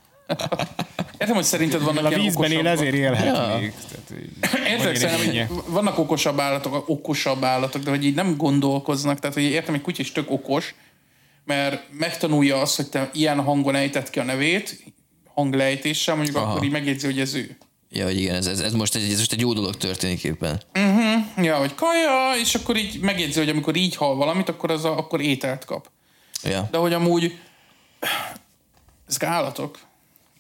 Értem, hogy szerinted vannak a ilyen vízben él, ezért élhet Ja. még. Értek, szerintem, vannak okosabb állatok, okosabb állatok, de hogy így nem gondolkoznak, tehát hogy értem, egy kutya is tök okos, mert megtanulja azt, hogy te ilyen hangon ejtett ki a nevét, hanglejtéssel, mondjuk Aha. akkor így megjegyzi, hogy ez ő. Ja, hogy igen, ez, ez, ez, most egy, ez most egy jó dolog történik éppen. Ja, hogy kaja, és akkor így megjegyzi, hogy amikor így hal valamit, akkor, az a, akkor ételt kap. Ja. De hogy amúgy ezek állatok.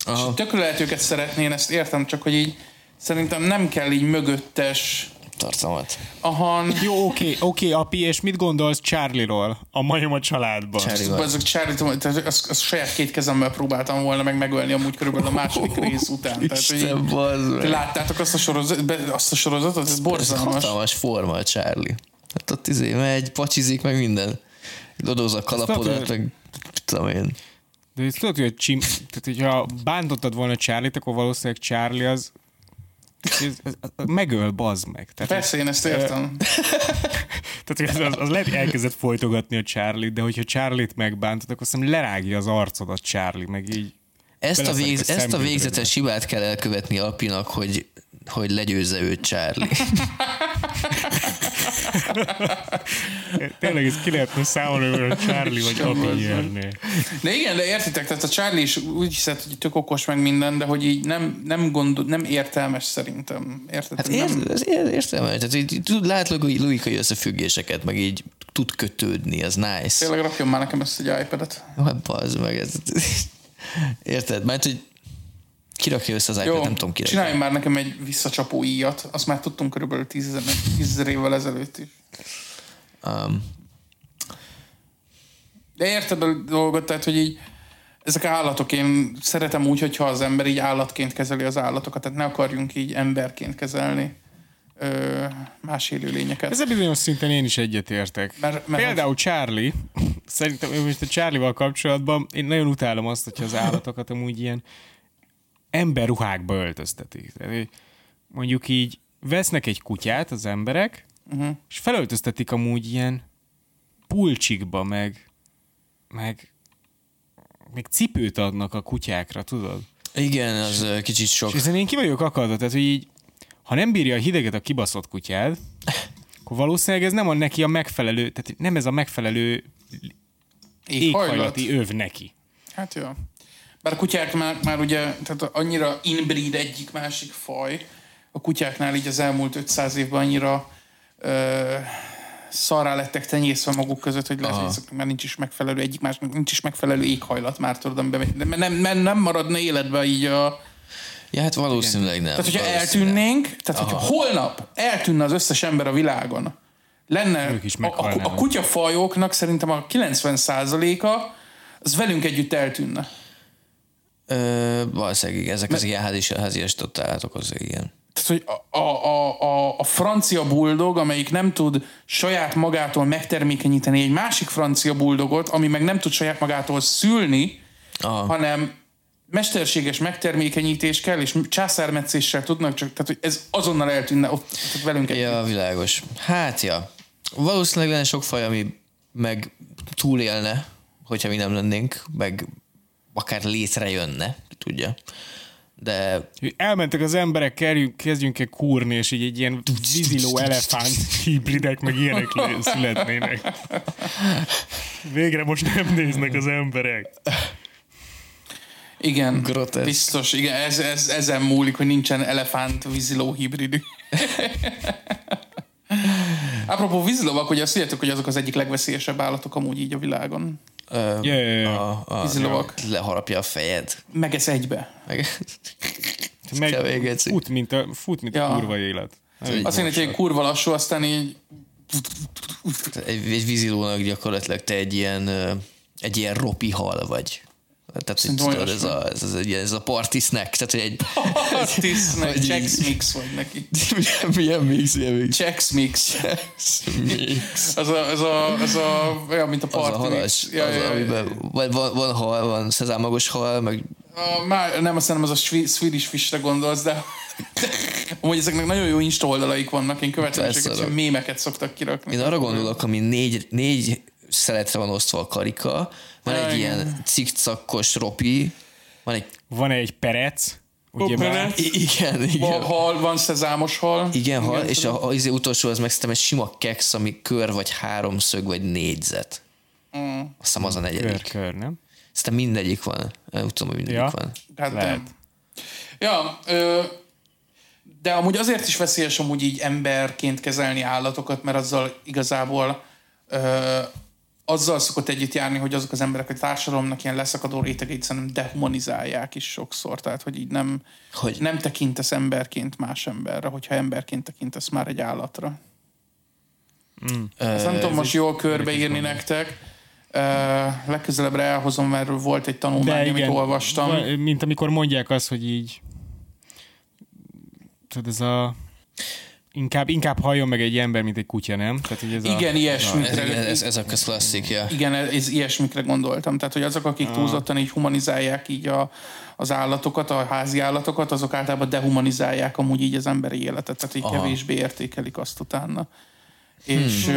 Aha. És tökre lehet őket szeretni, én ezt értem, csak hogy így szerintem nem kell így mögöttes, Tartalmat. ahan, Jó, oké, oké, api, és mit gondolsz Charlie-ról? A majom a családban. Charlie-val. Ezek Charlie, tehát azt, azt saját két kezemmel próbáltam volna meg megölni amúgy körülbelül a második rész után. Tehát, hogy Isten, láttátok azt a, sorozat, azt a sorozatot? Ez Ez borzalmas. hatalmas forma a Charlie. Hát ott izé megy, pacsizik, meg minden. Dodóz a kalapodat, meg tudom én. De ezt tudod, hogy a csim... Tehát, hogyha bántottad volna Charlie-t, akkor valószínűleg Charlie az ez, ez, ez, megöl, bazd meg. Tehát, Persze, én ezt értem. tehát hogy az, az lehet, elkezdett folytogatni a Charlie-t, de hogyha Charlie-t megbántod, akkor azt hiszem lerágja az arcodat Charlie, meg így Ezt a, belesznek vég, ezt a végzetes hibát kell elkövetni Apinak, hogy, hogy legyőzze őt Charlie. Tényleg ez ki lehetne számolni, hogy a Charlie vagy Api nyerné. De igen, de értitek, tehát a Charlie is úgy hiszed, hogy tök okos meg minden, de hogy így nem, nem, gondol, nem értelmes szerintem. Érted? Hát nem, ér, értelmes. Tehát így tud, lát logi- logikai összefüggéseket, meg így tud kötődni, az nice. Tényleg rakjon már nekem ezt egy iPad-et. Hát meg, ez... Érted? Mert hogy kirakja össze az iPad, nem tudom kirakja. csinálj már nekem egy visszacsapó íjat. Azt már tudtunk körülbelül tízezer tízezer évvel ezelőtt is. Um, De érted a dolgot, tehát, hogy így ezek állatok, én szeretem úgy, hogyha az ember így állatként kezeli az állatokat, tehát ne akarjunk így emberként kezelni ö, más élőlényeket. Ezzel bizonyos szinten én is egyetértek. Mert- mert- Például Charlie, szerintem most a Charlie-val kapcsolatban én nagyon utálom azt, hogyha az állatokat amúgy ilyen emberruhákba öltöztetik. Tehát, mondjuk így vesznek egy kutyát az emberek, uh-huh. és felöltöztetik amúgy ilyen pulcsikba, meg, meg még cipőt adnak a kutyákra, tudod? igen, az ö, kicsit sok. És ezen én ki vagyok akadva, tehát hogy így, ha nem bírja a hideget a kibaszott kutyád, akkor valószínűleg ez nem a neki a megfelelő, tehát nem ez a megfelelő éghajlati öv neki. Hát jó. Bár a kutyák már, már ugye, tehát annyira inbreed egyik másik faj, a kutyáknál így az elmúlt 500 évben annyira ö, szarrá lettek tenyészve maguk között, hogy lehet, hogy ezek már nincs is megfelelő egyik másnak, nincs is megfelelő éghajlat már, tudod, amiben, de nem, nem, nem maradna életbe így a, Ja, hát valószínűleg nem. Tehát, hogyha valószínűleg. eltűnnénk, tehát, hogyha holnap eltűnne az összes ember a világon, lenne Ők is a, a, kutyafajoknak szerintem a 90%-a az velünk együtt eltűnne. Ö, valószínűleg ezek az ilyen házi, háziasított állatok, az. Tehát, hogy a, a, a, a, francia buldog, amelyik nem tud saját magától megtermékenyíteni egy másik francia buldogot, ami meg nem tud saját magától szülni, Aha. hanem mesterséges megtermékenyítés kell, és császármetszéssel tudnak csak, tehát hogy ez azonnal eltűnne ott tehát velünk egy. Ja, világos. Hát ja. Valószínűleg lenne sok faj, ami meg túlélne, hogyha mi nem lennénk, meg akár létrejönne, ki tudja. De Elmentek az emberek, kerjünk, kezdjünk el kúrni, és így egy ilyen víziló elefánt hibridek, meg ilyenek születnének. Végre most nem néznek az emberek. Igen, Groteszk. biztos, igen, ez, ez, ezen múlik, hogy nincsen elefánt víziló hibridű. Apropó vízilovak, ugye azt tudjátok, hogy azok az egyik legveszélyesebb állatok amúgy így a világon. Ö, Ja, ja, ja. a, a, leharapja a fejed. Megesz egybe. Meg, Meg Kevés fut, mint a, fut, mint Ja. a kurva élet. Azt jelenti, hogy egy kurva lassú, aztán így egy, egy vízilónak gyakorlatilag te egy ilyen, egy ilyen ropi hal vagy. Tehát, hogy Szerintem tudod, ez a, ez, ez, ez a party snack, tehát hogy egy... Hogy Chex így- Mix vagy neki. milyen, milyen mix, milyen mix. Chex Mix. mix. Az a, az a, az a olyan, mint a Az a party halas, mix. az, Ja, ja, ja. amiben van, van, van hal, van szezámagos hal, meg A, már, nem, azt nem az a Swedish Fishre gondolsz, de amúgy ezeknek nagyon jó Insta oldalaik vannak, én követem, de- ilyen mémeket szoktak kirakni. Én arra gondolok, ami négy, négy szeletre van osztva a karika, van egy igen. ilyen cikcakos ropi, van egy... Van egy perec, ugye már, perec. I- igen, Van igen. hal, van szezámos hal. Igen, hal, és tudom. a, az utolsó az meg egy sima keks, ami kör, vagy háromszög, vagy négyzet. Mm. Azt hiszem az a negyedik. kör, kör, nem? Szerintem mindegyik van. Nem úgy tudom, hogy mindegyik Ja. van. Hát Lehet. nem. Ja, ö, de amúgy azért is veszélyes amúgy így emberként kezelni állatokat, mert azzal igazából ö, azzal szokott együtt járni, hogy azok az emberek a társadalomnak ilyen leszakadó rétegeit szerintem dehumanizálják is sokszor. Tehát, hogy így nem, Hogy? nem tekintesz emberként más emberre, hogyha emberként tekintesz már egy állatra. Ezt nem tudom most jól körbeírni nektek. Ö, legközelebbre elhozom, mert volt egy tanulmány, amit olvastam. mint amikor mondják azt, hogy így tudod, ez a inkább, inkább halljon meg egy ember, mint egy kutya, nem? Tehát, hogy ez Igen, a, ilyesmi. Ez, ez, ez, a klasszik, ja. Igen, ez ilyesmikre gondoltam. Tehát, hogy azok, akik túlzottan így humanizálják így a, az állatokat, a házi állatokat, azok általában dehumanizálják amúgy így az emberi életet, tehát így Aha. kevésbé értékelik azt utána. És hmm.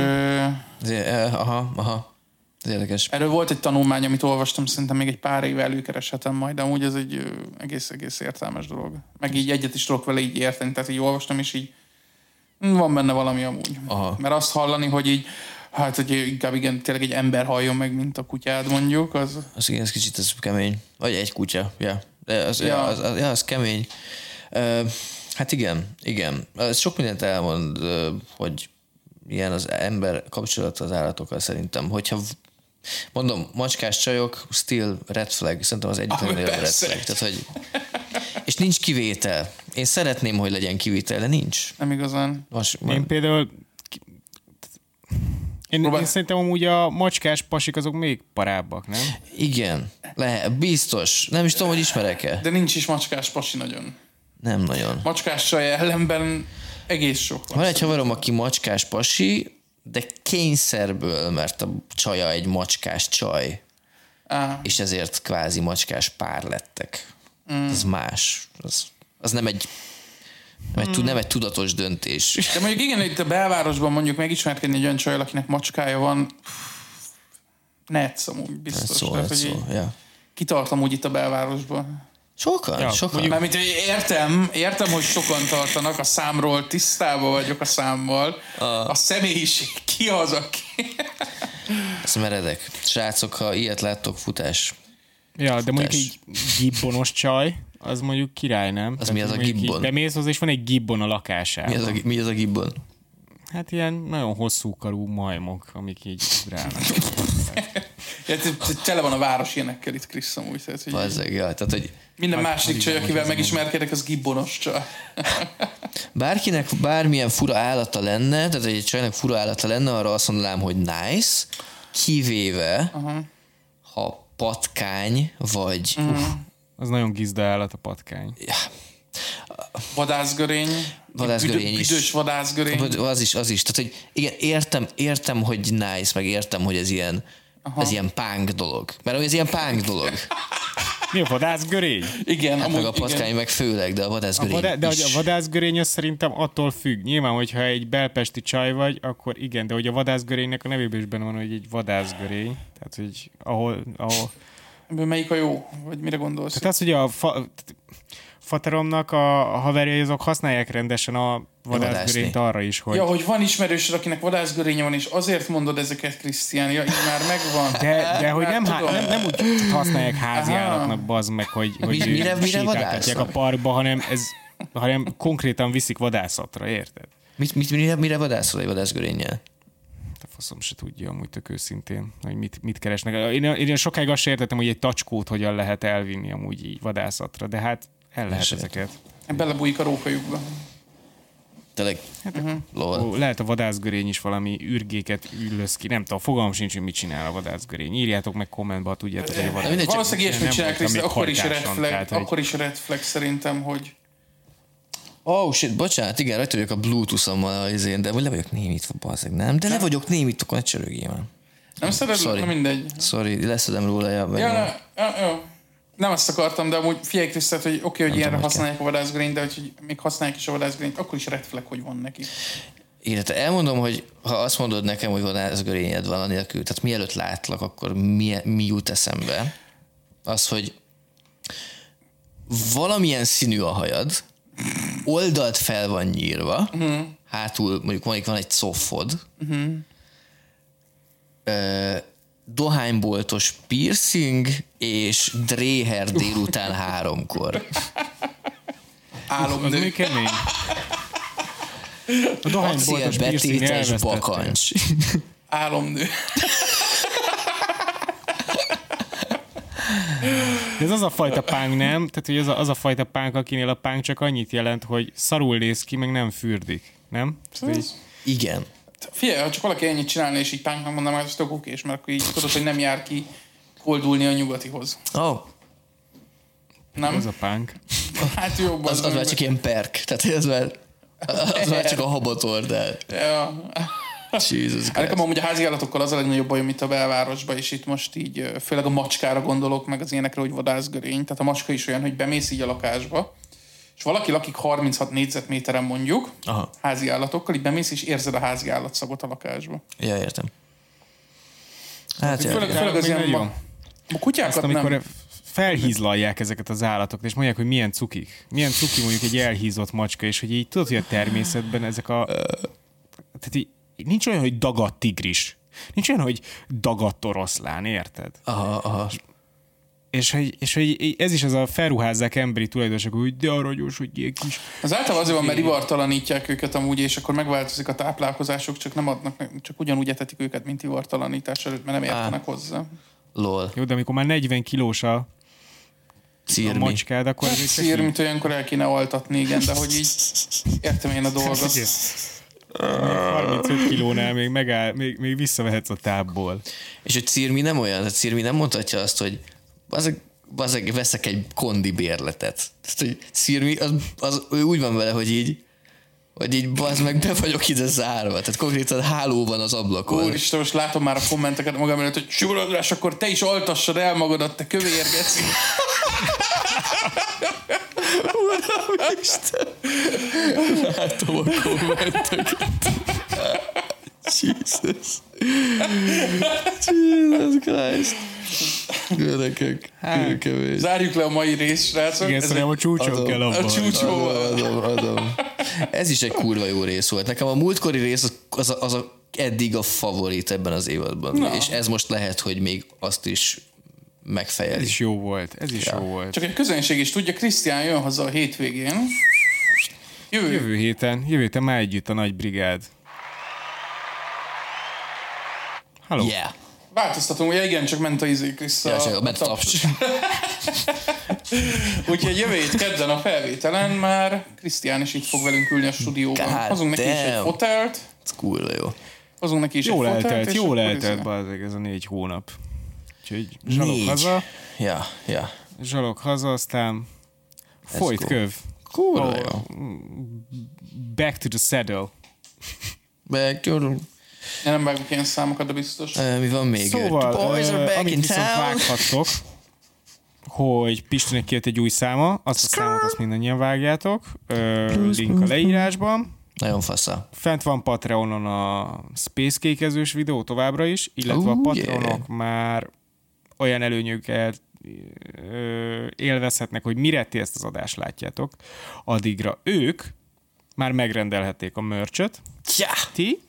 Ez, eh, aha, aha. Ez érdekes. erről volt egy tanulmány, amit olvastam, szerintem még egy pár éve előkereshetem majd, de amúgy ez egy ö, egész-egész értelmes dolog. Meg így egyet is tudok vele így érteni, tehát így olvastam, és így van benne valami amúgy. Aha. Mert azt hallani, hogy így Hát, hogy inkább igen, tényleg egy ember halljon meg, mint a kutyád mondjuk, az, Az igen, ez kicsit ez kemény. Vagy egy kutya, ja. De az, ja. Az, az, ja, az kemény. Uh, hát igen, igen. Ez sok mindent elmond, uh, hogy ilyen az ember kapcsolata az állatokkal szerintem. Hogyha mondom, macskás csajok, still red flag, szerintem az egyik legnagyobb red flag. Tehát, hogy, nincs kivétel. Én szeretném, hogy legyen kivétel, de nincs. nem igazán. Most, Én például én, Próbál- én szerintem amúgy a macskás pasik azok még parábbak, nem? igen, lehet, biztos. Nem is tudom, hogy ismerek-e. De nincs is macskás pasi nagyon. Nem nagyon. Macskás csaj ellenben egész sok van. Van egy haverom, aki macskás pasi, de kényszerből, mert a csaja egy macskás csaj, Á, és ezért kvázi macskás pár lettek. Mm. Ez más. Az, az nem egy nem egy, tud- nem egy tudatos döntés. De mondjuk igen, itt a belvárosban mondjuk megismerkedni egy olyan csajjal, akinek macskája van, netsz amúgy biztos. Szó, Tehát, hát hogy szó. így Ja. kitart amúgy itt a belvárosban. Sokan, Ja, sokan. mondjuk- hogy értem, értem, hogy sokan tartanak a számról, tisztában vagyok a számmal. A személyiség ki az, aki... Ez meredek. Srácok, ha ilyet láttok, futás. Ja, de mondjuk egy gibbonos csaj, az mondjuk király, nem? Az mi az a így gibbon? Bemész hozzá, és van egy gibbon a lakásában. Mi az a, mi az a gibbon? Hát ilyen nagyon hosszú karú majmok, amik így ugrálnak. Ja, Tele van a város ilyenekkel itt, Krisz, amúgy. Tehát, hogy Bazzeg, ja, tehát hogy minden nagy csaj, akivel megismerkedek, az gibbonos csaj. bárkinek bármilyen fura állata lenne, tehát egy csajnak fura állata lenne, arra azt mondanám, hogy nice, kivéve, ha patkány, vagy Az nagyon gizda állat a patkány. Vadászgörény. Vadászgörény Büdö- is. Büdös vadászgörény. Az is, az is. Tehát, hogy igen, értem, értem, hogy nice, meg értem, hogy ez ilyen, ez ilyen pánk dolog. Mert ez ilyen pánk dolog. Mi a vadászgörény? Igen, Hát amúgy meg a patkány igen. meg főleg, de a A vadászgörény vadá- de is. a vadászgörény az szerintem attól függ. Nyilván, hogyha egy belpesti csaj vagy, akkor igen, de hogy a vadászgörénynek a nevében is benne van, hogy egy vadászgörény. Tehát, hogy ahol, ahol melyik a jó? Vagy mire gondolsz? Tehát az, hogy a fa, fateromnak a, a haverjai azok használják rendesen a vadászgörényt arra is, hogy... Ja, hogy van ismerősöd, akinek vadászgörénye van, és azért mondod ezeket, Krisztián. Ja, így már megvan. De, de hogy nem, há, nem, nem úgy használják házi állatnak, bazd meg, hogy, hogy Mi- mire- mire a parkba, hanem, ez, hanem konkrétan viszik vadászatra, érted? Mit, mit, mire, mire vadászol egy vadászgörénnyel? A faszom se tudja amúgy tök őszintén, hogy mit, mit keresnek. Én, én sokáig azt értettem, hogy egy tacskót hogyan lehet elvinni amúgy így vadászatra, de hát el lehet se ezeket. Belebújik a rókajukba. Tényleg, uh-huh. lol. Ó, lehet a vadászgörény is valami ürgéket üllöz ki. Nem tudom, fogalmam sincs, hogy mit csinál a vadászgörény. Írjátok meg kommentbe, ha tudjátok, hogy a vadászgörény. Valószínűleg ilyesmit nem csinál még akkor is red hajtáson, flag, tehát, hogy- akkor is red flag szerintem, hogy Oh shit, bocsánat, igen, rajta vagyok a Bluetooth-ommal az én, de vagy le vagyok némítva, bazzeg, nem? De le vagyok némítva, akkor ne csörögjél már. nem na mindegy. Sorry, leszedem róla, ja, Ja, ja. ja, jó. Nem azt akartam, de amúgy figyelj Krisztát, hogy oké, okay, hogy ilyenre tudom, hogy használják a vadászgörényt, de hogy még használják is a vadászgörényt, akkor is red flag, hogy van neki. Illetve elmondom, hogy ha azt mondod nekem, hogy vadászgörényed van anélkül, tehát mielőtt látlak, akkor mi, mi jut eszembe? Az, hogy valamilyen színű a hajad, oldalt fel van nyírva, uh-huh. hátul mondjuk mondjuk van egy coffod, uh-huh. Dohányboltos piercing és dréher délután háromkor. Az Álomnő. még kemény. A dohányboltos piercing betétes bakancs. Álomnő. De ez az a fajta pánk, nem? Tehát, hogy az a, az a fajta pánk, akinél a pánk csak annyit jelent, hogy szarul néz ki, meg nem fürdik. Nem? Tehát, így, Igen. Figyelj, ha csak valaki ennyit csinálna, és így pánknak mondanám, hogy ez tök okés, mert akkor így tudod, hogy nem jár ki koldulni a nyugatihoz. Oh, Nem? ez a pánk. Hát jó, az, az már csak ilyen perk. Tehát ez már, az már csak a habator, de Ja. Jesus Hát nekem Christ. amúgy a házi állatokkal az a legnagyobb bajom itt a belvárosban, és itt most így főleg a macskára gondolok, meg az ilyenekre, hogy vadászgörény. Tehát a macska is olyan, hogy bemész így a lakásba, és valaki lakik 36 négyzetméteren mondjuk, Aha. házi állatokkal, így bemész, és érzed a házi állatszagot a lakásba. Ja, értem. Hát, ja, Főleg, főleg az ilyen nagyon. ma... A kutyákat Azt, amikor nem. felhízlalják ezeket az állatokat, és mondják, hogy milyen cukik. Milyen cuki mondjuk egy elhízott macska, és hogy így tudod, hogy a természetben ezek a... Tehát így, nincs olyan, hogy dagadt tigris. Nincs olyan, hogy dagadt oroszlán, érted? Aha, aha. És hogy, és hogy ez is az a felruházzák emberi tulajdonosok, hogy de aranyos, hogy ilyen kis... Az általában azért van, mert ivartalanítják őket amúgy, és akkor megváltozik a táplálkozásuk, csak nem adnak, csak ugyanúgy etetik őket, mint ivartalanítás előtt, mert nem értenek hozzá. Lol. Jó, de amikor már 40 kilós a, a Círmi. macskád, akkor ez egy Szír, mint olyankor el kéne altatni, igen, de hogy így értem én a dolgot. így- 35 kilónál még, megáll, még, még visszavehetsz a tábból. És hogy Cirmi nem olyan, tehát Cirmi nem mondhatja azt, hogy bazeg, bazeg, veszek egy kondi bérletet. Tehát, hogy Cirmi, az, az, ő úgy van vele, hogy így, hogy így bazd meg, be vagyok ide zárva. Tehát konkrétan háló van az ablakon. Úristen, most látom már a kommenteket magam előtt, hogy Simorodrás, akkor te is altassad el magadat, te kövér geci. Látom a kommenteket. Jesus. Jesus Christ. Gyerekek, kőkemény. Zárjuk le a mai részt, srácok. Igen, Ez szerintem a csúcson adom. kell a abban. csúcsó Adom, adom, adom. Ez is egy kurva jó rész volt. Nekem a múltkori rész az, az, a, az a, eddig a favorit ebben az évadban. Na. És ez most lehet, hogy még azt is Ez megfejeli. is jó volt, ez is jó volt. Csak egy közönség is tudja, Krisztián jön haza a hétvégén. Jövő. Jövő héten, jövő héten már együtt a nagy brigád. Halló. Yeah. Változtatunk, ugye igen, csak ment a izé, Krisz. Ja, csak ment a taps. Úgyhogy jövő hét kedden a felvételen már Krisztián is itt fog velünk ülni a stúdióban. God Hozunk neki is egy fotelt, Ez kurva jó. hozunk neki is Jól egy fotelt. eltelt, és jól eltelt, izé- bazdeg, ez a négy hónap. Úgyhogy zsalog Négy. haza, Ja, ja. zsalog haza, aztán folyt go. köv. Kurva Oh. jó. Back to the saddle. Back to the... Én nem vágok ilyen számokat, de biztos. Uh, mi van még? Szóval, The boys are back amit in viszont town. vághattok, hogy Pistinek kijött egy új száma, azt a számot azt mindannyian vágjátok. Ö, link a leírásban. Nagyon fasza. Fent van Patreonon a Space Kékezős videó továbbra is, illetve a Oh, Patreonok yeah. már olyan előnyöket ö, élvezhetnek, hogy mire ti ezt az adást látjátok, addigra ők már megrendelhették a merchöt, Ja! ti,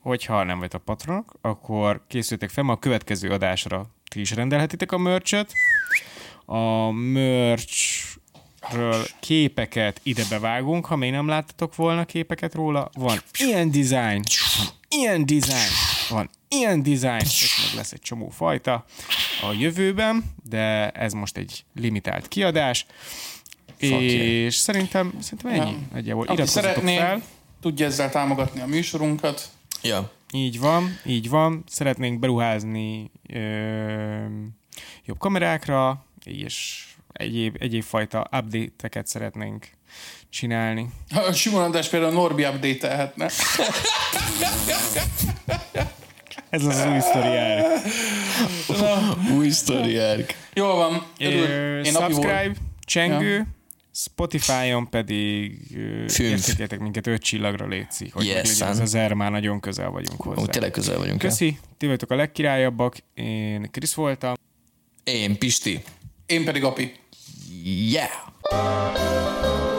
hogyha nem vagytok patronok, akkor készültek fel, ma a következő adásra ti is rendelhetitek a merchöt. A merchről képeket ide bevágunk, ha még nem láttatok volna képeket róla. Van ilyen design, van ilyen design, van ilyen design, és meg lesz egy csomó fajta a jövőben, de ez most egy limitált kiadás. és szerintem, szerintem ennyi. Ja. Nagyjából iratkozzatok szeretné, fel. tudja ezzel támogatni a műsorunkat. Ja. Így van, így van. Szeretnénk beruházni ö, jobb kamerákra, és egyéb, egyéb fajta update-eket szeretnénk csinálni. A Simon András például Norbi update-elhetne. Ez az, új sztoriár. Új sztoriárk. Jól van, Ö, örül. Én Subscribe, volt. csengő, Ja. Spotify-on pedig értékeltek minket öt csillagra létszik, hogy Yes, yes, az ezer már nagyon közel vagyunk hozzá. Ó, tényleg közel vagyunk. Köszi, ti vagytok a legkirályabbak, én Krisz voltam. Én, Pisti. Én pedig Api. Yeah!